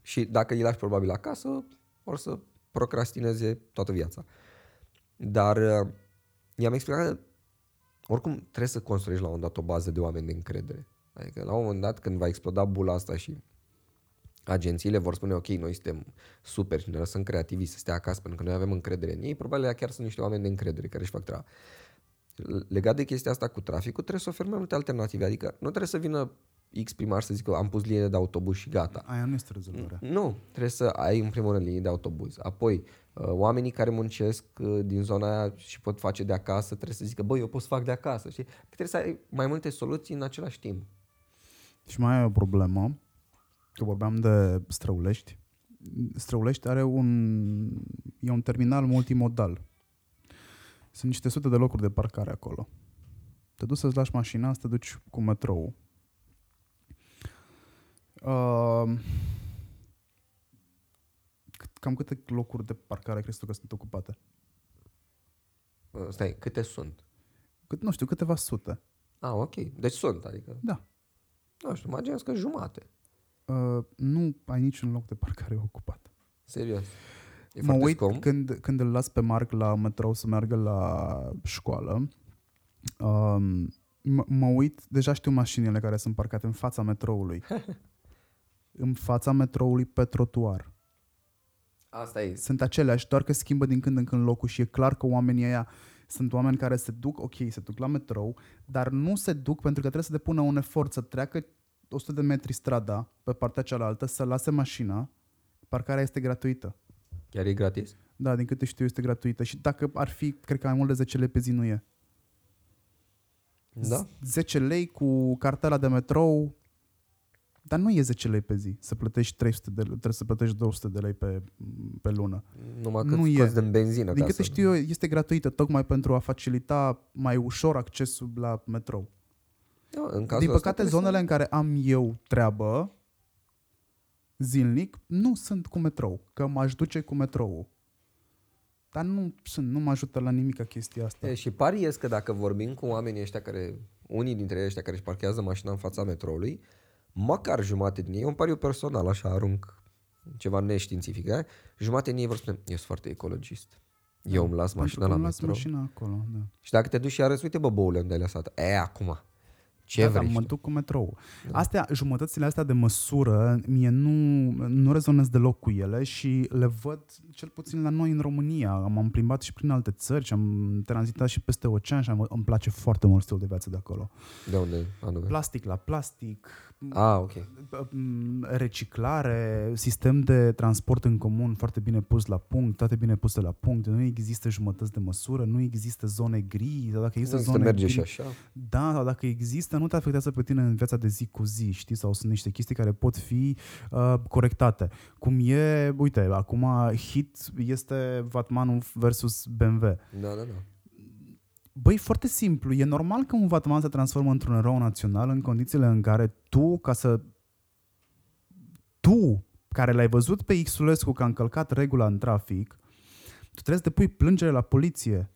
Și dacă îi lași probabil acasă, or să procrastineze toată viața. Dar uh, i-am explicat că oricum trebuie să construiești la un moment dat o bază de oameni de încredere. Adică la un moment dat când va exploda bula asta și agențiile vor spune ok, noi suntem super și ne lăsăm creativi să stea acasă pentru că noi avem încredere în ei, probabil ea chiar sunt niște oameni de încredere care își fac treaba. Legat de chestia asta cu traficul, trebuie să oferi mai multe alternative. Adică nu trebuie să vină X primar să zică am pus linie de autobuz și gata. Aia nu este rezolvarea. Nu, trebuie să ai în primul rând linii de autobuz. Apoi, uh, oamenii care muncesc uh, din zona aia și pot face de acasă, trebuie să zică, băi, eu pot să fac de acasă. Știi? Trebuie să ai mai multe soluții în același timp. Și mai ai o problemă, că vorbeam de Străulești. Străulești are un, e un terminal multimodal. Sunt niște sute de locuri de parcare acolo. Te duci să-ți lași mașina, să te duci cu metrou. Uh, cât- cam câte locuri de parcare crezi tu că sunt ocupate? Uh, Stai, câte sunt? Cât, nu știu, câteva sute. Ah, ok. Deci sunt, adică, Da. nu știu, imaginez că jumate. Uh, nu ai niciun loc de parcare ocupat. Serios. E mă foarte uit scump. când, când îl las pe Marc la metrou să meargă la școală. Um, mă, mă uit, deja știu mașinile care sunt parcate în fața metroului. <laughs> în fața metroului pe trotuar. Asta e. Sunt aceleași, doar că schimbă din când în când locul și e clar că oamenii ăia sunt oameni care se duc, ok, se duc la metrou, dar nu se duc pentru că trebuie să depună un efort să treacă 100 de metri strada pe partea cealaltă, să lase mașina, parcarea este gratuită. Chiar e gratis? Da, din câte știu este gratuită și dacă ar fi, cred că mai mult de 10 lei pe zi nu e. Da. 10 lei cu cartela de metrou, Dar nu e 10 lei pe zi, să plătești 300 de lei, trebuie să plătești 200 de lei pe, pe lună. Numai că Nu nu e. din benzină. Din ca câte să- știu eu, este gratuită tocmai pentru a facilita mai ușor accesul la metrou. Da, în cazul Din ăsta păcate, trebuie zonele în care am eu treabă zilnic nu sunt cu metrou, că m-aș duce cu metrou. Dar nu sunt, nu mă ajută la nimic chestia asta. Să... E, și pariez că dacă vorbim cu oamenii ăștia care, unii dintre ei ăștia care își parchează mașina în fața metroului, măcar jumate din ei, e un pariu personal, așa arunc ceva neștiințific, da? jumate din ei vor spune, eu sunt foarte ecologist. Eu îmi las Pentru mașina că la îmi las metro. mașina acolo, da. Și dacă te duci și arăți, uite bă, boule, unde ai lăsat E, acum. Ce da, vrei? da, mă știi? duc cu metrou. Astea, jumătățile astea de măsură, mie nu, nu rezonez deloc cu ele și le văd cel puțin la noi în România. M-am plimbat și prin alte țări și am tranzitat și peste ocean și am, îmi place foarte mult stilul de viață de acolo. De unde anume? Plastic la plastic, Ah, ok. m, reciclare, sistem de transport în comun foarte bine pus la punct, toate bine puse la punct, nu există jumătăți de măsură, nu există zone gri, sau dacă există Există zone merge gri, și așa. da, sau dacă există, nu te afectează pe tine în viața de zi cu zi, știi? Sau sunt niște chestii care pot fi uh, corectate. Cum e, uite, acum hit este Vatmanul versus BMW. Da, da, da. Băi, foarte simplu. E normal că un vatman se transformă într-un erou național în condițiile în care tu, ca să... Tu, care l-ai văzut pe Xulescu că a încălcat regula în trafic, tu trebuie să depui plângere la poliție.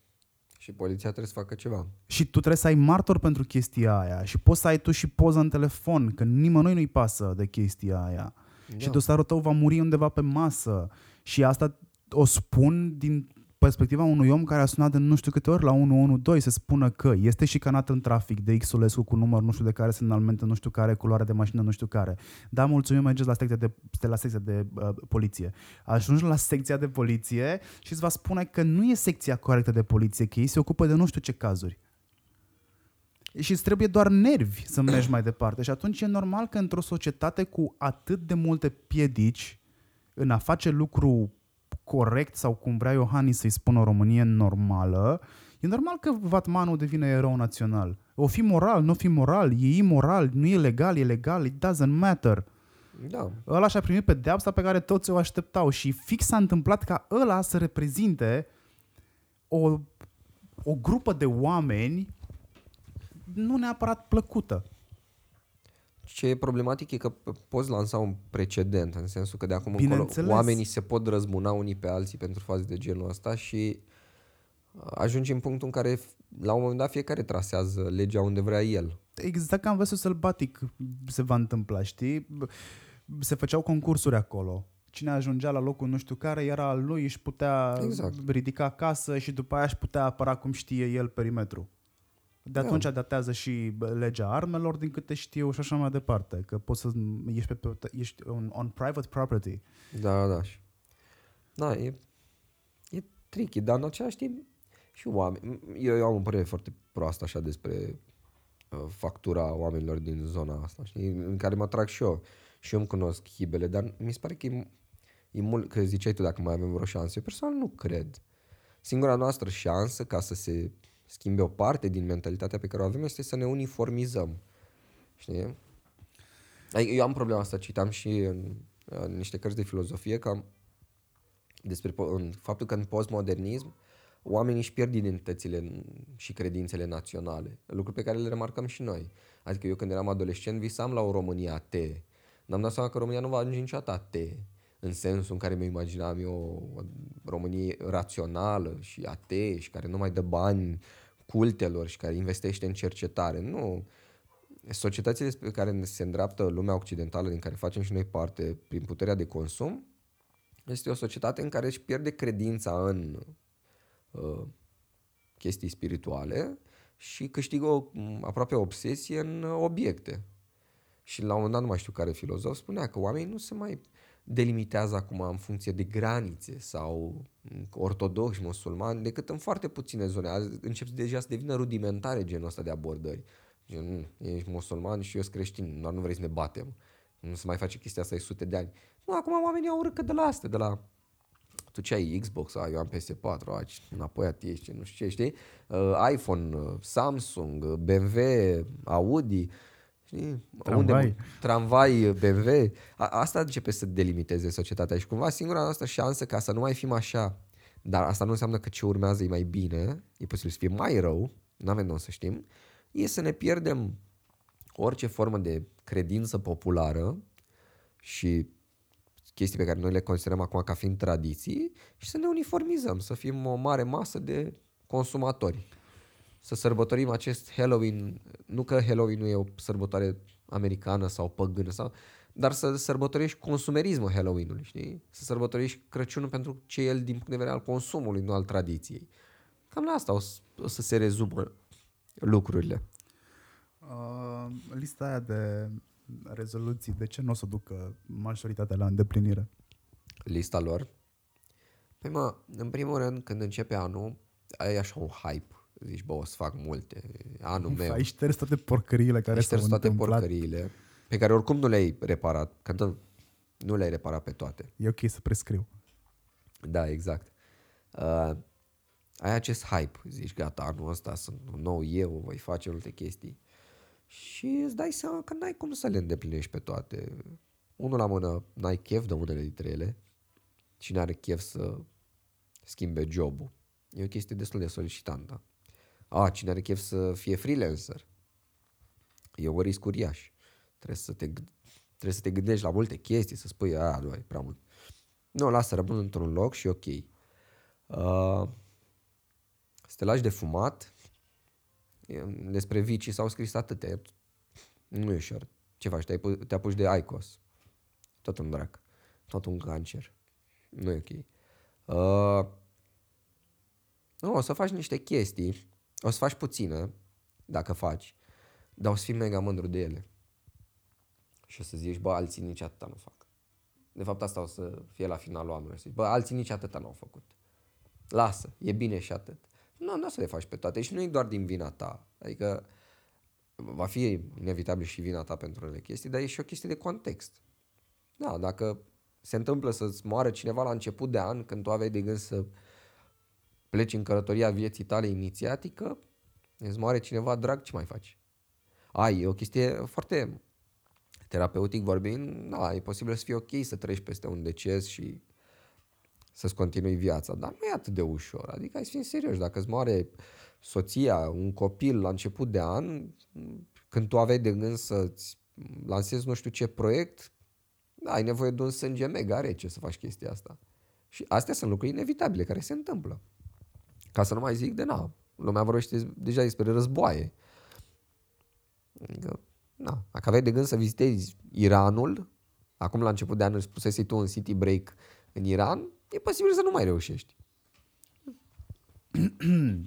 Și poliția trebuie să facă ceva. Și tu trebuie să ai martor pentru chestia aia și poți să ai tu și poză în telefon, că nimănui nu-i pasă de chestia aia. Da. Și Da. dosarul tău va muri undeva pe masă. Și asta o spun din perspectiva unui om care a sunat de nu știu câte ori la 112 să spună că este șicanat în trafic de Xulescu cu număr nu știu de care, semnalmente nu știu care, culoare de mașină nu știu care. Da, mulțumim, mergeți la secția de, la secția de uh, poliție. Ajungi la secția de poliție și îți va spune că nu e secția corectă de poliție, că ei se ocupă de nu știu ce cazuri. Și îți trebuie doar nervi să mergi mai departe. Și atunci e normal că într-o societate cu atât de multe piedici în a face lucru corect sau cum vrea Iohannis să-i spună o Românie normală, e normal că Vatmanul devine erou național. O fi moral, nu fi moral, e imoral, nu e legal, e legal, it doesn't matter. Da. Ăla și-a primit pedeapsa pe care toți o așteptau și fix s-a întâmplat ca ăla să reprezinte o, o grupă de oameni nu neapărat plăcută. Ce e problematic e că p- poți lansa un precedent, în sensul că de acum încolo Bineînțeles. oamenii se pot răzbuna unii pe alții pentru faze de genul ăsta și ajungi în punctul în care f- la un moment dat fiecare trasează legea unde vrea el. Exact ca în versul sălbatic se va întâmpla, știi? Se făceau concursuri acolo. Cine ajungea la locul nu știu care era al lui, își putea Exact. ridica acasă și după aia își putea apăra cum știe el perimetru. De Da. atunci datează și bă, legea armelor, din câte știu, și așa mai departe. Că poți să ești, pe, pe, ești on, on private property. Da, da. și- Da, e, e tricky, dar în același timp și oameni. Eu, eu am o părere foarte proastă așa despre uh, factura oamenilor din zona asta, știi? în care mă trag și eu. Și eu îmi cunosc hibele, dar mi se pare că e, e mult, că ziceai tu dacă mai avem vreo șansă. Eu personal nu cred. Singura noastră șansă ca să se schimbe o parte din mentalitatea pe care o avem este să ne uniformizăm. Știi? Adică Eu am problema asta, citam și în, în niște cărți de filozofie, că despre po- în faptul că în postmodernism oamenii își pierd identitățile și credințele naționale, lucruri pe care le remarcăm și noi. Adică eu când eram adolescent visam la o România atee. N-am dat seama că România nu va ajunge niciodată atee, în sensul în care mi imaginam eu o Românie rațională și atee și care nu mai dă bani cultelor și care investește în cercetare. Nu, societățile pe care se îndreaptă lumea occidentală, din care facem și noi parte, prin puterea de consum, este o societate în care își pierde credința în uh, chestii spirituale și câștigă o, m, aproape o obsesie în uh, obiecte. Și la un moment dat, nu mai știu care filozof, spunea că oamenii nu se mai delimitează acum în funcție de granițe sau m, ortodoxi, musulmani, decât în foarte puține zone. Azi încep deja să devină rudimentare genul ăsta de abordări. Gen, "Mm, ești musulman și eu sunt creștin, doar nu vrei să ne batem. Nu se mai face chestia asta de sute de ani. Nu, acum oamenii au urât de la astea, de la tu ce ai Xbox, a, eu am PS4, a, ce- înapoi a tine, ce, nu știu ce, știi? Uh, iPhone, uh, Samsung, uh, BMW, Audi Știi? Tramvai. Unde, tramvai, BMW. A, asta începe să delimiteze societatea și cumva singura noastră șansă ca să nu mai fim așa, dar asta nu înseamnă că ce urmează e mai bine, e posibil să fie mai rău, nu avem de unde să știm, e să ne pierdem orice formă de credință populară și chestii pe care noi le considerăm acum ca fiind tradiții și să ne uniformizăm, să fim o mare masă de consumatori. Să sărbătorim acest Halloween, nu că Halloween nu e o sărbătoare americană sau păgână, sau, dar să sărbătorești consumerismul Halloween-ului, știi? Să sărbătorești Crăciunul pentru ce el din punct de vedere al consumului, nu al tradiției. Cam la asta o, să- o să se rezumă lucrurile. Uh, lista aia de rezoluții, de ce nu o să ducă majoritatea la îndeplinire? lista lor. Păi mă, în primul rând, când începe anul, ai așa un hype. Zici, bă, o să fac multe. Anul meu. Ai șters toate porcăriile care Ai s-au șters toate întâmplat. porcăriile pe care oricum nu le-ai reparat. Că nu- nu le-ai reparat pe toate. E ok să prescriu. Da, exact. Uh, ai acest hype. Zici, gata, anul ăsta sunt un nou eu, voi face multe chestii. Și îți dai seama că n-ai cum să le îndeplinești pe toate. Unul la mână, n-ai chef de unele dintre ele. Cine are chef să schimbe jobul. E o chestie destul de solicitantă. A, cine are chef să fie freelancer. E un risc uriaș. Trebuie să te, g- trebuie să te gândești la multe chestii, să spui, a, nu, e prea mult. Nu, lasă, rămân într-un loc și ok. Uh, să te lași de fumat. E, Despre vicii s-au scris atâtea. Nu e ușor. Ce faci? Te, te apuci de ICOS. Tot un drac. Tot un cancer. Nu e ok. Uh, nu, o să faci niște chestii. O să faci puține, dacă faci. Dar o să fii mega mândru de ele. Și o să zici, bă, alții nici atâta nu fac. De fapt, asta o să fie la finalul anului. Să zici, bă, alții nici atâta nu au făcut. Lasă, e bine și atât. Nu, nu o să le faci pe toate și nu e doar din vina ta. Adică va fi inevitabil și vina ta pentru unele chestii, dar e și o chestie de context. Da, dacă se întâmplă să-ți moară cineva la început de an, când tu aveai de gând să pleci în călătoria vieții tale inițiatică, îți moare cineva drag, ce mai faci? Ai, e o chestie foarte terapeutic vorbind, da, e posibil să fie ok să treci peste un deces și să-ți continui viața, dar nu e atât de ușor. Adică hai să fim serioși, dacă îți moare soția, un copil la început de an, când tu aveai de gând să-ți lansezi nu știu ce proiect, da, ai nevoie de un sânge mega rece să faci chestia asta. Și astea sunt lucruri inevitabile care se întâmplă. Ca să nu mai zic de na, lumea vorbește deja despre războaie. Adică, na, dacă aveai de gând să vizitezi Iranul, acum la început de an îți spusesi tu un city break în Iran, e posibil să nu mai reușești. <clears throat>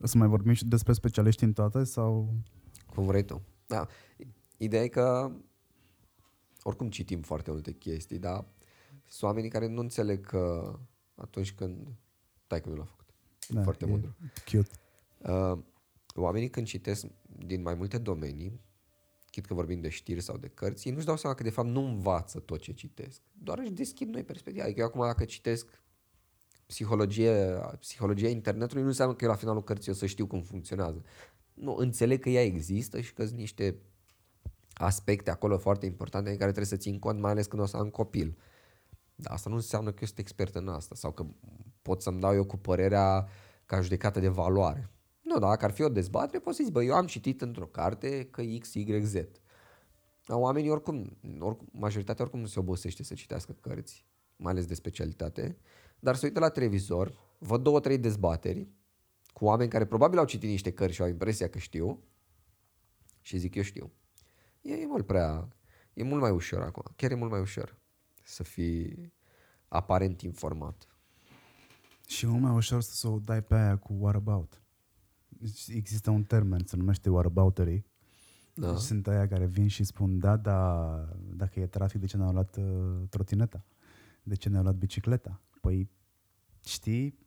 O să mai vorbim și despre specialiști în toate sau... Cum vrei tu. Da. Ideea e că oricum citim foarte multe chestii, dar sunt oamenii care nu înțeleg că atunci când... Tai că nu l-a făcut. Da, foarte e mândru. Cute. Uh, oamenii când citesc din mai multe domenii, chit că vorbim de știri sau de cărți, ei nu-și dau seama că de fapt nu învață tot ce citesc. Doar își deschid noi perspective. Adică eu acum dacă citesc psihologie, psihologia internetului, nu înseamnă că eu la finalul cărții o să știu cum funcționează. Nu, înțeleg că ea există și că sunt niște aspecte acolo foarte importante în care trebuie să țin cont, mai ales când o să am copil. Dar asta nu înseamnă că eu sunt expert în asta sau că pot să-mi dau eu cu părerea ca judecată de valoare. Nu, dacă ar fi o dezbatere, poți să zici, bă, eu am citit într-o carte că X, Y, Z. Dar Oamenii oricum, oricum, majoritatea oricum nu se obosește să citească cărți, mai ales de specialitate, dar se uită la televizor, văd două, trei dezbateri cu oameni care probabil au citit niște cărți și au impresia că știu și zic eu știu. E, e mult prea, e mult mai ușor acum, chiar e mult mai ușor să fii aparent informat. Și e mult mai ușor să o dai pe aia cu what about. Deci Există un termen, se numește whataboutery. Da. Deci sunt aia care vin și spun, da, da, dacă e trafic, de ce ne-au luat uh, trotineta? De ce ne-au luat bicicleta? Păi, știi,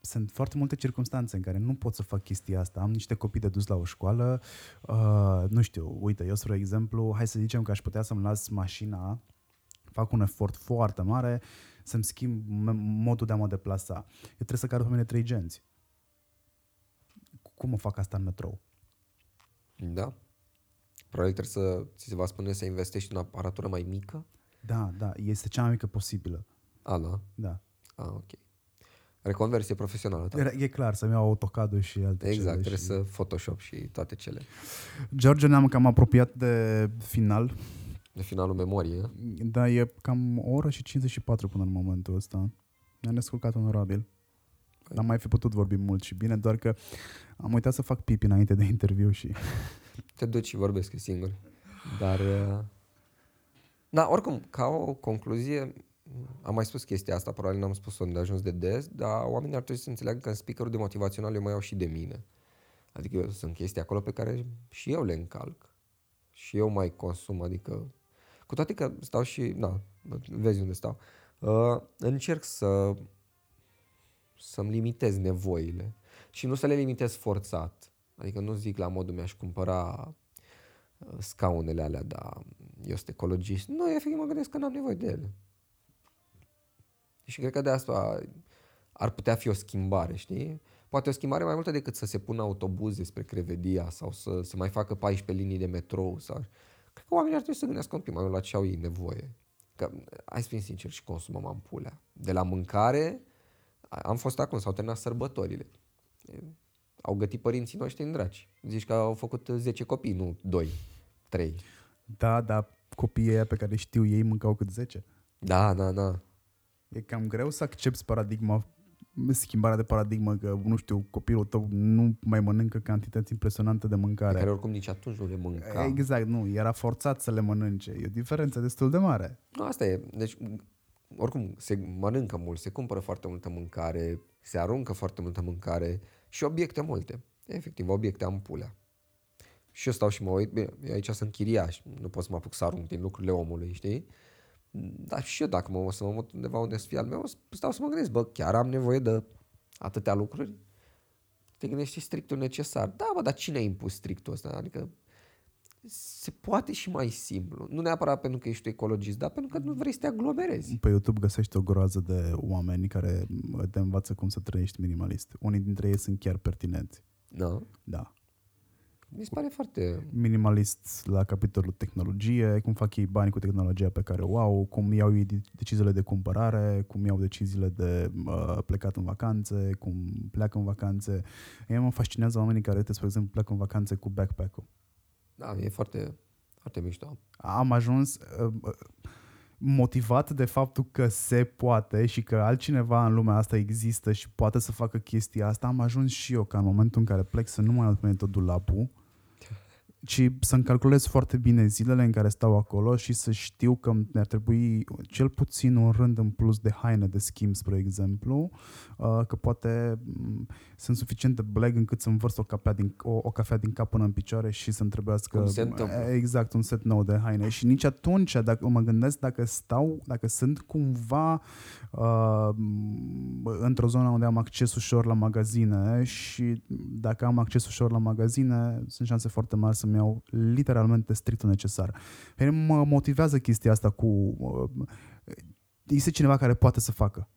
sunt foarte multe circunstanțe în care nu pot să fac chestia asta. Am niște copii de dus la o școală, uh, nu știu, uite, eu, spre exemplu, hai să zicem că aș putea să-mi las mașina, fac un efort foarte mare să-mi schimb m- modul de a mă deplasa. Eu trebuie să car pe mine trei genți. Cum o fac asta în metrou? Da? Probabil trebuie să ți se va spune să investești în aparatură mai mică. Da, da, este cea mai mică posibilă. A, da? Da. A, ok. Reconversie profesională. Da. E, e clar, să-mi iau AutoCAD și alte Exact, cele trebuie și... să Photoshop și toate cele. George, ne-am cam apropiat de final. De finalul memoriei, Da, e cam o oră și 54 până în momentul ăsta. Ne-am descurcat onorabil. N-am mai fi putut vorbi mult și bine, doar că am uitat să fac pipi înainte de interviu și... <laughs> Te duci și vorbesc eu singur. Dar, uh, da, oricum, ca o concluzie, am mai spus chestia asta, probabil n-am spus-o de ajuns de des, dar oamenii ar trebui să înțeleagă că în speakerul de motivațional eu mai iau și de mine. Adică eu, sunt chestii acolo pe care și eu le încalc. Și eu mai consum, adică... Cu toate că stau și... Na, vezi unde stau. Uh, încerc să să-mi limitez nevoile și nu să le limitez forțat. Adică nu zic la modul mi-aș cumpăra uh, scaunele alea, dar eu sunt ecologist. Nu, efectiv mă gândesc că n-am nevoie de ele. Și cred că de asta ar putea fi o schimbare, știi? Poate o schimbare mai multă decât să se pună autobuze spre Crevedia sau să se mai facă 14 linii de metrou. Sau... Cred că oamenii ar trebui să gândească un pic mai mult la ce au ei nevoie. Că, hai să fim sinceri, și consumăm ampulea. De la mâncare, am fost acum, s-au terminat sărbătorile. Au gătit părinții noștri în draci. Zici că au făcut 10 copii, nu 2, 3. Da, dar copiii ăia pe care știu ei mâncau cât 10. Da, da, da. E cam greu să accepti paradigma, schimbarea de paradigmă că, nu știu, copilul tău nu mai mănâncă cantități impresionante de mâncare. Pe care oricum nici atunci nu le mânca. Exact, nu, era forțat să le mănânce. E o diferență destul de mare. Nu, asta e. Deci, oricum, se mănâncă mult, se cumpără foarte multă mâncare, se aruncă foarte multă mâncare și obiecte multe. Efectiv, obiecte ampulea. Și eu stau și mă uit, bine, eu aici sunt chiriaș, nu pot să mă apuc să arunc din lucrurile omului, știi? Dar și eu dacă mă o să mă mut undeva unde să fie al meu, stau să mă gândesc, bă, chiar am nevoie de atâtea lucruri? Te gândești strictul necesar. Da, bă, dar cine a impus strictul ăsta? Adică se poate și mai simplu. Nu neapărat pentru că ești ecologist, dar pentru că nu vrei să te aglomerezi. Pe YouTube găsești o groază de oameni care te învață cum să trăiești minimalist. Unii dintre ei sunt chiar pertinenți. Da? Da. Mi se pare foarte... Minimalist la capitolul tehnologie, cum fac ei bani cu tehnologia pe care o au, cum iau ei deciziile de cumpărare, cum iau deciziile de uh, plecat în vacanțe, cum pleacă în vacanțe. Ei mă fascinează oamenii care, spre exemplu, pleacă în vacanțe cu backpack-ul. Da, e foarte, foarte mișto. Am ajuns uh, motivat de faptul că se poate și că altcineva în lumea asta există și poate să facă chestia asta, am ajuns și eu ca în momentul în care plec să nu mai alt tot dulapul, ci să-mi calculez foarte bine zilele în care stau acolo și să știu că mi-ar trebui cel puțin un rând în plus de haine de schimb, spre exemplu, uh, că poate mm, sunt suficient de bleg încât să învărs o cafea din, o, o cafea din cap până în picioare și să-mi trebuiască Cum se întâmplă. exact un set nou de haine. Și nici atunci, dacă mă gândesc dacă stau, dacă sunt cumva uh, într-o zonă unde am acces ușor la magazine și dacă am acces ușor la magazine, sunt șanse foarte mari să-mi iau literalmente strictul necesar. Pe mine mă motivează chestia asta cu... Uh, este cineva care poate să facă.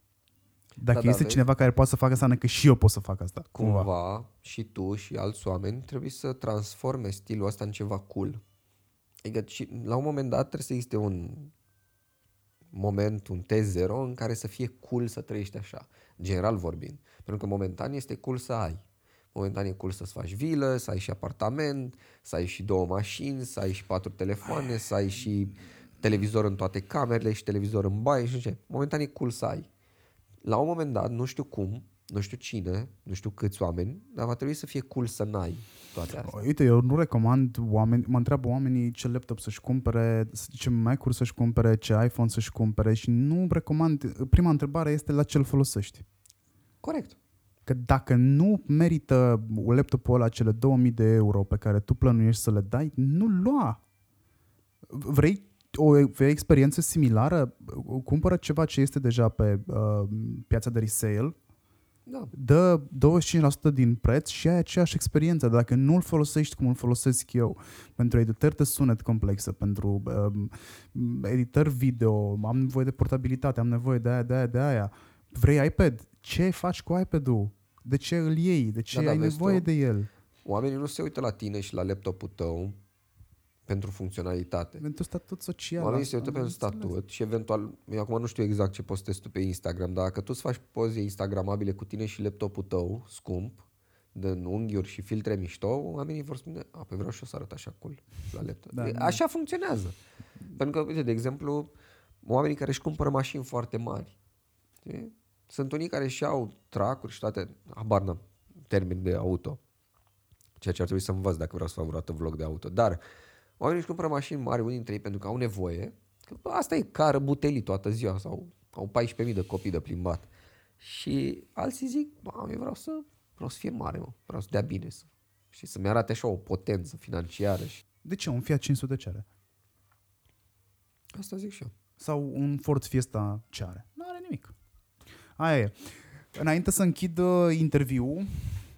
Dacă Da, da, este vezi? cineva care poate să facă, înseamnă că și eu pot să fac asta. Cumva, cumva și tu și alți oameni trebuie să transforme stilul ăsta în ceva cool. Adică și, la un moment dat trebuie să existe un moment, un T0 în care să fie cool să trăiești așa, general vorbind. Pentru că momentan este cool să ai. Momentan e cool să-ți faci vilă, să ai și apartament, să ai și două mașini, să ai și patru telefoane, să ai și televizor în toate camerele și televizor în baie și nu știu ce. Momentan e cool să ai. La un moment dat, nu știu cum, nu știu cine, nu știu câți oameni, dar va trebui să fie cool să n-ai toate astea. Uite, eu nu recomand oameni, mă întreabă oamenii ce laptop să-și cumpere, ce Mac-uri să-și cumpere, ce iPhone să-și cumpere și nu recomand, prima întrebare este la ce îl folosești. Corect. Că dacă nu merită laptopul ăla cele 2000 de euro pe care tu plănuiești să le dai, nu lua. Vrei o vrei experiență similară? Cumpără ceva ce este deja pe uh, piața de resale, Da. dă 25% din preț și ai aceeași experiență. Dacă nu îl folosești cum îl folosesc eu, pentru editări de sunet complexă, pentru um, editări video, am nevoie de portabilitate, am nevoie de aia, de aia, de aia. Vrei iPad? Ce faci cu iPad-ul? De ce îl iei? De ce Da, da, ai vezi nevoie tu. de el? Oamenii nu se uită la tine și la laptopul tău pentru funcționalitate. Pentru statut social. Oamenii asta se uită am pentru înțeles. statut și eventual, eu acum nu știu exact ce postezi tu pe Instagram, dar dacă tu îți faci poze instagramabile cu tine și laptopul tău, scump, din unghiuri și filtre mișto, oamenii vor spune, a, pe vreau și eu să arăt așa cool la laptop. Da, Da, da. așa funcționează. Pentru că, uite, de exemplu, oamenii care își cumpără mașini foarte mari, știi? Sunt unii care își iau tracuri și toate, habar n-am, termen de auto, ceea ce ar trebui să învăț dacă vreau să fac vreodată vlog de auto. Dar oamenii își cumpără mașini mari, unii dintre ei, pentru că au nevoie, că bă, asta e cară butelii toată ziua sau au 14.000 de copii de plimbat. Și alții zic, bă, eu vreau să, vreau să fie mare, mă. vreau să dea bine. Să, și să-mi arate așa o potență financiară. Și De ce? Un Fiat 500 ce are? asta zic și eu. Sau un Ford Fiesta ce are? Nu are nimic. Aia e. Înainte să închid uh, interviul,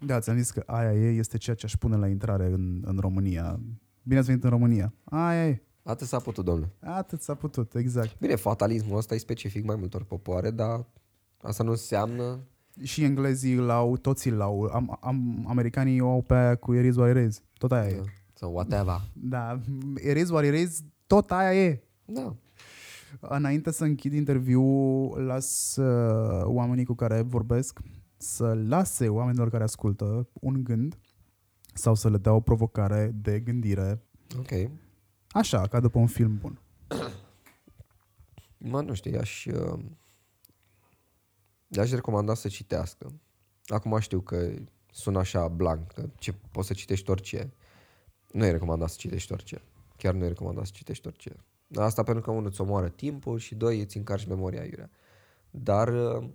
da, ți-am zis că aia e, este ceea ce aș pune la intrare în, în România. Bine ați venit în România. Aia e. Atât s-a putut, domnule. Atât s-a putut, exact. Bine, fatalismul ăsta e specific mai multor popoare, dar asta nu înseamnă... Și englezii l-au, toți l-au. Am, am, americanii o au pe aia cu Eriz what it is. Tot aia e. Sau whatever. Da, Eriz what it is, tot aia e. Da. Înainte să închid interviul, las uh, oamenii cu care vorbesc să lase oamenilor care ascultă un gând sau să le dea o provocare de gândire, Ok. așa, ca după un film bun. Mă, nu știu, aș, uh, aș recomanda să citească. Acum știu că sună așa blank, că ce, poți să citești orice. Nu e recomandat să citești orice. Chiar nu e recomandat să citești orice. Asta pentru că unul îți omoară timpul și doi îți încarci memoria iurea. Dar uh,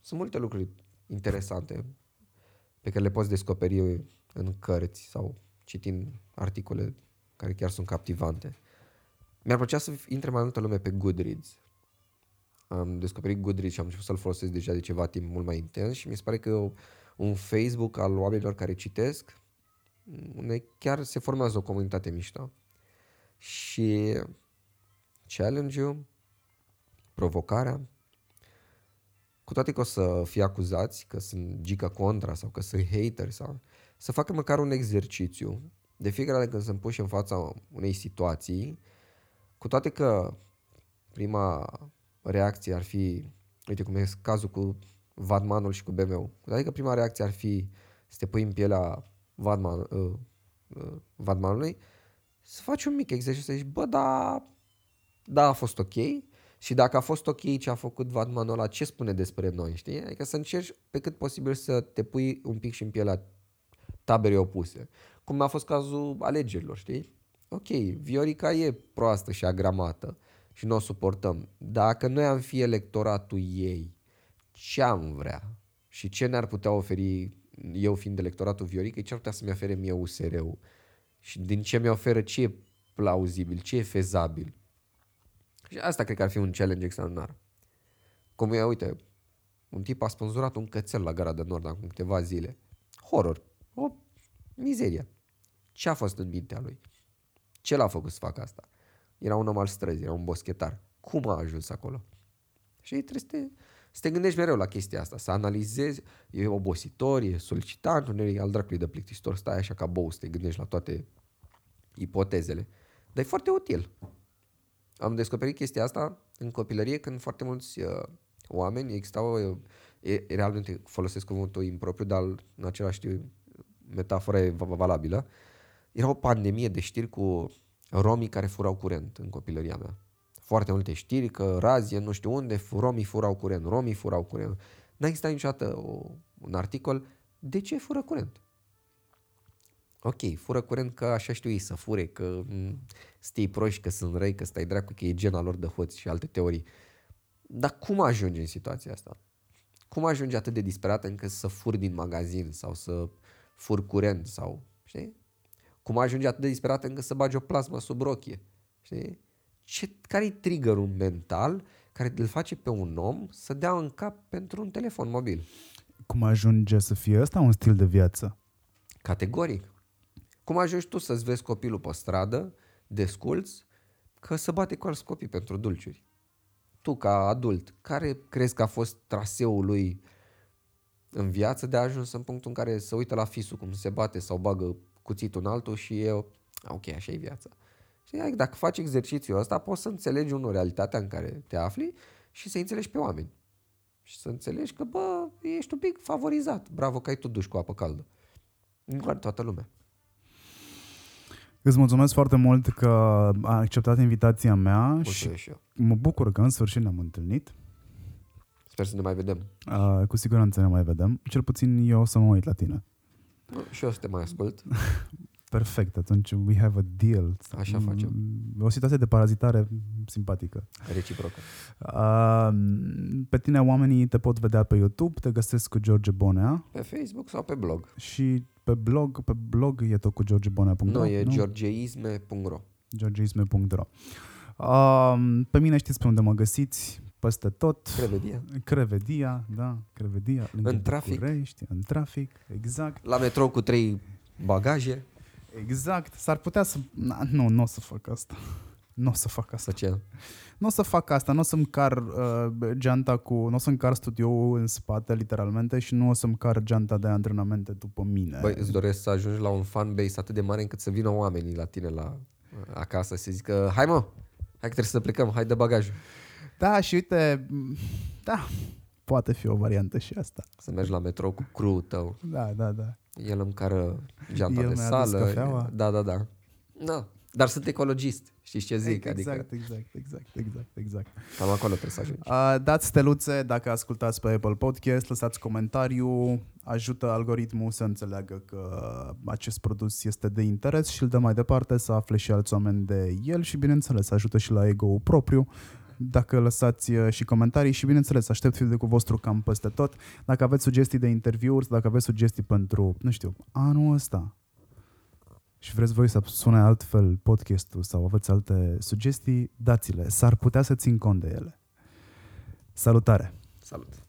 sunt multe lucruri interesante pe care le poți descoperi în cărți sau citind articole care chiar sunt captivante. Mi-ar plăcea să intre mai multă lume pe Goodreads. Am descoperit Goodreads și am început să-l folosesc deja de ceva timp mult mai intens și mi se pare că un Facebook al oamenilor care citesc unde chiar se formează o comunitate mișto. Și challenge-ul, provocarea, cu toate că o să fie acuzați că sunt gica contra sau că sunt hater sau să facă măcar un exercițiu. De fiecare dată când sunt puși în fața unei situații, cu toate că prima reacție ar fi, uite cum e cazul cu Vadmanul și cu BMW, cu toate că prima reacție ar fi să te pui în pielea Vadman, uh, uh, Vadmanului, să faci un mic exercițiu, să zici, bă, da, da, a fost ok, și dacă a fost ok ce a făcut Vadmanul ăla, ce spune despre noi, știi? Adică să încerci pe cât posibil să te pui un pic și în pielea taberei opuse. Cum a fost cazul alegerilor, știi? Ok, Viorica e proastă și agramată și nu o suportăm. Dacă noi am fi electoratul ei, ce am vrea? Și ce ne-ar putea oferi eu fiind electoratul Viorica, ce ar putea să-mi ofere mie USR-ul? Și din ce mi oferă, ce e plauzibil, ce e fezabil? Și asta cred că ar fi un challenge extraordinar. Cum e, uite, un tip a sponsorat un cățel la Gara de Nord acum câteva zile. Horror. O mizerie. Ce a fost în mintea lui? Ce l-a făcut să facă asta? Era un om al străzii, era un boschetar. Cum a ajuns acolo? Și trebuie să te, să te gândești mereu la chestia asta, să analizezi, e obositor, e solicitant, uneori e al dracului de plictisitor, stai așa ca bou să te gândești la toate ipotezele. Dar e foarte util. Am descoperit chestia asta în copilărie când foarte mulți uh, oameni existau, uh, e, realmente folosesc cuvântul impropriu, dar în același timp metafora e va- valabilă. Era o pandemie de știri cu romii care furau curent în copilăria mea. Foarte multe știri că razie nu știu unde, fu- romii furau curent, romii furau curent. N-a existat niciodată o, un articol de ce fură curent. Ok, fură curent că așa știu ei să fure, că m, stii proști, că sunt răi, că stai dracu, că e gena lor de hoți și alte teorii. Dar cum ajungi în situația asta? Cum ajungi atât de disperat încât să furi din magazin sau să furi curent sau, știi? Cum ajungi atât de disperat încât să bagi o plasmă sub rochie, știi? Ce, care-i triggerul mental care îl face pe un om să dea în cap pentru un telefon mobil? Cum ajunge să fie ăsta un stil de viață? Categoric. Cum ajungi tu să-ți vezi copilul pe stradă, desculți, că să bate cu alți copii pentru dulciuri? Tu, ca adult, care crezi că a fost traseul lui în viață de a ajuns în punctul în care să uită la fisul cum se bate sau bagă cuțitul în altul și e ok, așa e viața. Știi, dacă faci exercițiul ăsta, poți să înțelegi unul realitatea în care te afli și să înțelegi pe oameni. Și să înțelegi că, bă, ești un pic favorizat. Bravo că ai tu duș cu apă caldă. Nu toată lumea. Îți mulțumesc foarte mult că a acceptat invitația mea Mulțumesc și și eu. mă bucur că în sfârșit ne-am întâlnit. Sper să ne mai vedem. Uh, cu siguranță ne mai vedem. Cel puțin eu o să mă uit la tine. Și eu să te mai ascult. <laughs> Perfect, atunci we have a deal. Așa facem. O situație de parazitare simpatică. Reciprocă. Uh, pe tine oamenii te pot vedea pe YouTube, te găsesc cu George Bonea Pe Facebook sau pe blog. și pe blog, pe blog e tot cu georgebonea.ro Nu, e georgeisme.ro georgeisme.ro uh, Pe mine știți pe unde mă găsiți, peste tot. Crevedia. Crevedia, da, Crevedia, lângă În trafic. București, în trafic, exact, La metrou cu trei bagaje. Exact. S-ar putea să... Na, nu, nu o să fac asta. <laughs> Nu o să fac asta. Să ce? Nu o să fac asta, nu o să-mi car uh, geanta cu... Nu o să-mi car studioul în spate, literalmente, și nu o să-mi car geanta de antrenamente după mine. Băi, îți doresc să ajungi la un fanbase atât de mare încât să vină oamenii la tine la acasă să zică hai mă, hai că trebuie să plecăm, hai de bagajul. Da, și uite, m, da, poate fi o variantă și asta. Să mergi la metrou cu crew tău. Da, da, da. El îmi cară geanta El de mi-a adus sală. cafeaua. Da, da, da. Da. Dar sunt ecologist. Știți ce zic? exact, Adică exact, exact, exact, exact. cam acolo trebuie să ajungi. Uh, dați steluțe dacă ascultați pe Apple Podcast, lăsați comentariu, ajută algoritmul să înțeleagă că acest produs este de interes și îl dă mai departe să afle și alți oameni de el și bineînțeles ajută și la ego-ul propriu dacă lăsați uh, și comentarii și bineînțeles aștept feedback-ul vostru cam peste tot. Dacă aveți sugestii de interviuri, dacă aveți sugestii pentru, nu știu, anul ăsta și vreți voi să sune altfel podcastul sau aveți alte sugestii, dați-le. S-ar putea să țin cont de ele. Salutare! Salut!